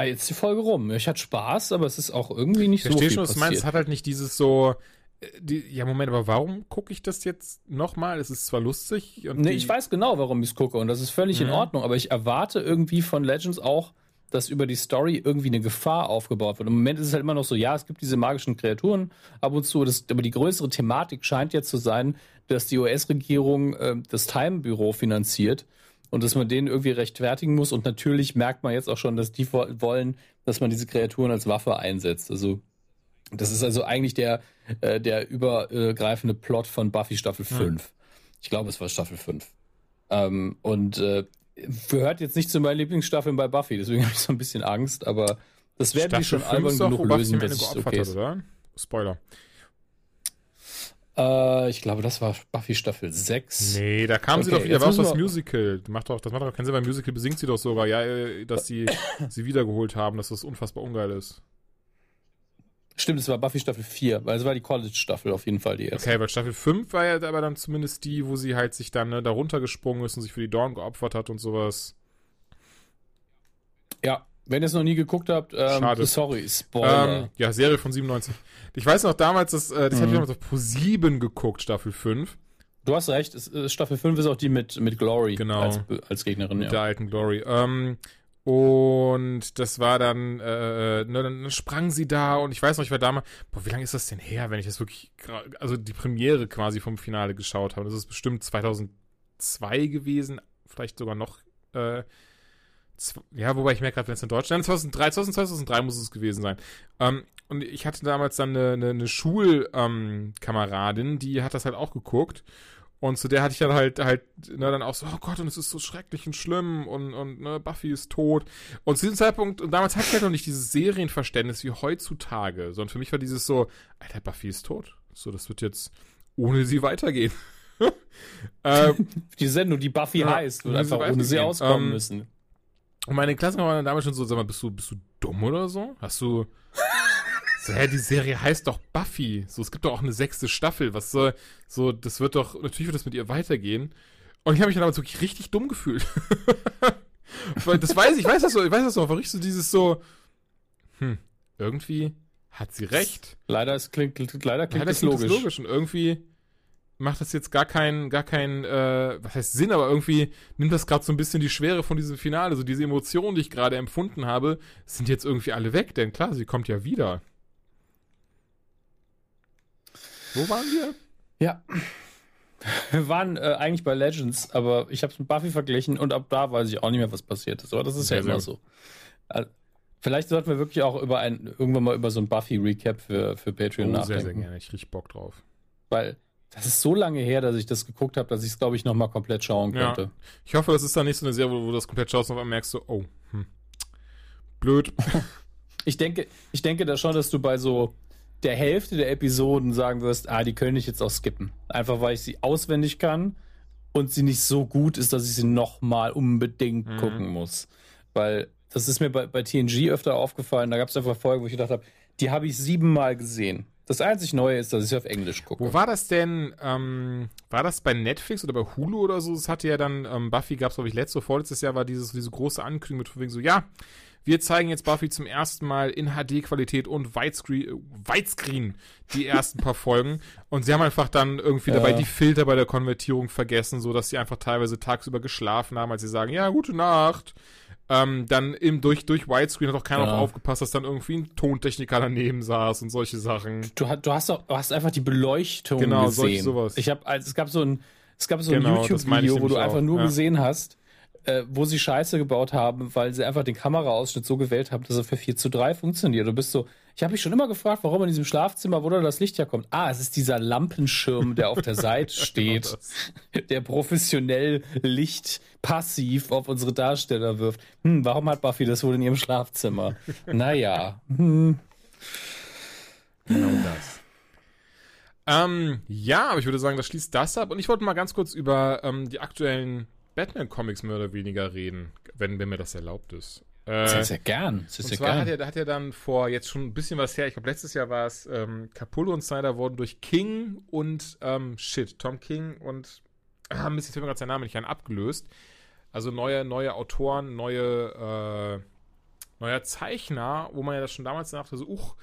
Ah, jetzt ist die Folge rum. Ich hatte Spaß, aber es ist auch irgendwie nicht Ich so viel schon, was du passiert. meinst. Es hat halt nicht dieses so, äh, die, ja, Moment, aber warum gucke ich das jetzt nochmal? Es ist zwar lustig und Nee, ich weiß genau, warum ich es gucke und das ist völlig in Mhm. Ordnung, aber ich erwarte irgendwie von Legends auch, dass über die Story irgendwie eine Gefahr aufgebaut wird. Im Moment ist es halt immer noch so, ja, es gibt diese magischen Kreaturen ab und zu, das, aber die größere Thematik scheint jetzt zu sein, dass die US-Regierung äh, das Time-Büro finanziert und dass man denen irgendwie rechtfertigen muss und natürlich merkt man jetzt auch schon, dass die wo- wollen, dass man diese Kreaturen als Waffe einsetzt. Also das ist also eigentlich der, äh, der übergreifende Plot von Buffy Staffel 5. Ich glaube, es war Staffel 5. Ähm, und äh, gehört jetzt nicht zu meinen Lieblingsstaffeln bei Buffy, deswegen habe ich so ein bisschen Angst, aber das werden die schon albern genug lösen, dass Ende es okay ist. Spoiler. Äh, ich glaube, das war Buffy Staffel 6. Nee, da kam sie Okay, doch wieder raus, wir- Musical. Macht doch, das macht doch keinen Sinn, beim Musical besingt sie doch sogar, ja, äh, dass sie sie wiedergeholt haben, dass das unfassbar ungeil ist. Stimmt, es war Buffy Staffel 4, weil es war die College-Staffel auf jeden Fall die erste. Okay, weil Staffel 5 war ja aber dann zumindest die, wo sie halt sich dann ne, da runtergesprungen ist und sich für die Dawn geopfert hat und sowas. Ja, wenn ihr es noch nie geguckt habt, ähm, Schade. sorry, Spoiler. Ähm, ja, Serie von 97. Ich weiß noch damals, dass, äh, das Mhm. habe ich damals auf Pro 7 geguckt, Staffel 5. du hast recht, es, äh, Staffel 5 ist auch die mit, mit Glory Genau. als, als Gegnerin. mit Ja. der alten Glory. Ähm, Und das war dann, äh, ne, dann sprang sie da und ich weiß noch, ich war damals, boah, wie lange ist das denn her, wenn ich das wirklich, also die Premiere quasi vom Finale geschaut habe. Das ist bestimmt 2002 gewesen, vielleicht sogar noch, äh, ja, wobei ich merke gerade, wenn es in Deutschland, 2003, 2002, 2003 muss es gewesen sein. Ähm, und ich hatte damals dann eine, eine, eine Schulkameradin, ähm, die hat das halt auch geguckt. Und zu der hatte ich dann halt, halt, ne, dann auch so, oh Gott, und es ist so schrecklich und schlimm und, und, ne, Buffy ist tot. Und zu diesem Zeitpunkt, und damals hatte ich halt noch nicht dieses Serienverständnis wie heutzutage, sondern für mich war dieses so, Alter, Buffy ist tot. So, das wird jetzt ohne sie weitergehen. ähm, die Sendung, die Buffy ja, heißt, und einfach ohne sie auskommen ähm, müssen. Und meine Klassen waren damals schon so, sag mal, bist du, bist du dumm oder so? Hast du, so, hä, die Serie heißt doch Buffy. So, es gibt doch auch eine sechste Staffel. Was soll, so, das wird doch, natürlich wird das mit ihr weitergehen. Und ich habe mich dann aber wirklich richtig dumm gefühlt. Weil das weiß ich, ich weiß das so, ich weiß das so, aber richtig so dieses so, hm, irgendwie hat sie recht. Leider es klingt, leider klingt leider es logisch. logisch. Und irgendwie macht das jetzt gar keinen, gar keinen, äh, was heißt Sinn, aber irgendwie nimmt das gerade so ein bisschen die Schwere von diesem Finale. So diese Emotionen, die ich gerade empfunden habe, sind jetzt irgendwie alle weg, denn klar, sie kommt ja wieder. Wo waren wir? Ja. Wir waren äh, eigentlich bei Legends, aber ich habe es mit Buffy verglichen und ab da weiß ich auch nicht mehr, was passiert ist. Aber das ist sehr, ja immer so. Also, vielleicht sollten wir wirklich auch über ein, irgendwann mal über so ein Buffy-Recap für, für Patreon oh, nachdenken. Sehr, sehr gerne. Ich richtig Bock drauf. Weil das ist so lange her, dass ich das geguckt habe, dass ich es, glaube ich, nochmal komplett schauen könnte. Ja. Ich hoffe, das ist dann nicht so eine Serie, wo, du das komplett schaust und auf einmal merkst du, oh, hm, blöd. ich denke, ich denke da schon, dass du bei so der Hälfte der Episoden sagen wirst, ah, die könnte ich jetzt auch skippen. Einfach weil ich sie auswendig kann und sie nicht so gut ist, dass ich sie nochmal unbedingt mhm. gucken muss. Weil das ist mir bei, bei TNG öfter aufgefallen. Da gab es einfach Folgen, wo ich gedacht habe, die habe ich siebenmal gesehen. Das einzig Neue ist, dass ich auf Englisch gucke. Wo war das denn? Ähm, war das bei Netflix oder bei Hulu oder so? Das hatte ja dann, ähm, Buffy gab es, glaube ich, letztes, vorletztes Jahr war dieses, diese große Ankündigung mit wegen so, ja, wir zeigen jetzt Buffy zum ersten Mal in HD-Qualität und Widescreen, Widescreen die ersten paar Folgen. Und sie haben einfach dann irgendwie ja. dabei die Filter bei der Konvertierung vergessen, so dass sie einfach teilweise tagsüber geschlafen haben, als sie sagen, ja, gute Nacht. Ähm, dann im, durch, durch Widescreen hat auch keiner ja. auf aufgepasst, dass dann irgendwie ein Tontechniker daneben saß und solche Sachen. Du, du hast auch, du hast einfach die Beleuchtung genau, gesehen. Genau, sowas. Ich habe, also, es gab so ein, es gab so ein genau, YouTube-Video, wo du einfach nur ja. gesehen hast, äh, wo sie Scheiße gebaut haben, weil sie einfach den Kameraausschnitt so gewählt haben, dass er für 4 zu 3 funktioniert. Du bist so, ich habe mich schon immer gefragt, warum in diesem Schlafzimmer, wo da das Licht herkommt. Ah, es ist dieser Lampenschirm, der auf der Seite genau steht, genau der professionell Licht passiv auf unsere Darsteller wirft. Hm, warum hat Buffy das wohl in ihrem Schlafzimmer? naja. Hm. Genau das. Ähm, ja, aber ich würde sagen, das schließt das ab. Und ich wollte mal ganz kurz über ähm, die aktuellen Batman-Comics mehr oder weniger reden, wenn, wenn mir das erlaubt ist. Äh, sehr, sehr gern. Sehr, und sehr zwar gern. Hat, er, hat er dann vor jetzt schon ein bisschen was her, ich glaube letztes Jahr war es, ähm, Capullo und Snyder wurden durch King und, ähm, shit, Tom King und, ah, Mist, jetzt fällt mir gerade sein Name nicht an, abgelöst. Also neue, neue Autoren, neue, äh, neuer Zeichner, wo man ja das schon damals dachte, so, uch,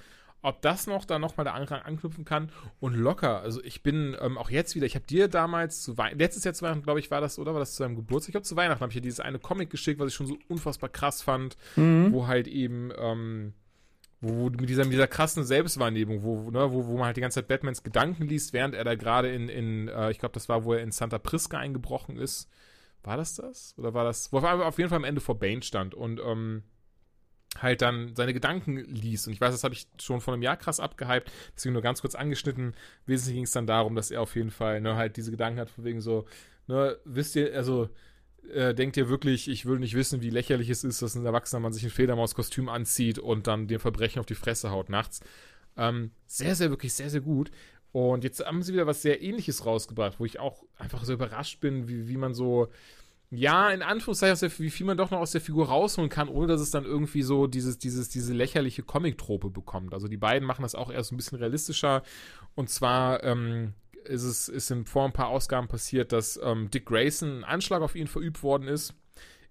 ob das noch da nochmal der Anrang anknüpfen kann und locker. Also ich bin ähm, auch jetzt wieder, ich habe dir damals zu Weihnachten, letztes Jahr zu Weihnachten, glaube ich, war das, oder? War das zu deinem Geburtstag? Ich glaube, zu Weihnachten habe ich dir dieses eine Comic geschickt, was ich schon so unfassbar krass fand, mhm. wo halt eben, ähm, wo, wo mit, dieser, mit dieser krassen Selbstwahrnehmung, wo, ne, wo, wo man halt die ganze Zeit Batmans Gedanken liest, während er da gerade in, in äh, ich glaube, das war, wo er in Santa Prisca eingebrochen ist. War das das? Oder war das, wo er auf jeden Fall am Ende vor Bane stand und, ähm, halt dann seine Gedanken liest. Und ich weiß, das habe ich schon vor einem Jahr krass abgehypt, deswegen nur ganz kurz angeschnitten. Wesentlich ging es dann darum, dass er auf jeden Fall ne, halt diese Gedanken hat, von wegen so, ne, wisst ihr, also äh, denkt ihr wirklich, ich will nicht wissen, wie lächerlich es ist, dass ein Erwachsener Mann sich ein Fledermauskostüm anzieht und dann dem Verbrechen auf die Fresse haut nachts. Ähm, sehr, sehr, wirklich sehr, sehr gut. Und jetzt haben sie wieder was sehr ähnliches rausgebracht, wo ich auch einfach so überrascht bin, wie, wie man so ja, in Anführungszeichen, wie viel man doch noch aus der Figur rausholen kann, ohne dass es dann irgendwie so dieses, dieses, diese lächerliche Comic-Trope bekommt. Also die beiden machen das auch erst ein bisschen realistischer. Und zwar ähm, ist es ist in vor ein paar Ausgaben passiert, dass ähm, Dick Grayson ein Anschlag auf ihn verübt worden ist.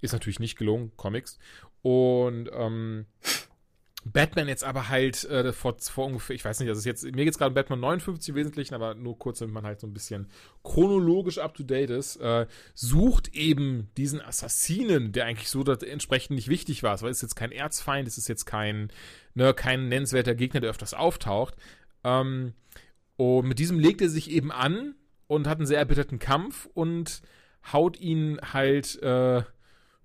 Ist natürlich nicht gelungen, Comics. Und ähm, Batman jetzt aber halt äh, vor, vor ungefähr, ich weiß nicht, also ist jetzt, mir geht's gerade um Batman 59 im Wesentlichen, aber nur kurz, damit man halt so ein bisschen chronologisch up to date ist, äh, sucht eben diesen Assassinen, der eigentlich so entsprechend nicht wichtig war. Es ist jetzt kein Erzfeind, es ist jetzt kein, ne, kein nennenswerter Gegner, der öfters auftaucht. Ähm, und mit diesem legt er sich eben an und hat einen sehr erbitterten Kampf und haut ihn halt, äh,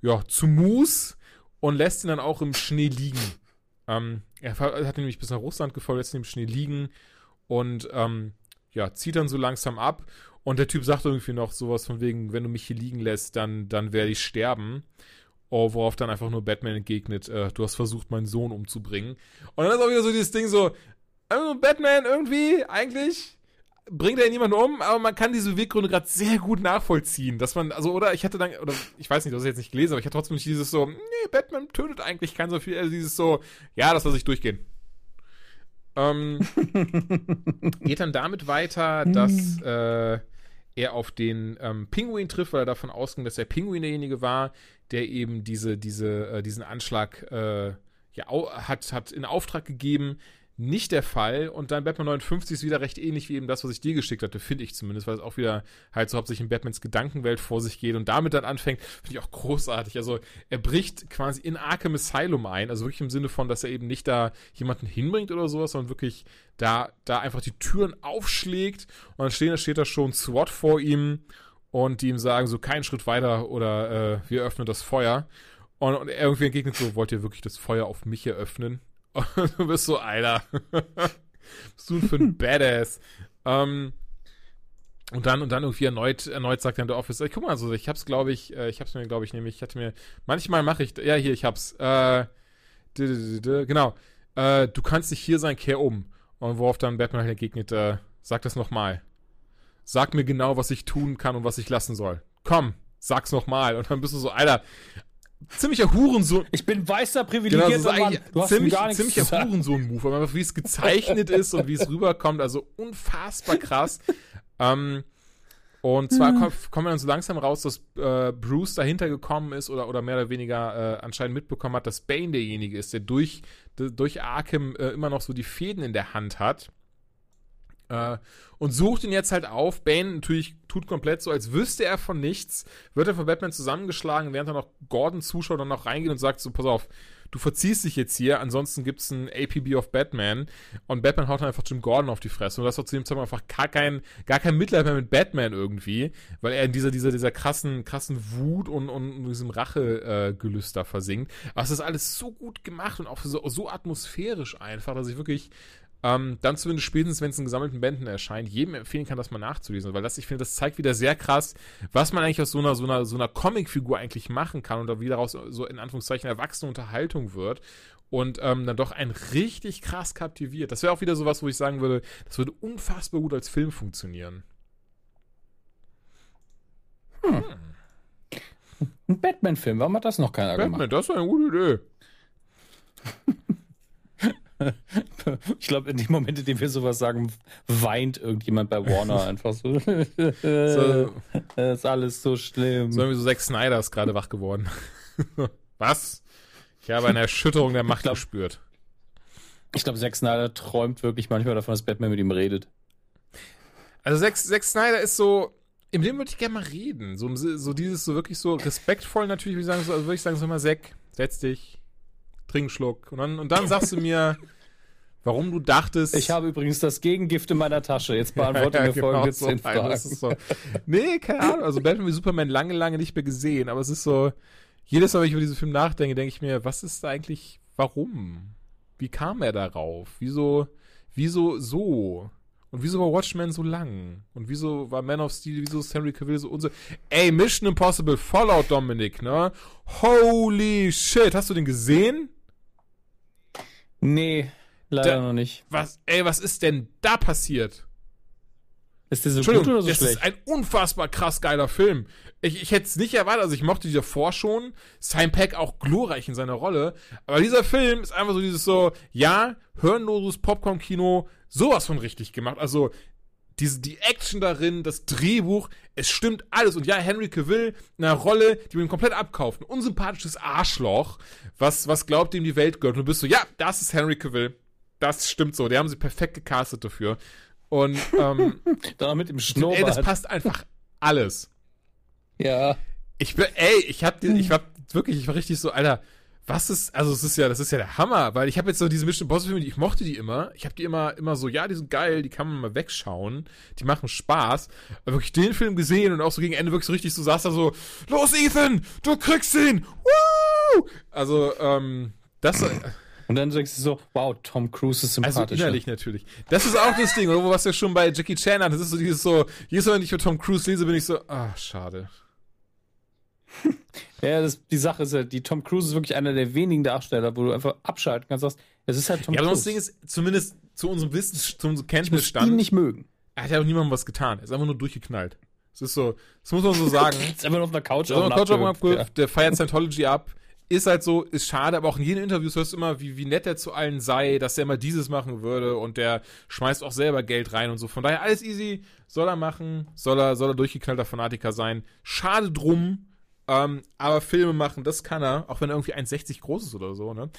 ja, zu Mus und lässt ihn dann auch im Schnee liegen. Ähm, er hat nämlich bis nach Russland gefolgt, lässt ihn im Schnee liegen und ähm, ja, zieht dann so langsam ab. Und der Typ sagt irgendwie noch sowas von wegen, wenn du mich hier liegen lässt, dann, dann werde ich sterben. Oh, worauf dann einfach nur Batman entgegnet, äh, du hast versucht, meinen Sohn umzubringen. Und dann ist auch wieder so dieses Ding so, also Batman irgendwie, eigentlich, bringt er niemanden um, aber man kann diese Weggründe gerade sehr gut nachvollziehen, dass man, also, oder ich hatte dann, oder ich weiß nicht, du hast jetzt nicht gelesen, aber ich hatte trotzdem nicht dieses so, nee, Batman tötet eigentlich kein so viel, also dieses so, ja, das lasse ich durchgehen. Ähm, geht dann damit weiter, dass äh, er auf den ähm, Pinguin trifft, weil er davon ausging, dass der Pinguin derjenige war, der eben diese, diese, äh, diesen Anschlag äh, ja, hat, hat in Auftrag gegeben nicht der Fall. Und dann Batman 59 ist wieder recht ähnlich wie eben das, was ich dir geschickt hatte, finde ich zumindest, weil es auch wieder halt so hauptsächlich in Batmans Gedankenwelt vor sich geht und damit dann anfängt, finde ich auch großartig. Also er bricht quasi in Arkham Asylum ein, also wirklich im Sinne von, dass er eben nicht da jemanden hinbringt oder sowas, sondern wirklich da, da einfach die Türen aufschlägt und dann stehen, da steht da schon SWAT vor ihm und die ihm sagen, so keinen Schritt weiter oder äh, wir öffnen das Feuer. Und, und er irgendwie entgegnet so, wollt ihr wirklich das Feuer auf mich eröffnen? Und du bist so, Alter. bist du für ein Badass? ähm, und dann, und dann irgendwie erneut, erneut sagt dann der Officer, guck mal, so, ich hab's, glaube ich, äh, ich hab's mir, glaube ich, nämlich, ich hatte mir, manchmal mache ich, ja, hier, ich hab's, äh, genau, äh, du kannst nicht hier sein, kehr um. Und worauf dann Batman halt entgegnet, äh, sag das nochmal. Sag mir genau, was ich tun kann und was ich lassen soll. Komm, sag's nochmal. Und dann bist du so, Alter, ziemlicher Hurensohn. Ich bin weißer privilegierter genau, Mann. Du hast ziemlich, gar nichts ziemlicher Hurensohn-Move, aber wie es gezeichnet ist und wie es rüberkommt, also unfassbar krass. ähm, und zwar mhm. kommen wir dann so langsam raus, dass äh, Bruce dahinter gekommen ist oder, oder mehr oder weniger äh, anscheinend mitbekommen hat, dass Bane derjenige ist, der durch, durch Arkham äh, immer noch so die Fäden in der Hand hat. Äh, und sucht ihn jetzt halt auf. Bane natürlich tut komplett so, als wüsste er von nichts. Wird er von Batman zusammengeschlagen, während er noch Gordon zuschaut und noch reingeht und sagt so, pass auf, du verziehst dich jetzt hier, ansonsten gibt's ein APB of Batman. Und Batman haut dann einfach Jim Gordon auf die Fresse. Und das hat zu dem Zeitpunkt einfach gar kein, gar kein Mitleid mehr mit Batman irgendwie, weil er in dieser, dieser, dieser krassen, krassen Wut und, und diesem Rachegelüster äh, versinkt. Aber es ist alles so gut gemacht und auch so, so atmosphärisch einfach, dass ich wirklich ähm, dann zumindest spätestens, wenn es in gesammelten Bänden erscheint, jedem empfehlen kann, das mal nachzulesen, weil das, ich finde, das zeigt wieder sehr krass, was man eigentlich aus so einer, so einer, so einer Comicfigur eigentlich machen kann und wieder daraus so in Anführungszeichen erwachsene Unterhaltung wird und ähm, dann doch ein richtig krass kaptiviert. Das wäre auch wieder sowas, wo ich sagen würde, das würde unfassbar gut als Film funktionieren. Hm. Ein Batman-Film, warum hat das noch keiner Batman, gemacht? Batman, das ist eine gute Idee. ich glaube, in dem Moment, in dem wir sowas sagen, weint irgendjemand bei Warner einfach so. so ist alles so schlimm. So wie so Zack Snyder ist gerade wach geworden. Was? Ich habe eine Erschütterung der Macht glaub, gespürt. Ich glaube, Zack Snyder träumt wirklich manchmal davon, dass Batman mit ihm redet. Also Zack, Zack Snyder ist so, in dem würde ich gerne mal reden. So, so dieses so wirklich so respektvoll natürlich, würde ich sagen, so, also würde ich sagen, so immer Zack, setz dich, Trinkschluck. Und dann, und dann sagst du mir, warum du dachtest. Ich habe übrigens das Gegengift in meiner Tasche. Jetzt beantworte ja, ja, mir genau folgende so, zehn Fragen. So. Nee, keine Ahnung. Also Batman wie Superman lange, lange nicht mehr gesehen. Aber es ist so, jedes Mal, wenn ich über diesen Film nachdenke, denke ich mir, was ist da eigentlich, warum? Wie kam er darauf? Wieso, wieso so? Und wieso war Watchmen so lang? Und wieso war Man of Steel, wieso ist Henry Cavill so unso? Ey, Mission Impossible Fallout, Dominik, ne? Holy shit, hast du den gesehen? Nee, leider da, noch nicht. Was, ey, was ist denn da passiert? Ist der so gut oder so das schlecht? ist ein unfassbar krass geiler Film. Ich, ich hätte es nicht erwartet, also ich mochte die davor schon. Simon Peck auch glorreich in seiner Rolle. Aber dieser Film ist einfach so dieses so, ja, hirnloses Popcorn-Kino, sowas von richtig gemacht. Also, diese, die Action darin, das Drehbuch, es stimmt alles. Und ja, Henry Cavill, eine Rolle, die man ihm komplett abkauft. Ein unsympathisches Arschloch, was, was glaubt, dem die Welt gehört. Und du bist so, ja, das ist Henry Cavill. Das stimmt so. Die haben sie perfekt gecastet dafür. Und, ähm, Dann noch mit dem ey, Schnurrbart. das passt einfach alles. Ja. Ich bin, ey, ich hab, die- ich war wirklich, ich war richtig so, Alter, was ist, also es ist ja, das ist ja der Hammer, weil ich habe jetzt so diese Mission Impossible Filme, ich mochte die immer, ich habe die immer, immer so, ja, die sind geil, die kann man mal wegschauen, die machen Spaß, aber wirklich den Film gesehen und auch so gegen Ende wirklich so richtig so saß da so, los Ethan, du kriegst ihn, Woo! Also, ähm, das, Und dann denkst du so, wow, Tom Cruise ist also sympathisch. innerlich natürlich. Das ist auch das Ding, oder wo was wir schon bei Jackie Chan hatten, das ist so dieses so, jedes Mal, wenn ich für Tom Cruise lese, bin ich so, ah, schade. Ja, das, die Sache ist ja, die Tom Cruise ist wirklich einer der wenigen Darsteller, wo du einfach abschalten kannst sagst, es ist halt Tom Ja, aber das Cruise. Ding ist, zumindest zu unserem Wissen, zu unserem ich muss ihn Kenntnisstand, nicht mögen. er hat ja auch niemandem was getan. Er ist einfach nur durchgeknallt. Es ist so, das muss man so sagen. Ist einfach nur auf einer Couch Der, Coach abgehüpft, abgehüpft, der feiert Scientology ab. Ist halt so, ist schade, aber auch in jedem Interview hörst du immer, wie, wie nett er zu allen sei, dass er immer dieses machen würde und der schmeißt auch selber Geld rein und so. Von daher alles easy, soll er machen, soll er, soll er durchgeknallter Fanatiker sein. Schade drum, ähm, aber Filme machen, das kann er, auch wenn er irgendwie 1,60 groß ist oder so, ne?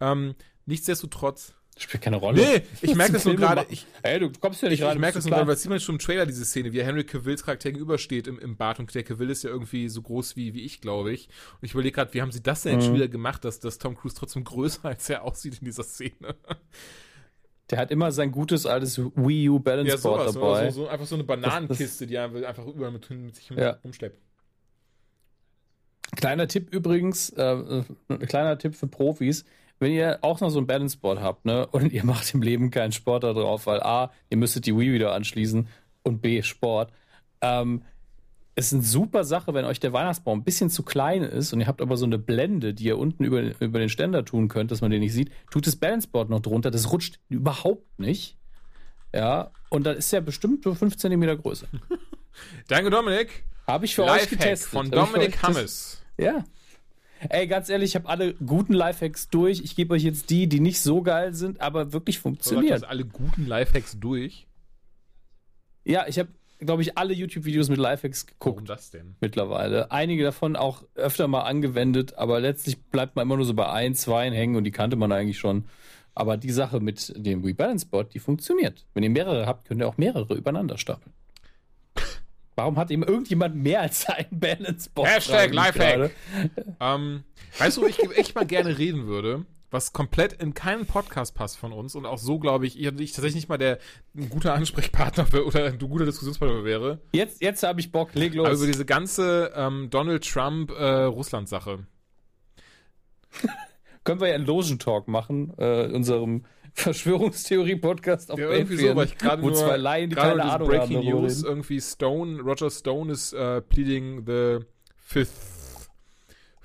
Ähm, nichtsdestotrotz. Spielt keine Rolle. Nee, ich merke das nur gerade, ich, Ey, du kommst ja nicht rein. ich merke das nur, klar. weil sieht man schon im Trailer diese Szene, wie Henry Cavills Charakter gegenübersteht im, im Bad und der Cavill ist ja irgendwie so groß wie, wie ich, glaube ich. Und ich überlege gerade, wie haben sie das denn jetzt Mhm. schon wieder gemacht, dass, dass Tom Cruise trotzdem größer als er aussieht in dieser Szene? Der hat immer sein gutes altes Wii U Balance ja, Board sowas. dabei. Oder so, so, einfach so eine Bananenkiste, die er einfach überall mit, mit sich Ja. rumschleppt. Kleiner Tipp übrigens, äh, äh, ein kleiner Tipp für Profis. Wenn ihr auch noch so ein Balance Board habt, ne, und ihr macht im Leben keinen Sport da drauf, weil A, ihr müsstet die Wii wieder anschließen und B, Sport. Ähm, es ist eine super Sache, wenn euch der Weihnachtsbaum ein bisschen zu klein ist und ihr habt aber so eine Blende, die ihr unten über, über den Ständer tun könnt, dass man den nicht sieht, tut das Balance Board noch drunter, das rutscht überhaupt nicht. Ja, und dann ist er bestimmt so 5 cm größer. Danke, Dominik. Habe ich für euch Lifehack getestet. von Dominik euch Hammes. ja. Ey, ganz ehrlich, ich habe alle guten Lifehacks durch. Ich gebe euch jetzt die, die nicht so geil sind, aber wirklich Du funktionieren. sagst alle guten Lifehacks durch. Ja, ich habe, glaube ich, alle YouTube-Videos mit Lifehacks Warum geguckt das denn? mittlerweile. Einige davon auch öfter mal angewendet, aber letztlich bleibt man immer nur so bei ein, zwei hängen und die kannte man eigentlich schon. Aber die Sache mit dem Rebalance Board, die funktioniert. Wenn ihr mehrere habt, könnt ihr auch mehrere übereinander stapeln. Warum hat ihm irgendjemand mehr als ein Balance Board? Hashtag Lifehack. Ähm, weißt du, wo ich echt mal gerne reden würde, was komplett in keinen Podcast passt von uns und auch so, glaube ich, ich, ich tatsächlich nicht mal der ein guter Ansprechpartner für, oder ein guter Diskussionspartner wäre, Jetzt, jetzt habe ich Bock, leg los. aber über diese ganze ähm, Donald Trump-Russland-Sache. Können wir ja einen Logen-Talk machen, äh, unserem Verschwörungstheorie-Podcast auf Ja, irgendwie so, Patreon, weil ich gerade wo nur, zwei Laien, die keine Ahnung Breaking haben, News, reden. irgendwie Stone, Roger Stone ist äh, pleading the fifth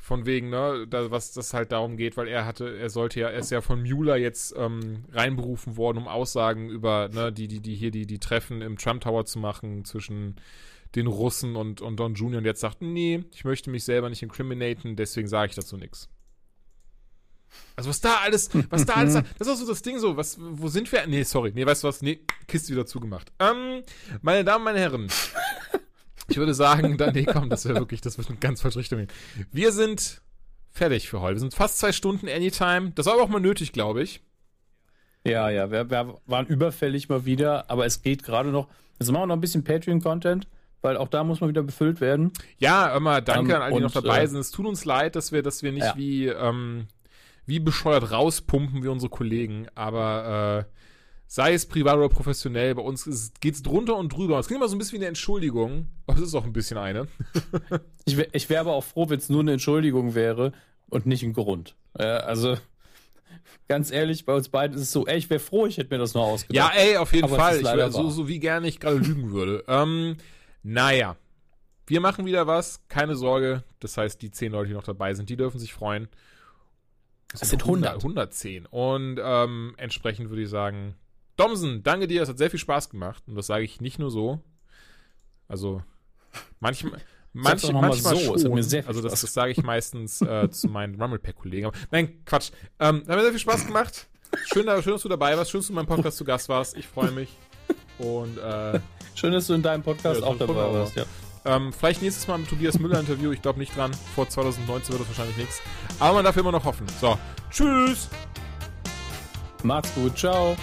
von wegen, ne, da, was das halt darum geht, weil er hatte, er sollte ja, er ist ja von Mueller jetzt ähm, reinberufen worden, um Aussagen über, ne, die, die, die hier die, die Treffen im Trump Tower zu machen zwischen den Russen und, und Don Jr. und jetzt sagt, nee, ich möchte mich selber nicht incriminaten, deswegen sage ich dazu nichts. Also was da alles, was da alles, das ist auch so das Ding so, was, wo sind wir? Nee, sorry, nee, weißt du was, nee, Kiste wieder zugemacht. Ähm, meine Damen, meine Herren, ich würde sagen, dann, nee, komm, das wäre wirklich, das wird eine ganz falsche Richtung gehen. Wir sind fertig für heute. Wir sind fast zwei Stunden Anytime. Das war aber auch mal nötig, glaube ich. Ja, ja, wir, wir waren überfällig mal wieder, aber es geht gerade noch. Jetzt machen wir noch ein bisschen Patreon-Content, weil auch da muss man wieder befüllt werden. Ja, immer danke Ähm, an alle, die noch dabei äh, sind. Es tut uns leid, dass wir, dass wir nicht Ja. wie, ähm, wie bescheuert rauspumpen wie unsere Kollegen, aber äh, sei es privat oder professionell, bei uns ist- geht's drunter und drüber. Es klingt immer so ein bisschen wie eine Entschuldigung, aber es ist auch ein bisschen eine. Ich, wär- ich wäre aber auch froh, wenn es nur eine Entschuldigung wäre und nicht ein Grund. Äh, also, ganz ehrlich, bei uns beiden ist es so, ey, ich wäre froh, ich hätte mir das noch Ja, ausgedacht. ey, auf jeden Aber es Fall. Ich wär, so, so wie gerne ich gerade lügen würde. Ähm, naja. Wir machen wieder was, keine Sorge. Das heißt, die zehn Leute, die noch dabei sind, die dürfen sich freuen. Es sind 100. 110. Und ähm, entsprechend würde ich sagen, Domsen, danke dir, es hat sehr viel Spaß gemacht. Und das sage ich nicht nur so. Also, manchmal. Manch, manchmal so, schon. also das, das sage ich meistens äh, zu meinen Rumblepack-Kollegen. Aber Nein, Quatsch. Ähm, hat mir sehr viel Spaß gemacht. Schön, dass schön, dass du dabei warst. Schön, dass du in meinem Podcast zu Gast warst. Ich freue mich. Und äh, Schön, dass du in deinem Podcast Ja, auch dabei warst. Ja. Ähm, vielleicht nächstes Mal mit Tobias Müller Interview. Ich glaube nicht dran. Vor 2019 wird das wahrscheinlich nichts. Aber man darf immer noch hoffen. So, tschüss. Macht's gut. Ciao.